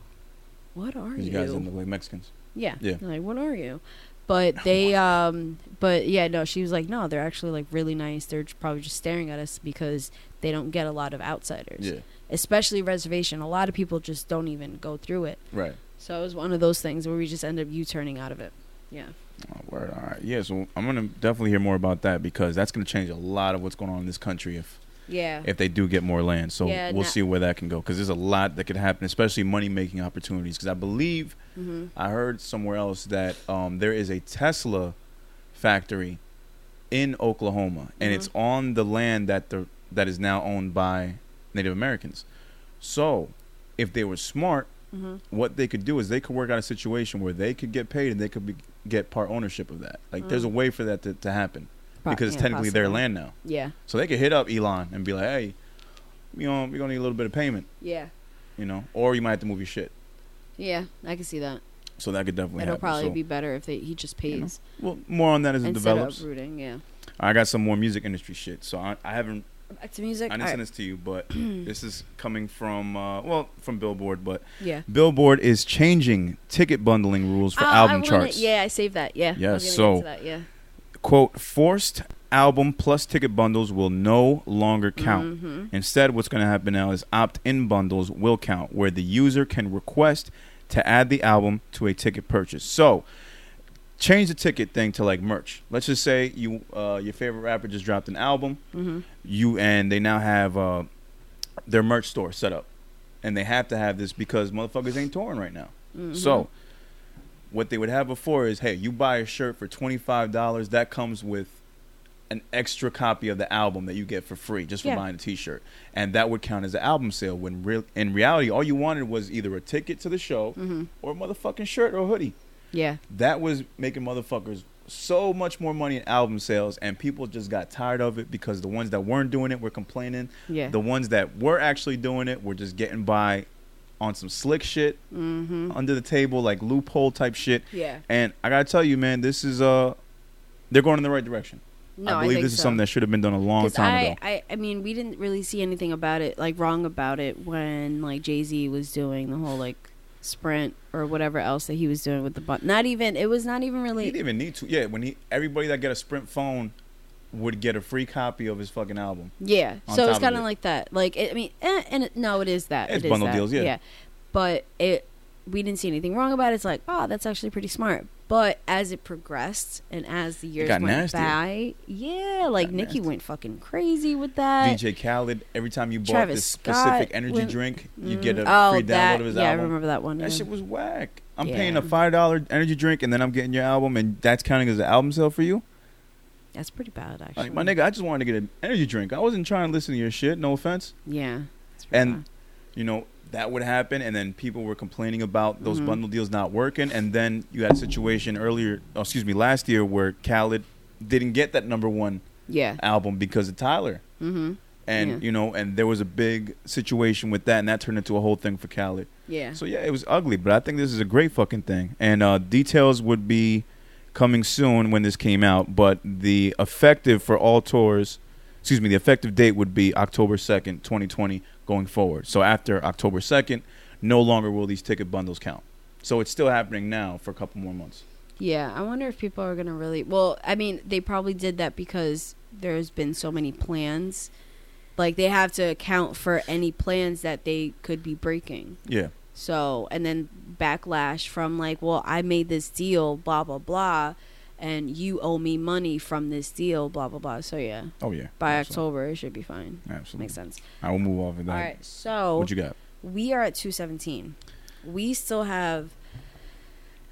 "What are you?" you guys didn't look like Mexicans. yeah. Yeah. They're like, "What are you?" But they, um, but yeah, no. She was like, "No, they're actually like really nice. They're probably just staring at us because they don't get a lot of outsiders, Yeah. especially reservation. A lot of people just don't even go through it. Right. So it was one of those things where we just end up U-turning out of it. Yeah. Oh, word. All right. Yeah. So I'm gonna definitely hear more about that because that's gonna change a lot of what's going on in this country if Yeah. if they do get more land. So Yeah, we'll see where that can go because there's a lot that could happen, especially money making opportunities. Because I believe hmm I heard somewhere else that um, there is a Tesla factory in Oklahoma, and Mhm. it's on the land that the that is now owned by Native Americans. So, if they were smart, hmm what they could do is they could work out a situation where they could get paid and they could be, get part ownership of that. Like, there's a Mm. way for that to, to happen Pro- because it's yeah, technically their land now. Yeah. So they could hit up Elon and be like, "Hey, you know, we're gonna need a little bit of payment, Yeah. you know, or you might have to move your shit." Yeah. I can see that. So that could definitely It'll happen. probably So, be better if they, he just you know, pays well, more on that as it instead develops. of rooting. Yeah. I got some more music industry shit. So I, I haven't Back to music. I didn't All send right. this to you, but this is coming from uh, well from Billboard. But Yeah. Billboard is changing ticket bundling rules for Oh, album wanna- charts. Yeah, I saved that. Yeah. I Yeah, was gonna so- get to that, yeah. Quote: Forced album plus ticket bundles will no longer count. Mhm. Instead, what's going to happen now is opt-in bundles will count, where the user can request to add the album to a ticket purchase. So, change the ticket thing to like merch. Let's just say you uh, your favorite rapper just dropped an album. Mhm. you and they now have uh, their merch store set up, and they have to have this because motherfuckers ain't touring right now. Mhm. So, what they would have before is, hey, you buy a shirt for twenty five dollars, that comes with an extra copy of the album that you get for free just for Yeah. buying a T-shirt, and that would count as an album sale. When real in reality, all you wanted was either a ticket to the show Mhm. or a motherfucking shirt or hoodie. Yeah. That was making motherfuckers so much more money in album sales, and people just got tired of it because the ones that weren't doing it were complaining. Yeah. The ones that were actually doing it were just getting by on some slick shit Mhm. under the table, like loophole type shit. Yeah. And I gotta tell you, man, this is uh, they're going in the right direction. No, I believe think this is so. something that should have been done a long time I, ago. I, I mean, we didn't really see anything about it, like wrong about it, when like Jay Z was doing the whole like sprint or whatever else that he was doing with the button. Not even. It was not even really. He didn't even need to. Yeah, when he everybody that get a Sprint phone would get a free copy of his fucking album. Yeah. So it's kind of it. like that. Like it, I mean, eh, and it, no, it is that. It's it is bundle that. deals, yeah. But it, we didn't see anything wrong about it. It's like, oh, that's actually pretty smart. But as it progressed and as the years went nastier. by, yeah, like got Nicki nasty. went fucking crazy with that. DJ Khaled, every time you bought Travis this Scott specific energy went- drink, you mm. get a oh, free download that, of his yeah, I remember that one. That yeah. shit was whack. I'm Yeah. paying a five dollar energy drink and then I'm getting your album and that's counting as an album sale for you. That's pretty bad, actually. Like my nigga, I just wanted to get an energy drink. I wasn't trying to listen to your shit. No offense. Yeah. And bad. you know that would happen, and then people were complaining about those Mhm. bundle deals not working, and then you had a situation earlier, oh, excuse me, last year where Khaled didn't get that number one yeah. album because of Tyler, Mm-hmm. and Yeah. you know, and there was a big situation with that, and that turned into a whole thing for Khaled. Yeah. So yeah, it was ugly, but I think this is a great fucking thing. And uh, details would be coming soon when this came out, but the effective for all tours, excuse me, the effective date would be October second, twenty twenty, going forward. So after October second, no longer will these ticket bundles count. So it's still happening now for a couple more months. Yeah, I wonder if people are gonna really. Well, I mean, they probably did that because there's been so many plans. Like they have to account for any plans that they could be breaking. Yeah, So, and then backlash from like, well, I made this deal, blah blah blah, and you owe me money from this deal, blah blah blah. So yeah, oh yeah. by Absolutely. October it should be fine. Absolutely. Makes sense. I will move off of that. All right, so What you got? we are at 217 we still have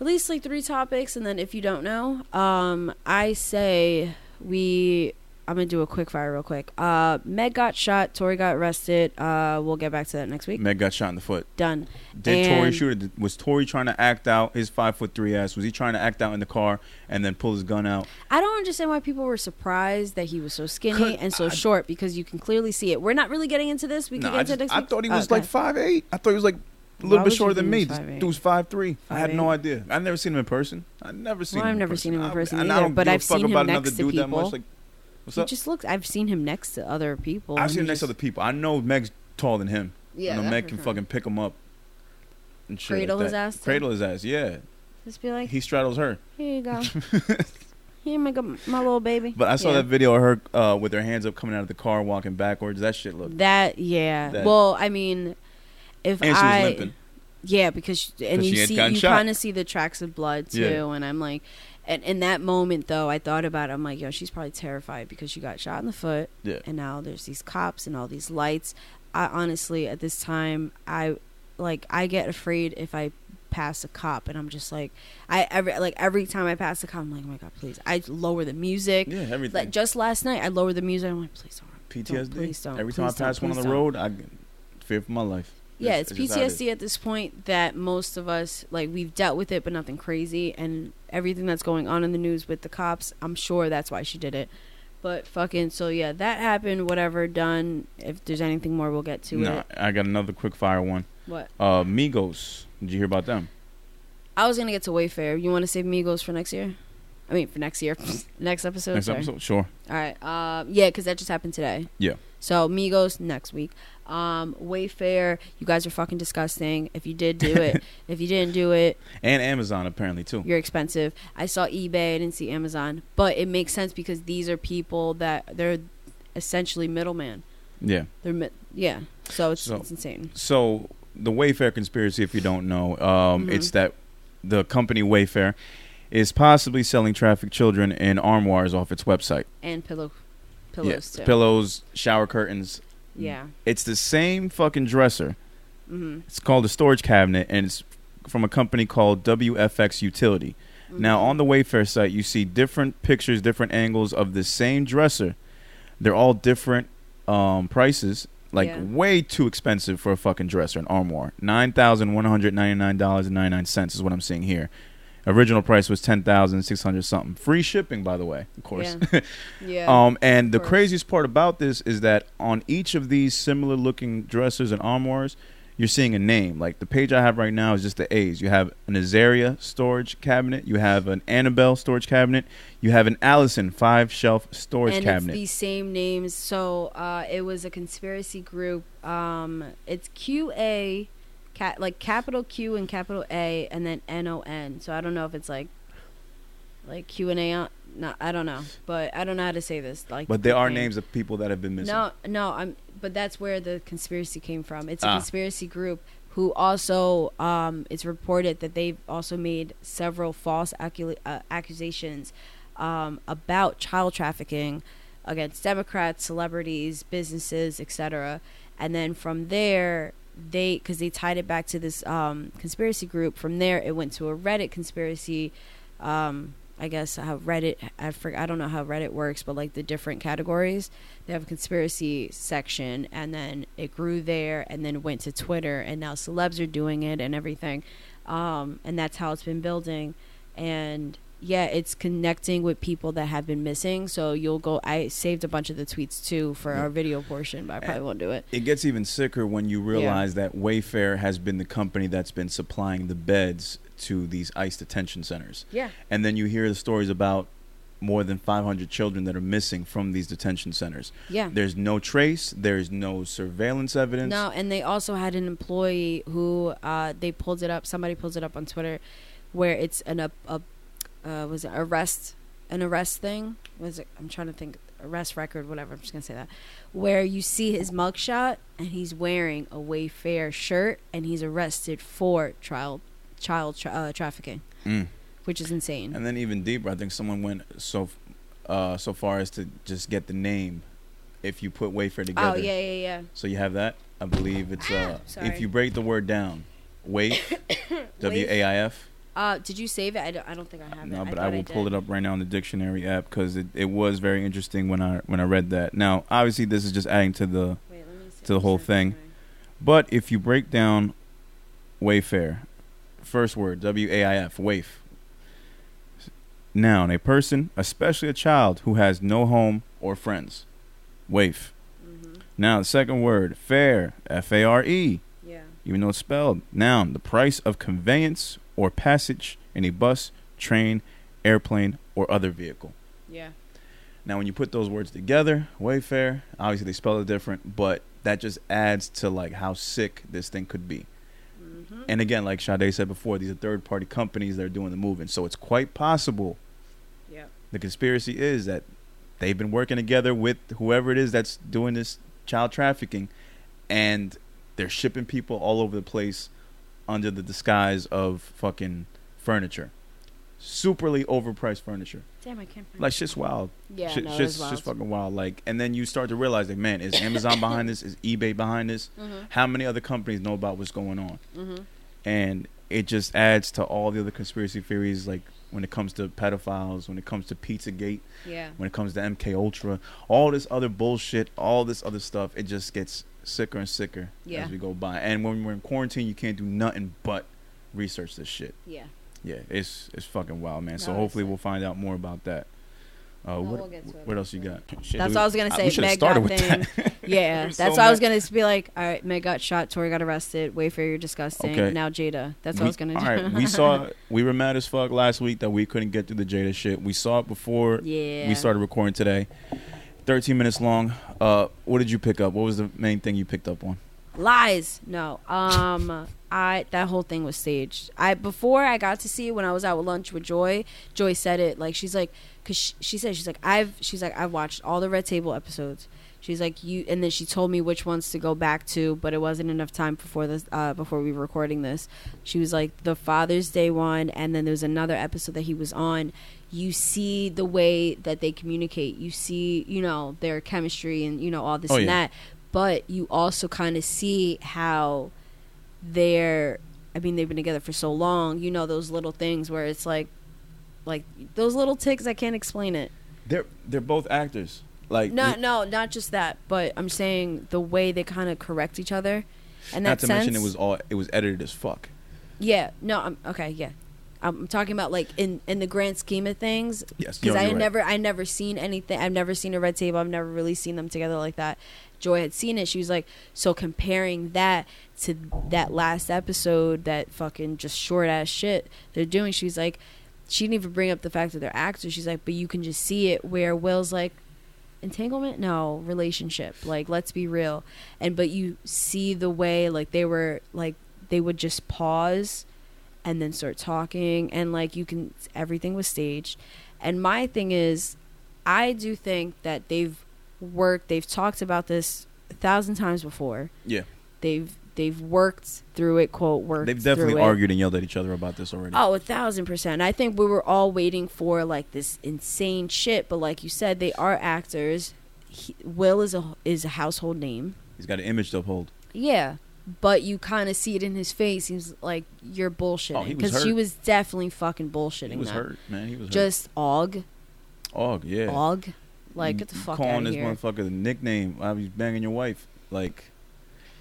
at least like three topics, and then if you don't know, um, I say we. I'm gonna do a quick fire real quick. Uh, Meg got shot. Tori got arrested. Uh, we'll get back to that next week. Meg got shot in the foot. Done. Did And- shoot it? Was Tori trying to act out his five foot three ass? Was he trying to act out in the car and then pull his gun out? I don't understand why people were surprised that he was so skinny and so I- short because you can clearly see it. We're not really getting into this. We can get I, into just, next I week. thought he Oh, was okay. like five eight. I thought he was like a little would bit shorter than me. was This 5'8"? dude was five three. I had no idea. I've never seen him in person. I never seen. Well, him I've never person. seen him in person I either, don't but I've seen him about next another to people. much. Like, what's He up? just looks. I've seen him next to other people. I've seen him next to other people. I know Meg's taller than him. Yeah, you know, Meg can sure. fucking pick him up. And shit Cradle like his that. ass, too? Cradle his ass. Yeah, Just be like, he straddles her. here you go. Here, my, go- my little baby. But I saw Yeah. that video of her uh, with her hands up, coming out of the car, walking backwards. That shit looked. That yeah. That- well, I mean, if And she was I limping. yeah, because she- and 'Cause you see you kind of see the tracks of blood too, Yeah. and I'm like, and in that moment though, I thought about it. I'm like, yo, she's probably terrified because she got shot in the foot, Yeah. and now there's these cops and all these lights. I honestly, at this time, I like I get afraid if I pass a cop, and I'm just like, I every like every time I pass a cop, I'm like, oh my god, please. I lower the music. Yeah, everything. Like just last night, I lowered the music. I'm like, please don't. PTSD. Don't, please don't. Every time I pass one on the don't. road, I fear for my life. Yeah, it's, it is. PTSD at this point that most of us like we've dealt with it, but nothing crazy. And everything that's going on in the news with the cops, I'm sure that's why she did it. But fucking, so yeah, that happened. Whatever, done. If there's anything more, we'll get to No, it. I got another quick fire one. What? Uh, Migos. Did you hear about them? I was gonna get to Wayfair. You want to save Migos for next year? I mean, for next year, next episode. Next sorry. episode, sure. All right. Um, yeah, because that just happened today. Yeah. So Migos next week. Um, Wayfair, you guys are fucking disgusting. If you did do it, if you didn't do it, And Amazon apparently too. you're expensive. I saw eBay, I didn't see Amazon, but it makes sense because these are people that they're essentially middleman. Yeah. They're mi- yeah. So it's So- it's insane. So the Wayfair conspiracy, if you don't know, um, Mhm. it's that the company Wayfair is possibly selling trafficked children in armoires off its website. And pillow pillows Yes, too. pillows, shower curtains. yeah. It's the same fucking dresser. Mm-hmm. It's called a storage cabinet, and it's from a company called WFX Utility. Now, on the Wayfair site, you see different pictures, different angles of the same dresser. They're all different um, prices, like Yeah. way too expensive for a fucking dresser, an armoire. Nine thousand one hundred ninety nine dollars and ninety nine cents is what I'm seeing here. Original price was ten thousand six hundred something. Free shipping, by the way, of course. Yeah. yeah. Um, and the course. craziest part about this is that on each of these similar looking dressers and armoires, you're seeing a name. Like the page I have right now is just the A's. You have an Azaria storage cabinet. You have an Annabelle storage cabinet. You have an Allison five shelf storage and cabinet. it's the same names. So uh, it was a conspiracy group. Um, it's QA, cat like capital Q and capital A, and then N O N. So I don't know if it's like like Q and A. on- No, I don't know, but I don't know how to say this. Like, but there are name. names of people that have been missing. No, no, I'm. But that's where the conspiracy came from. It's a Ah. conspiracy group who also, um, it's reported that they've also made several false accu- uh, accusations um, about child trafficking against Democrats, celebrities, businesses, etc. And then from there, they because they tied it back to this um, conspiracy group. From there, it went to a Reddit conspiracy. Um, I guess how Reddit. I forget I don't know how Reddit works, but like the different categories, they have a conspiracy section, and then it grew there, and then went to Twitter, and now celebs are doing it and everything, um, and that's how it's been building, and yeah, it's connecting with people that have been missing. So you'll go. I saved a bunch of the tweets too for Yeah. our video portion, but I probably won't do it. It gets even sicker when you realize that Wayfair has been the company that's been supplying the beds to these ICE detention centers. Yeah. And then you hear the stories about more than 500 children that are missing from these detention centers. Yeah. There's no trace, there's no surveillance evidence. No, and they also had an employee who uh, they pulled it up. Somebody pulls it up on Twitter, where it's an a, a uh, was it arrest an arrest thing? Was it? I'm trying to think arrest record, whatever. I'm just gonna say that, where you see his mugshot and he's wearing a Wayfair shirt and he's arrested for child child tra- uh, trafficking, Mm. which is insane. And then even deeper, I think someone went so uh, so far as to just get the name if you put Wayfair together. oh yeah, yeah, yeah. So you have that. I believe it's uh, if you break the word down, Waif, W A I F. Uh, did you save it? I don't, I don't think I have it. No, but I, thought will pull it up right now in the dictionary app because it, it was very interesting when I when I read that. Now, obviously, this is just adding to the. Wait, let me see. to the whole thing. But if you break down Wayfair, first word W A I F, waif. Noun, a person, especially a child who has no home or friends. Waif. hmm Now, the second word, fair, F A R E, Yeah. even though it's spelled. Noun, the price of conveyance or passage in a bus, train, airplane, or other vehicle. Yeah. Now, when you put those words together, Wayfair, obviously they spell it different, but that just adds to like how sick this thing could be. hmm And again, like Sade said before, these are third party companies that are doing the moving. So it's quite possible Yeah. the conspiracy is that they've been working together with whoever it is that's doing this child trafficking and they're shipping people all over the place under the disguise of fucking furniture. Superly overpriced furniture. Damn, I can't. Find Like shit's wild. Yeah. Shit, no, shit's wild. just fucking wild. Like, and then you start to realize, like, man, is Amazon behind this? Is eBay behind this? Mhm. How many other companies know about what's going on? Mhm. And it just adds to all the other conspiracy theories, like when it comes to pedophiles, when it comes to Pizzagate, Yeah. when it comes to MK Ultra, all this other bullshit, all this other stuff. It just gets sicker and sicker Yeah. as we go by. And when we're in quarantine, you can't do nothing but research this shit. Yeah. Yeah, it's it's fucking wild, man. So hopefully we'll find out more about that. Uh, No, what we'll get to it what else you got? Shit, That's we- what I was gonna we say. should've Meg started got with thing. that. Yeah, that's so why I was gonna be like, all right, Meg got shot, Tori got arrested, Wayfair, you're disgusting. Okay. Now Jada. That's what I was gonna do. All right, we saw we were mad as fuck last week that we couldn't get through the Jada shit. We saw it before Yeah. we started recording today. 13 minutes long. Uh, what did you pick up? What was the main thing you picked up on? Lies. No. Um I that whole thing was staged. I before I got to see it when I was out with lunch with Joy, Joy said it like she's like cuz she, she said she's like I've she's like I've watched all the Red Table episodes. She's like you and then she told me which ones to go back to, but it wasn't enough time before this uh before we were recording this. She was like the Father's Day one and then there was another episode that he was on. You see the way that they communicate. You see, you know, their chemistry and you know all this Oh, and yeah. that but you also kind of see how they're i mean they've been together for so long you know those little things where it's like like those little ticks i can't explain it They're they're both actors. Like no no not just that but i'm saying the way they kind of correct each other and that's not to sense mention it was all it was edited as fuck. yeah no i'm okay yeah i'm talking about like in in the grand scheme of things Yes, because you're- I had right. never I never seen anything. I've never seen a red table. I've never really seen them together like that. Joy had seen it. She was like, so comparing that to that last episode, that fucking just short ass shit they're doing. She's like, she didn't even bring up the fact that they're actors. She's like, but you can just see it where Will's like. Entanglement? No, relationship. Like, let's be real. And but you see the way like they were like they would just pause and then start talking and like you can everything was staged and my thing is i do think that they've worked they've talked about this a thousand times before Yeah, they've they've worked through it quote worked they've definitely through it. argued and yelled at each other about this already. Oh, a thousand percent. I think we were all waiting for like this insane shit, but like you said, they are actors. He, Will is a is a household name. He's got an image to uphold. Yeah, but you kind of see it in his face. He's like, "You're bullshitting," Oh, he was because she was definitely fucking bullshitting. He was that. hurt, man. He was Just og, hurt. Og, yeah. og, like get the fuck calling out of this here. motherfucker the nickname while he's banging your wife, like,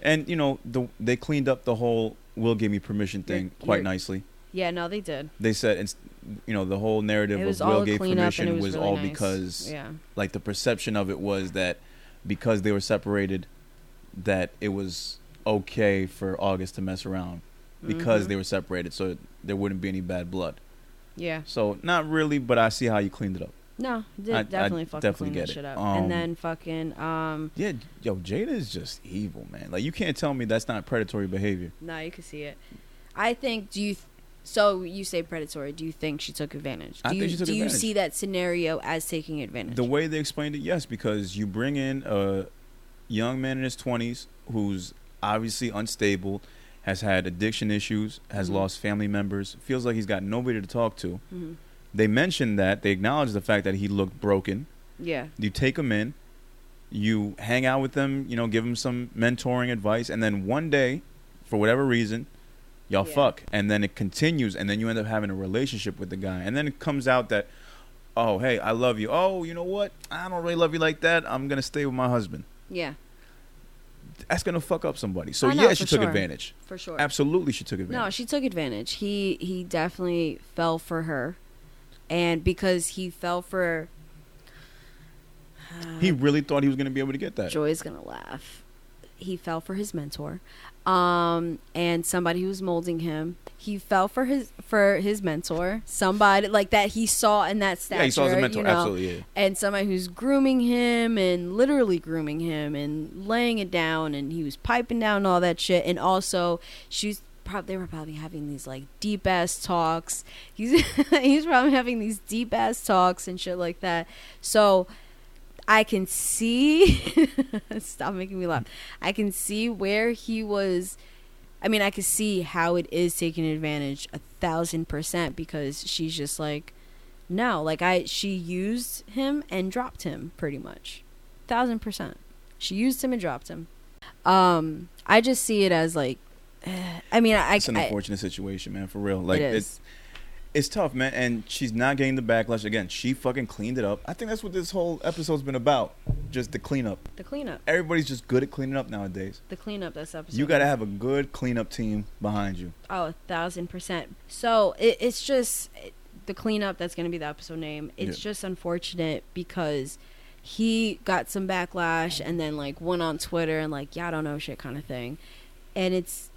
and you know the they cleaned up the whole "will give me permission" thing You're- quite you're- nicely. Yeah, no, they did. They said, it's, you know, the whole narrative of Will gave permission was, was really all nice. because, yeah, like, the perception of it was that because they were separated, that it was okay for August to mess around because Mhm. they were separated, so there wouldn't be any bad blood. yeah. So not really, but I see how you cleaned it up. No, did I- I definitely fucking definitely clean get that it. shit up. Um, and then fucking um, Yeah, yo, Jada is just evil, man. Like you can't tell me that's not predatory behavior. no, you can see it. I think. Do you? Th- so you say predatory? Do you think she took advantage? Do I you, think she took Do you see that scenario as taking advantage? The way they explained it, yes, because you bring in a young man in his twenties who's obviously unstable, has had addiction issues, has Mhm. lost family members, feels like he's got nobody to talk to. hmm They mentioned that they acknowledge the fact that he looked broken. Yeah. You take him in, you hang out with him, you know, give him some mentoring advice, and then one day, for whatever reason, Y'all Yeah. fuck, and then it continues, and then you end up having a relationship with the guy, and then it comes out that, oh hey, I love you. Oh, you know what? I don't really love you like that. I'm gonna stay with my husband. Yeah, That's gonna fuck up somebody. So I know, yeah, she took sure. advantage. for sure. Absolutely, she took advantage. No, she took advantage. He he definitely fell for her, and because he fell for, he really thought he was gonna be able to get that. Joy's gonna laugh. He fell for his mentor, um, and somebody who was molding him. He fell for his for his mentor, somebody like that he saw in that stature. yeah, he saw as a mentor. You know, Absolutely, yeah. and somebody who's grooming him and literally grooming him and laying it down and he was piping down all that shit and also she's probably they were probably having these like deep ass talks he's he's probably having these deep ass talks and shit like that so I can see stop making me laugh I can see where he was I mean I can see how it is taking advantage a thousand percent because she's just like no, like I she used him and dropped him pretty much. Thousand percent. She used him and dropped him. Um I just see it as like I mean I, It's an I unfortunate situation, man. For real, like it is. it's it's tough, man. And she's not getting the backlash again. She fucking cleaned it up. I think that's what this whole episode's been about. Just the cleanup. the cleanup. Everybody's just good at cleaning up nowadays. The cleanup this episode. You got to have a good cleanup team behind you. Oh, a thousand percent. So it, it's just it, the cleanup. That's going to be the episode name. It's Yeah. just unfortunate because he got some backlash and then like went on Twitter and like yeah I don't know shit kind of thing, and it's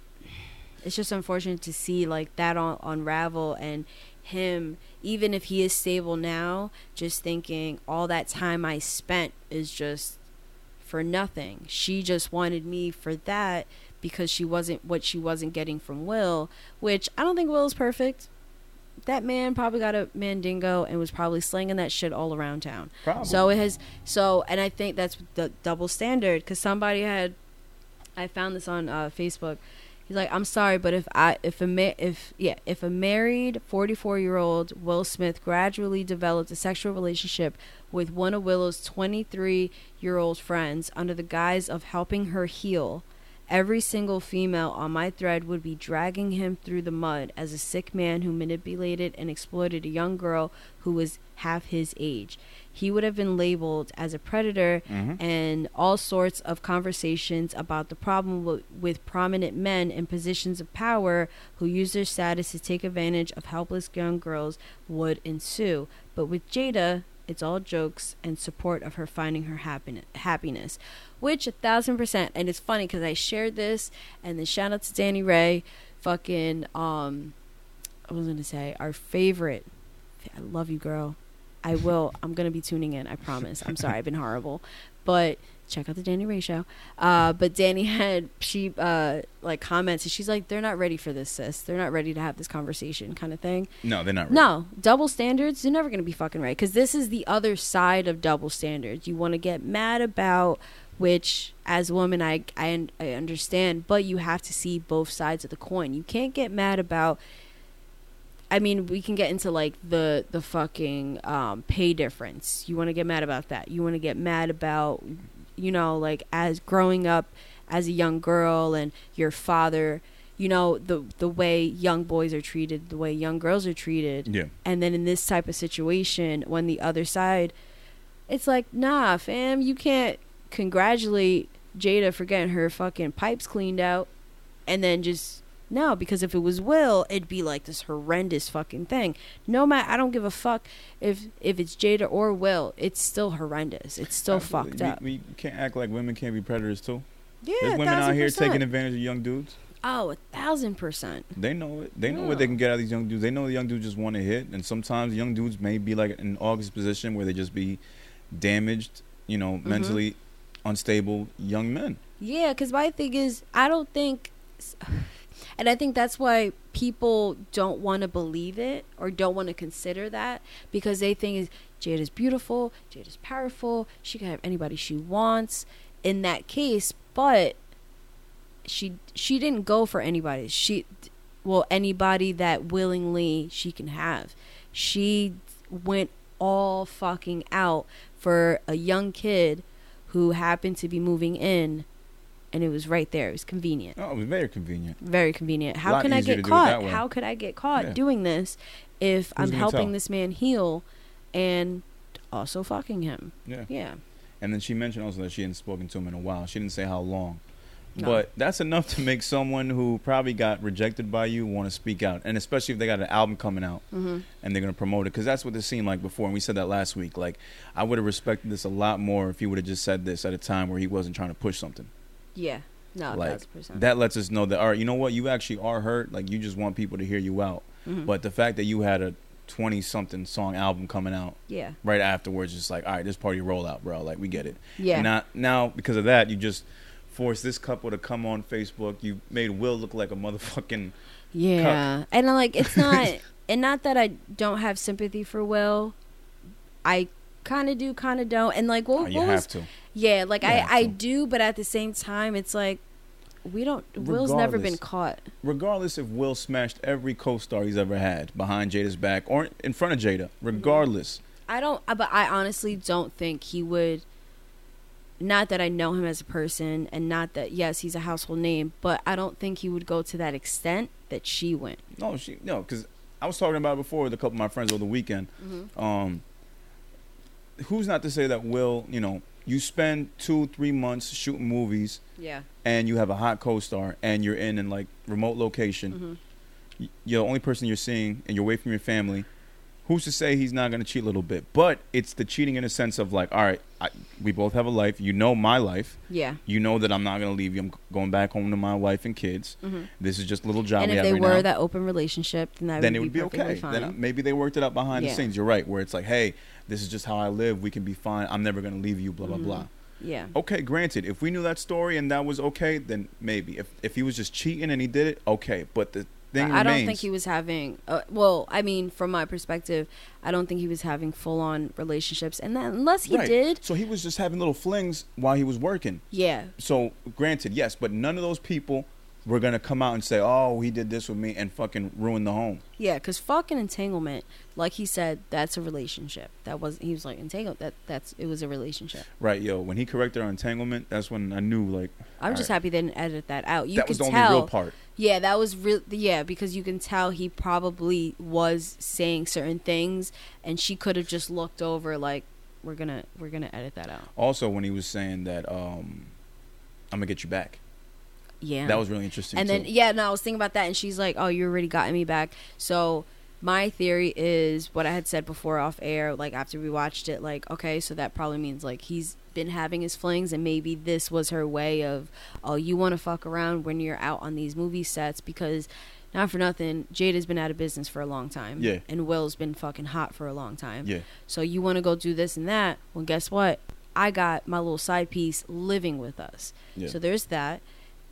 it's just unfortunate to see like that on unravel and him even if he is stable now just thinking all that time I spent is just for nothing. She just wanted me for that because she wasn't what she wasn't getting from Will, which I don't think Will is perfect. That man probably got a mandingo and was probably slinging that shit all around town. Probably. So it has so and I think that's the double standard cuz somebody had I found this on uh, Facebook. He's like, "I'm sorry, but if I if a ma- if yeah, if a married 44-year-old Will Smith gradually developed a sexual relationship with one of Willow's 23-year-old friends under the guise of helping her heal, every single female on my thread would be dragging him through the mud as a sick man who manipulated and exploited a young girl who was half his age. He would have been labeled as a predator Mhm. and all sorts of conversations about the problem w- with prominent men in positions of power who use their status to take advantage of helpless young girls would ensue. But with Jada, it's all jokes and support of her finding her happiness. Happiness, which a thousand percent. And it's funny because I shared this, and then shout out to Danny Ray, fucking um, I was gonna say our favorite. I love you, girl. I will. I'm gonna be tuning in. I promise. I'm sorry. I've been horrible, but check out the Danny Ray show. Uh, but Danny had she uh like comments, and she's like, "They're not ready for this, sis. They're not ready to have this conversation, kind of thing." no, they're not. Ready. No, double standards. You're never gonna be fucking right because this is the other side of double standards. You want to get mad about which, as a woman, I, I I understand, but you have to see both sides of the coin. You can't get mad about. I mean, we can get into like the the fucking um, pay difference. You want to get mad about that. You want to get mad about, you know, like as growing up as a young girl and your father you know the the way young boys are treated the way young girls are treated Yeah. and then in this type of situation when the other side it's like nah fam you can't congratulate jada for getting her fucking pipes cleaned out and then just no because if it was will it'd be like this horrendous fucking thing no matter i don't give a fuck if if it's jada or will it's still horrendous it's still Absolutely. fucked we, up We can't act like women can't be predators too. yeah There's women out here 1000%. taking advantage of young dudes. oh a thousand percent They know it. They know what they can get out of these young dudes. They know the young dudes just want to hit, and sometimes young dudes may be like in August's position where they just be damaged, you know, Mm-hmm. mentally unstable young men. Yeah, because my thing is, I don't think, and I think that's why people don't want to believe it or don't want to consider that because they think Jade is beautiful, is powerful, she can have anybody she wants. In that case, but she she didn't go for anybody. She, well, anybody that willingly she can have. She went all fucking out for a young kid who happened to be moving in and it was right there. It was convenient. Oh, it was very convenient. Very convenient. How can I get to do it that caught? How could I get caught Yeah. doing this if I'm helping tell? this man heal and also fucking him? Yeah. Yeah. And then she mentioned also that she hadn't spoken to him in a while. She didn't say how long. No. But that's enough to make someone who probably got rejected by you want to speak out. And especially if they got an album coming out Mm-hmm. and they're going to promote it. Because that's what this seemed like before. And we said that last week. Like, I would have respected this a lot more if he would have just said this at a time where he wasn't trying to push something. Yeah. No, like, that's percent. that lets us know that, all right, you know what? You actually are hurt. Like, you just want people to hear you out. Mhm. But the fact that you had a 20 something song album coming out yeah. right afterwards, just like, all right, this party rollout, bro. Like, we get it. Yeah. Not now because of that, you just forced this couple to come on Facebook. You made Will look like a motherfucking. Yeah, and I'm like it's not, and not that I don't have sympathy for Will. I kind of do, kind of don't, and like what, Oh, you what have was? to. Yeah, like You I I do, but at the same time, it's like we don't. Will's never been caught. Regardless if Will smashed every co-star he's ever had behind Jada's back or in front of Jada, regardless. I don't, uh, but I honestly don't think he would. Not that I know him as a person, and not that yes, he's a household name, but I don't think he would go to that extent that she went. No, she no, because I was talking about it before with a couple of my friends over the weekend. Um, who's not to say that Will, you know, you spend two, three months shooting movies Yeah. and you have a hot co-star and you're in in like remote location. Mm-hmm. y- you're the only person you're seeing and you're away from your family. Who's to say he's not going to cheat a little bit? But it's the cheating in a sense of like, all right, I, we both have a life. You know my life. Yeah. You know that I'm not going to leave you. I'm going back home to my wife and kids. Mhm. This is just a little job and we if have they right were now. that open relationship, then that then would it would be, be perfectly okay. fine. Then maybe they worked it out behind Yeah. the scenes. You're right. Where it's like, hey, this is just how I live. We can be fine. I'm never going to leave you. Blah blah Mhm. blah. yeah. Okay, granted, if we knew that story and that was okay, then maybe. If if he was just cheating and he did it, okay. But the thing I don't think he was having. Uh, well, I mean, from my perspective, I don't think he was having full on relationships, and that unless he Right. did, So he was just having little flings while he was working. yeah, So granted, yes, but none of those people were gonna come out and say, "Oh, he did this with me," and fucking ruin the home. yeah, because fucking entanglement, like he said, that's a relationship. That was he was like entangled. That that's it was a relationship. Right, yo. When he corrected our entanglement, that's when I knew, like, I'm just Alright. happy they didn't edit that out. You that could was the only real part. Yeah, that was real. Yeah, because you can tell he probably was saying certain things, and she could have just looked over like, "We're gonna, we're gonna edit that out." Also, when he was saying that, um, "I'm gonna get you back," Yeah, that was really interesting. And too. then yeah, no, I was thinking about that, and she's like, "Oh, you already gotten me back." So my theory is what I had said before off air. Like after we watched it, like okay, so that probably means like he's been having his flings, and maybe this was her way of, "Oh, you want to fuck around when you're out on these movie sets because." Not for nothing, Jada's been out of business for a long time. Yeah. And Will's been fucking hot for a long time. yeah, So you want to go do this and that? Well, guess what? I got my little side piece living with us. yeah. So there's that.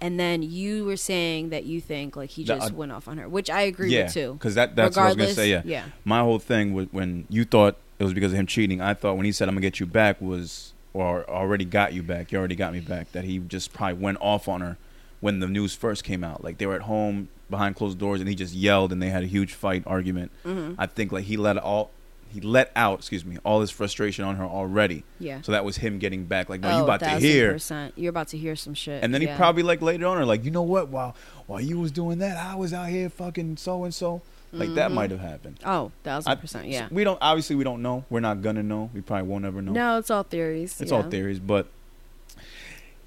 And then you were saying that you think like he just uh, went off on her, which I agree yeah, with too. because that that's what I was gonna say. Yeah. yeah, my whole thing was when you thought it was because of him cheating. I thought when he said I'm gonna get you back was or already got you back. You already got me back. That he just probably went off on her when the news first came out. Like they were at home behind closed doors and he just yelled and they had a huge fight argument. Mhm. I think like he let all he let out, excuse me, all his frustration on her already. yeah. So that was him getting back. Like, no, oh, you about to 1000%. hear. You're about to hear some shit. And then yeah. he probably like later on, or like, you know what? While while you was doing that, I was out here fucking so and so. Like that Mhm. might have happened. Oh, thousand percent. Yeah. We don't obviously we don't know. We're not gonna know. We probably won't ever know. No, it's all theories. it's yeah. all theories, but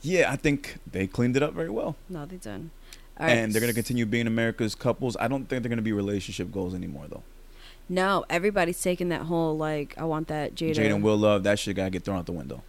yeah, I think they cleaned it up very well, No, they. All right. and they're gonna continue being America's couples. I don't think they're gonna be relationship goals anymore, though. No, everybody's taking that whole like I want that Jada. Jada and Will Love, that shit gotta get thrown out the window.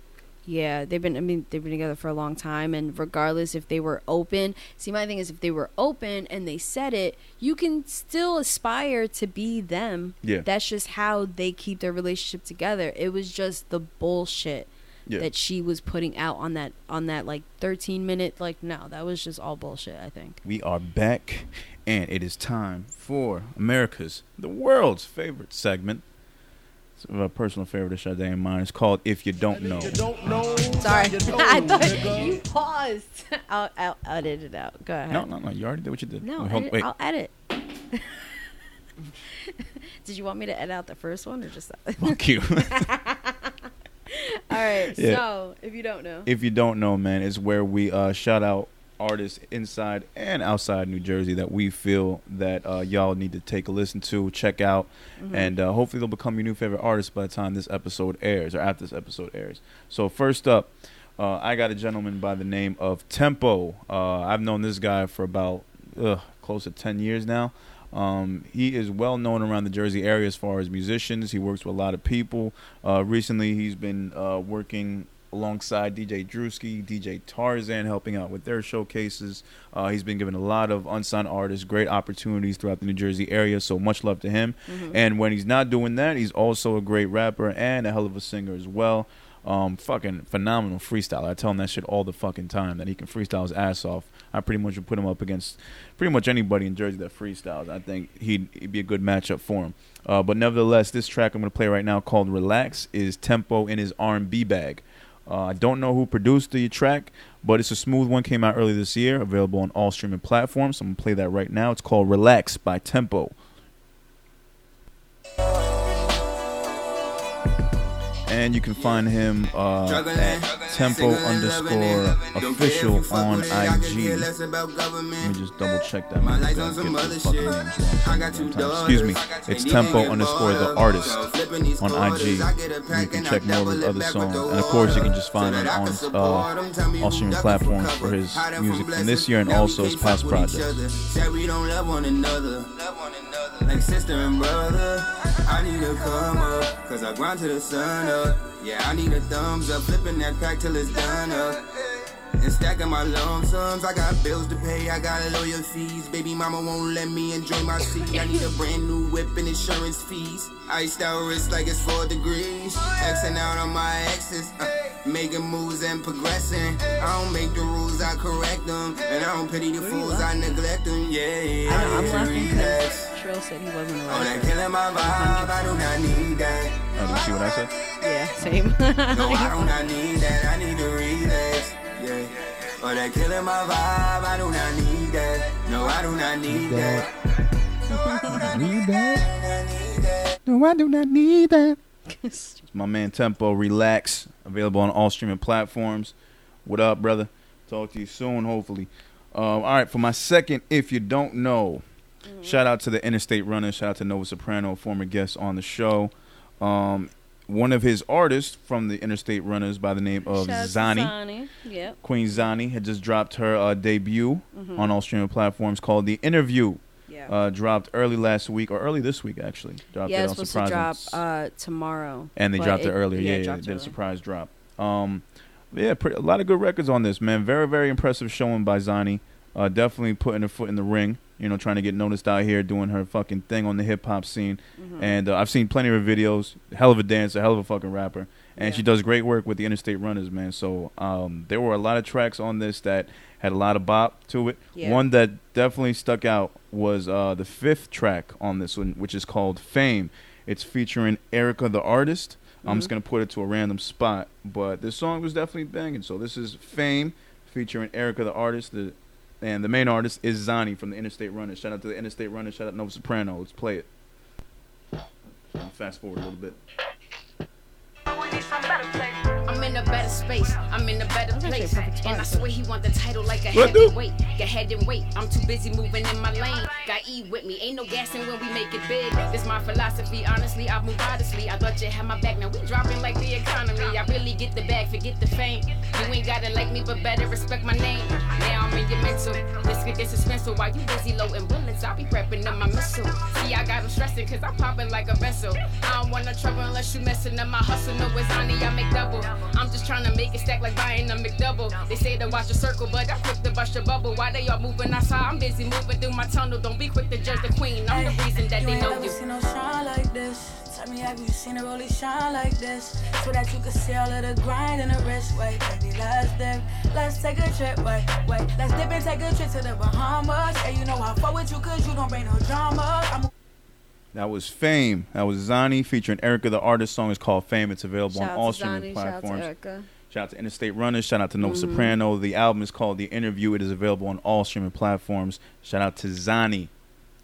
Yeah, they've been. I mean, they've been together for a long time, and regardless if they were open, see, my thing is if they were open and they said it, you can still aspire to be them. Yeah. That's just how they keep their relationship together. It was just the bullshit Yeah. that she was putting out on that on that like 13 minute. Like, no, that was just all bullshit. I think. We are back, and it is time for America's, the world's favorite segment. It's a personal favorite of Sade and mine. It's called "If You Don't Know." Sorry, I thought you paused. I'll, I'll edit it out. Go ahead. No, no, no. You already did what you did. No, Wait, hold- edit, wait. I'll edit. Did you want me to edit out the first one or just that? Fuck you. All right. Yeah. So, if you don't know, if you don't know, man, it's where we uh, shout out artists inside and outside New Jersey that we feel that uh, y'all need to take a listen to, check out, Mm-hmm. and uh, hopefully they'll become your new favorite artists by the time this episode airs or after this episode airs. So first up, uh, I got a gentleman by the name of Tempo. Uh, I've known this guy for about close to ten years now. Um, he is well known around the Jersey area as far as musicians. He works with a lot of people. Uh, recently, he's been uh, working alongside DJ Drewski, DJ Tarzan, helping out with their showcases. Uh, he's been given a lot of unsigned artists great opportunities throughout the New Jersey area. So much love to him. And when he's not doing that, he's also a great rapper and a hell of a singer as well. Um, fucking phenomenal freestyler. I tell him that shit all the fucking time that he can freestyle his ass off. I pretty much would put him up against pretty much anybody in Jersey that freestyles. I think he'd, he'd be a good matchup for him. Uh, but nevertheless, this track I'm gonna play right now called "Relax" is Tempo in his R&B bag. Uh, I don't know who produced the track, but it's a smooth one. Came out early this year, available on all streaming platforms. I'm gonna play that right now. It's called "Relax" by Tempo. And you can find him uh, at tempo underscore official on IG. Let me just double check that. Excuse me. It's tempo underscore the artist on IG. You can check more of his other songs. And of course, you can just find him on uh, all streaming platforms for his music from this year and also his past projects. Like sister and brother. I need to come up. Cause I grind to the sun up. Yeah, I need a thumbs up. Flipping that pack till it's done up. And stacking my lump sums. I got bills to pay, I got lawyer fees. Baby mama won't let me enjoy my seat. I need a brand new whip and insurance fees. Iced out wrist like it's four degrees. Xing out on my exes. Uh, making moves and progressing. I don't make the rules, I correct them. And I don't pity the fools, I neglect them. Yeah, yeah. I know I'm laughing because Trill said he wasn't a Oh, that killing my vibe. I do not need that. Oh, did you see what I said? Yeah, same. No, I do not need that. I need to relax. Yeah. Oh, that killing my vibe. I do not need that. No, I do not need that. Need that? No, I do not need that. It's my man Tempo Relax, available on all streaming platforms. What up, brother? Talk to you soon, hopefully. Um, all right, for my second, if you don't know, shout out to the Interstate Runner, shout out to Nova Soprano, former guest on the show. Um, one of his artists from the Interstate Runners by the name of Xani. Xani. Yep. Queen Xani had just dropped her uh, debut on all streaming platforms called The Interview. Yeah. Uh, dropped early last week, or early this week, actually. Dropped yeah, it it's supposed Surprise to drop uh, tomorrow. and they dropped it, earlier. Yeah, yeah, they did a surprise drop. Um, yeah, pretty, a lot of good records on this, man. Very, very impressive showing by Xani. Uh, definitely putting her foot in the ring. You know, trying to get noticed out here, doing her fucking thing on the hip hop scene. Mm-hmm. And uh, I've seen plenty of her videos. Hell of a dancer, hell of a fucking rapper, and Yeah. she does great work with the Interstate Runners, man. So um, there were a lot of tracks on this that had a lot of bop to it. Yeah. One that definitely stuck out was uh, the fifth track on this one, which is called Fame. It's featuring Erica the artist. I'm just Mhm. gonna put it to a random spot, but this song was definitely banging. So this is Fame featuring Erica the artist. The and the main artist is Xani from the Interstate Runners. Shout out to the Interstate Runners. Shout out Nova Soprano. Let's play it. Fast forward a little bit. I'm in a better space. I'm in a better That's actually a place. And I swear he want the title like a What heavyweight. Get head and weight. I'm too busy moving in my lane. Got E with me. Ain't no gassing when we make it big. This my philosophy. Honestly, I move modestly. I thought you had my back. Now we dropping like the economy. I really get the bag. Forget the fame. You ain't gotta like me, but better respect my name. Now I'm in your mental. This could get suspenseful while you busy loading bullets. I'll be prepping up my missile. See, I got them stressing cause I'm popping like a vessel. I don't want no trouble unless you messing up my hustle. No, it's on I make double. I'm just trying to make it stack like buying a McDouble. They say to watch a circle, but I'm quick to bust your bubble. Why they all moving outside? I'm busy moving through my tunnel. Don't be quick to judge the queen. I'm the reason that you they ain't know you. seen no shine like this. Tell me, have you seen a really shine like this? So that you can see all of the grind and the rest. Wait, baby, let's dip. Let's take a trip. Wait, wait, let's dip and take a trip to the Bahamas. And you know I fuck with you cause you don't bring no drama. I'm That was Fame. That was Xani featuring Erica the artist. Song is called Fame. It's available Shout on out all streaming Xani, shout out to platforms. Erica. Shout out to Interstate Runners. Shout out to Nova Mm-hmm. Soprano. The album is called The Interview. It is available on all streaming platforms. Shout out to Xani.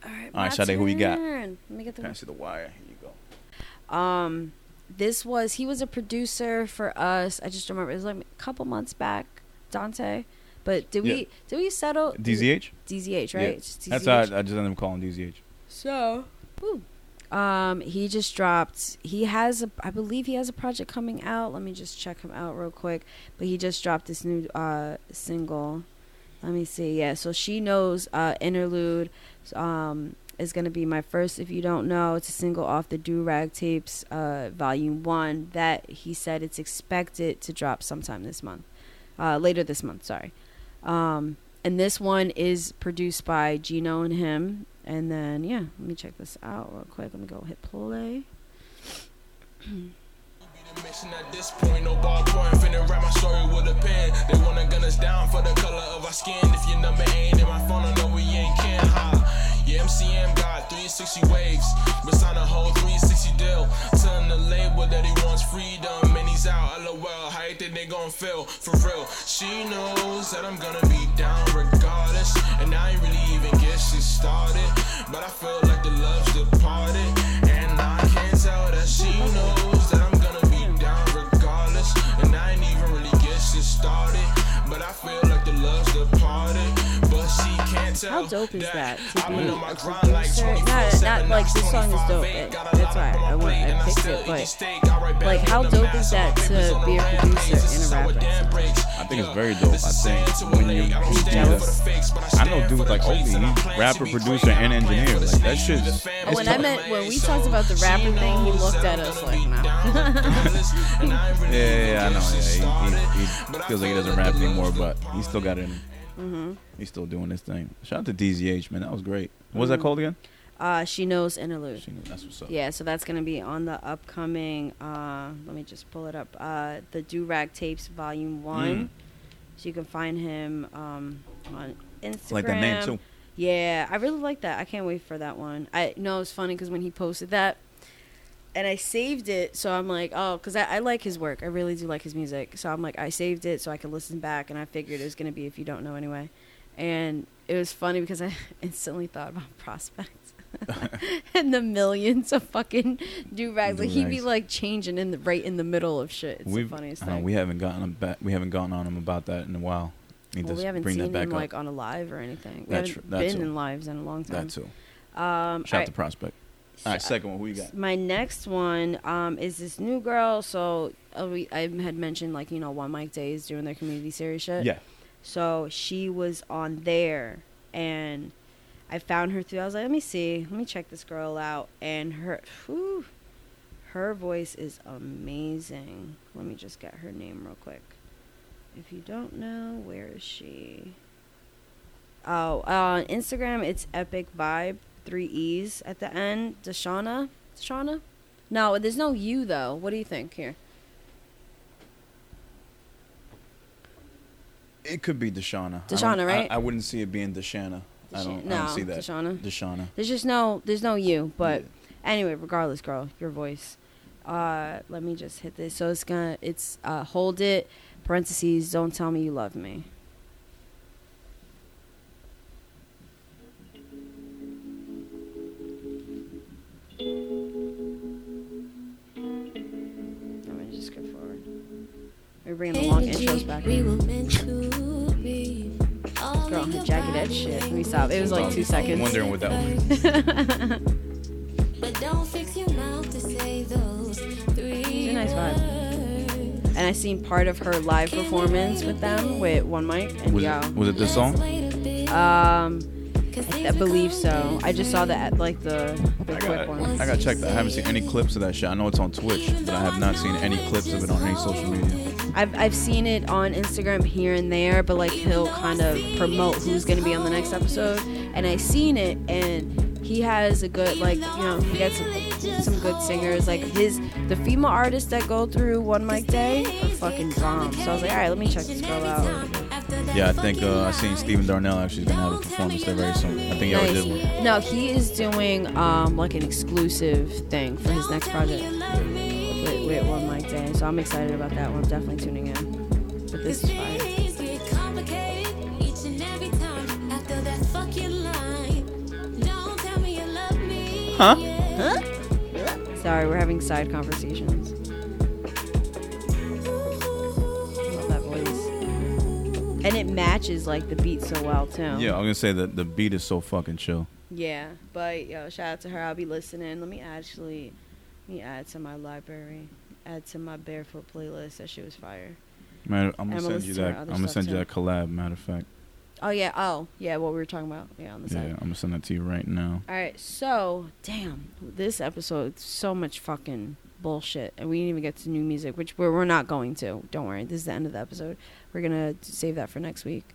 All right, All right, my Sade, who you got? Let me get the Can I see the wire? Here you go. Um, this was he was a producer for us. I just remember it was like a couple months back, Dante. But did we Yeah. did we settle DZH. DZH right? Yeah. Just That's DZH. how I, I just ended up calling DZH. So, woo. um, he just dropped. He has a, I believe he has a project coming out. Let me just check him out real quick. But he just dropped this new uh single. Let me see. Yeah, so she knows uh interlude. Um, is gonna be my first. If you don't know, it's a single off the Do Rag Tapes, uh, Volume One. That he said it's expected to drop sometime this month, uh, later this month. Sorry. Um, and this one is produced by Gino and him. And then yeah, let me check this out real quick. Let me go hit play. At this point, no ballpoint. Finna my story with a pen. They wanna gun us down for the color of our skin. If your number ain't in my phone, I know we ain't can. Yeah, MCM got 360 waves, but sign a whole 360 deal. Telling the label that he wants freedom, and he's out. LOL, how you think they gon' feel? For real, she knows that I'm gonna be down regardless, and I ain't really even get shit started. But I feel like the love's departed, and I can't tell that she knows that I'm gonna be down regardless, and I ain't even really get shit started. How dope is that to I've be been on my a grind like producer? Not, not like this song is dope. eight, It, that's why I want plate, I I picked it. But the steak. I write like, how dope is that to be a producer rampage, this in a is how rap it damn song? breaks. I think it's very dope. I think saying to a when you, I don't you do that- for the fakes, but I I know stand dudes like dreams, Obi, he's rapper, producer, and engineer. Like that snakes, shit the is. fam, when it's I meant when we talked about the rapper thing, he looked at us like, be nah. down regardless, and I ain't really Yeah, yeah, yeah, I know. Yeah, he, he, he feels like he doesn't rap anymore, but he still got it in him. Hmm He's still doing this thing. Shout out to DZH, man. That was great. What was that Mhm. called again? uh, she knows interlude. She knew- That's what's up. Yeah, so that's gonna be on the upcoming. Uh, let me just pull it up. Uh, the Do Rag Tapes Volume One. Mm. So you can find him um, on Instagram. Like that name too. Yeah, I really like that. I can't wait for that one. I know it's funny because when he posted that, and I saved it, so I'm like, oh, because I, I like his work. I really do like his music. So I'm like, I saved it so I could listen back, and I figured it was gonna be if you don't know anyway. And it was funny because I instantly thought about Prospect. and the millions of fucking do rags. Like he'd be like changing in the right in the middle of shit. It's We've, the funniest uh, thing. we haven't gotten him back. We haven't gotten on him about that in a while. Need well, we haven't bring seen that back him up. like on a live or anything. We That haven't tr- been in lives in a long time. that too. Um, Shout out alright. to Prospect. All right, second one. Who you got? My next one um, is this new girl. So uh, we, I had mentioned like you know one mic days doing their community series shit. Yeah. So she was on there, and I found her through. I was like, let me see, let me check this girl out, and her, whew, her voice is amazing. Let me just get her name real quick. If you don't know, where is she? Oh, uh, on Instagram, it's Epic Vibe, three E's at the end. Deshauna? Deshauna? No, there's no U though. What do you think here? It could be Deshauna. I Deshauna, I- right? I, wouldn't see it being Deshauna. I don't, I don't see that. Deshauna. Deshauna. There's just no, there's no you. But Yeah. anyway, regardless, girl, your voice. Uh, let me just hit this. So it's gonna, it's uh, hold it. Parentheses. Don't tell me you love me. We're bringing the long intros back. We were meant to be. Girl, her jagged edge shit. Let me stop. It was like two I'm seconds. wondering what that was. But don't fix your mouth to say those three She's a nice vibe. and I seen part of her live performance with them with one mic and Was yo, it, was it this song? Wait a bit, um, 'cause I, I believe so. I just saw that like the the I quick got, one. I got checked. I haven't seen any clips of that shit. I know it's on Twitch, but I have not seen any clips of it on any social media. I've I've seen it on Instagram here and there, but like he'll kind of promote who's gonna be on the next episode, and I seen it and. He has a good like you know he gets some, some good singers like his the female artists that go through one mic day are fucking bomb. So I was like, all right, let me check this girl out. Yeah, I think uh, I seen Stephen Darnell actually gonna have a performance there very soon. I think he already did one. No, he is doing um like an exclusive thing for his next project favorite one mic day, so I'm excited about that one. I'm definitely tuning in. But this is fire. Huh? Huh? Sorry, we're having side conversations. and it matches like the beat so well too. Yeah, I'm gonna say that the beat is so fucking chill. Yeah, but yo, shout out to her. I'll be listening. Let me actually, let me add to my library. Add to my barefoot playlist. That shit was fire. Man, I'm gonna send you that. I'm gonna send you that collab. Matter of fact, Oh yeah. Oh yeah. What we were talking about. Yeah, on the yeah, side. I'm gonna send that to you right now. All right. So damn, this episode so much fucking bullshit, and we didn't even get to new music, which we're we're not going to. Don't worry. This is the end of the episode. We're gonna save that for next week,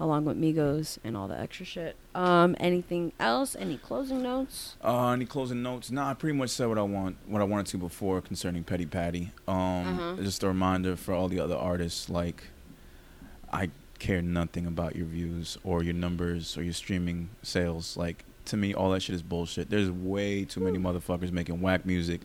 along with Migos and all the extra shit. Um, anything else? Any closing notes? Uh, any closing notes? Nah, I pretty much said what I want, what I wanted to before concerning Petty Paddy. Um, Uh-huh. just a reminder for all the other artists, like, I care nothing about your views or your numbers or your streaming sales. Like, to me, all that shit is bullshit. There's way too many motherfuckers making whack music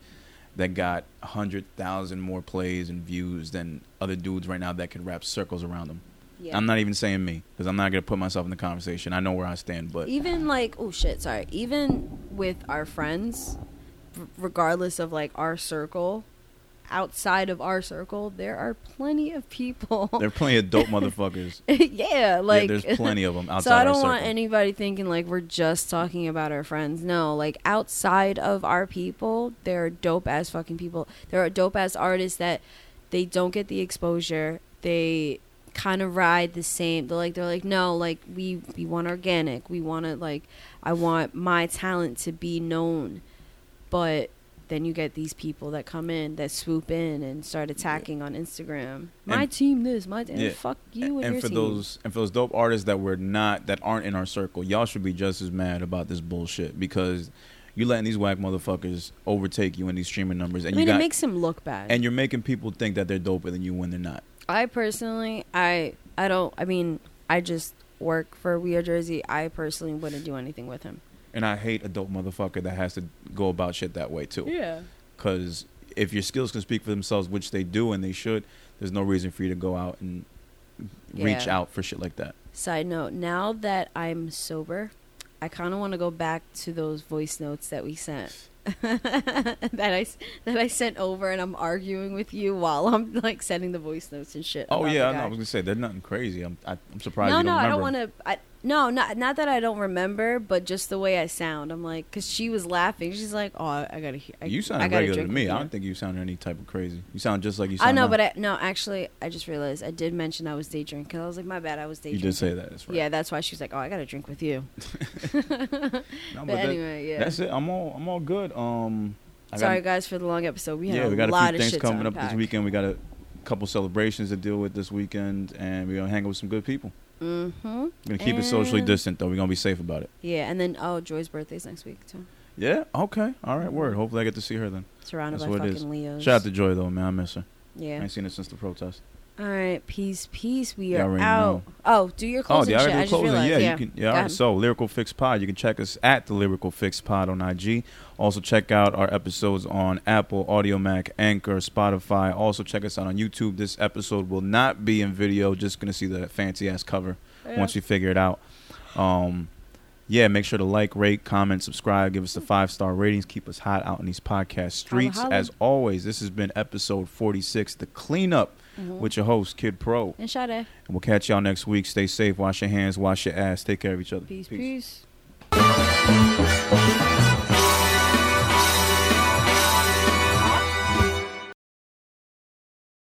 that got hundred thousand more plays and views than other dudes right now that can wrap circles around them. Yeah. I'm not even saying me because I'm not gonna put myself in the conversation. I know where I stand, but even like oh shit sorry even with our friends r- regardless of like our circle outside of our circle there are plenty of people there are plenty of dope motherfuckers. yeah like there's plenty of 'em outside so i don't want anybody thinking like we're just talking about our friends no like outside of our people there are dope ass fucking people there are dope ass artists that they don't get the exposure they kind of ride the same they're like they're like no like we we want organic we want to like i want my talent to be known but then you get these people that come in that swoop in and start attacking on instagram my And- team this my team Yeah. fuck you and, and your for team. those and for those dope artists that were not that aren't in our circle, y'all should be just as mad about this bullshit because you're letting these whack motherfuckers overtake you in these streaming numbers, and I mean, you got it makes him look bad. and you're making people think that they're doper than you when they're not. I personally, I, I don't. I mean, I just work for We Are Jersey. I personally wouldn't do anything with him. And I hate a dope motherfucker that has to go about shit that way too. Yeah. Because if your skills can speak for themselves, which they do and they should, there's no reason for you to go out and reach Yeah. out for shit like that. Side note: Now that I'm sober, I kind of want to go back to those voice notes that we sent. that I that I sent over, and I'm arguing with you while I'm like sending the voice notes and shit. Oh yeah, I, know. I was gonna say they're nothing crazy. I'm I, I'm surprised no, you no, don't I don't want to. I no, not not that I don't remember, but just the way I sound. I'm like, cause she was laughing. She's like, "Oh, I, I gotta hear." I, You sound gotta regular to me. I don't think you sound any type of crazy. You sound just like you sound. I know, now. but I, no, actually, I just realized I did mention I was day drinking. I was like, my bad, I was day You drinking. did say that, that's right. Yeah, that's why she's like, oh, I got to drink with you. No, but, but that- anyway, yeah. That's it. I'm all I'm all good. Um, I Sorry, got, guys, for the long episode. We had yeah, a we got lot a few of things shit coming up this weekend. We got a couple celebrations to deal with this weekend, and we're gonna hang out with some good people. Mm-hmm. We're gonna keep it socially distant, though. We're gonna be safe about it. Yeah, and then oh, Joy's birthday's next week too. Yeah. Okay. All right. Word. Hopefully, I get to see her then. Surrounded That's by what it is. fucking Leos. Shout out to Joy though, man. I miss her. Yeah. I ain't seen her since the protest. All right, peace, peace. We are already out. know. Oh, do your Oh, closing the shit. already I do just closing. realized. Yeah, Yeah, you can. Yeah, all right. So Lyrical Fix Pod. You can check us at the Lyrical Fix Pod on IG. Also check out our episodes on Apple, Audiomack, Anchor, Spotify. Also check us out on YouTube. This episode will not be in video. Just gonna see the fancy ass cover Yeah. once we figure it out. Um, yeah, make sure to like, rate, comment, subscribe, give us the five star ratings, keep us hot out in these podcast streets. holla. As always, this has been episode forty six, the cleanup Mhm. with your host Kid Pro. And Sade. And we'll catch y'all next week. Stay safe, wash your hands, wash your ass, take care of each other. Peace, peace.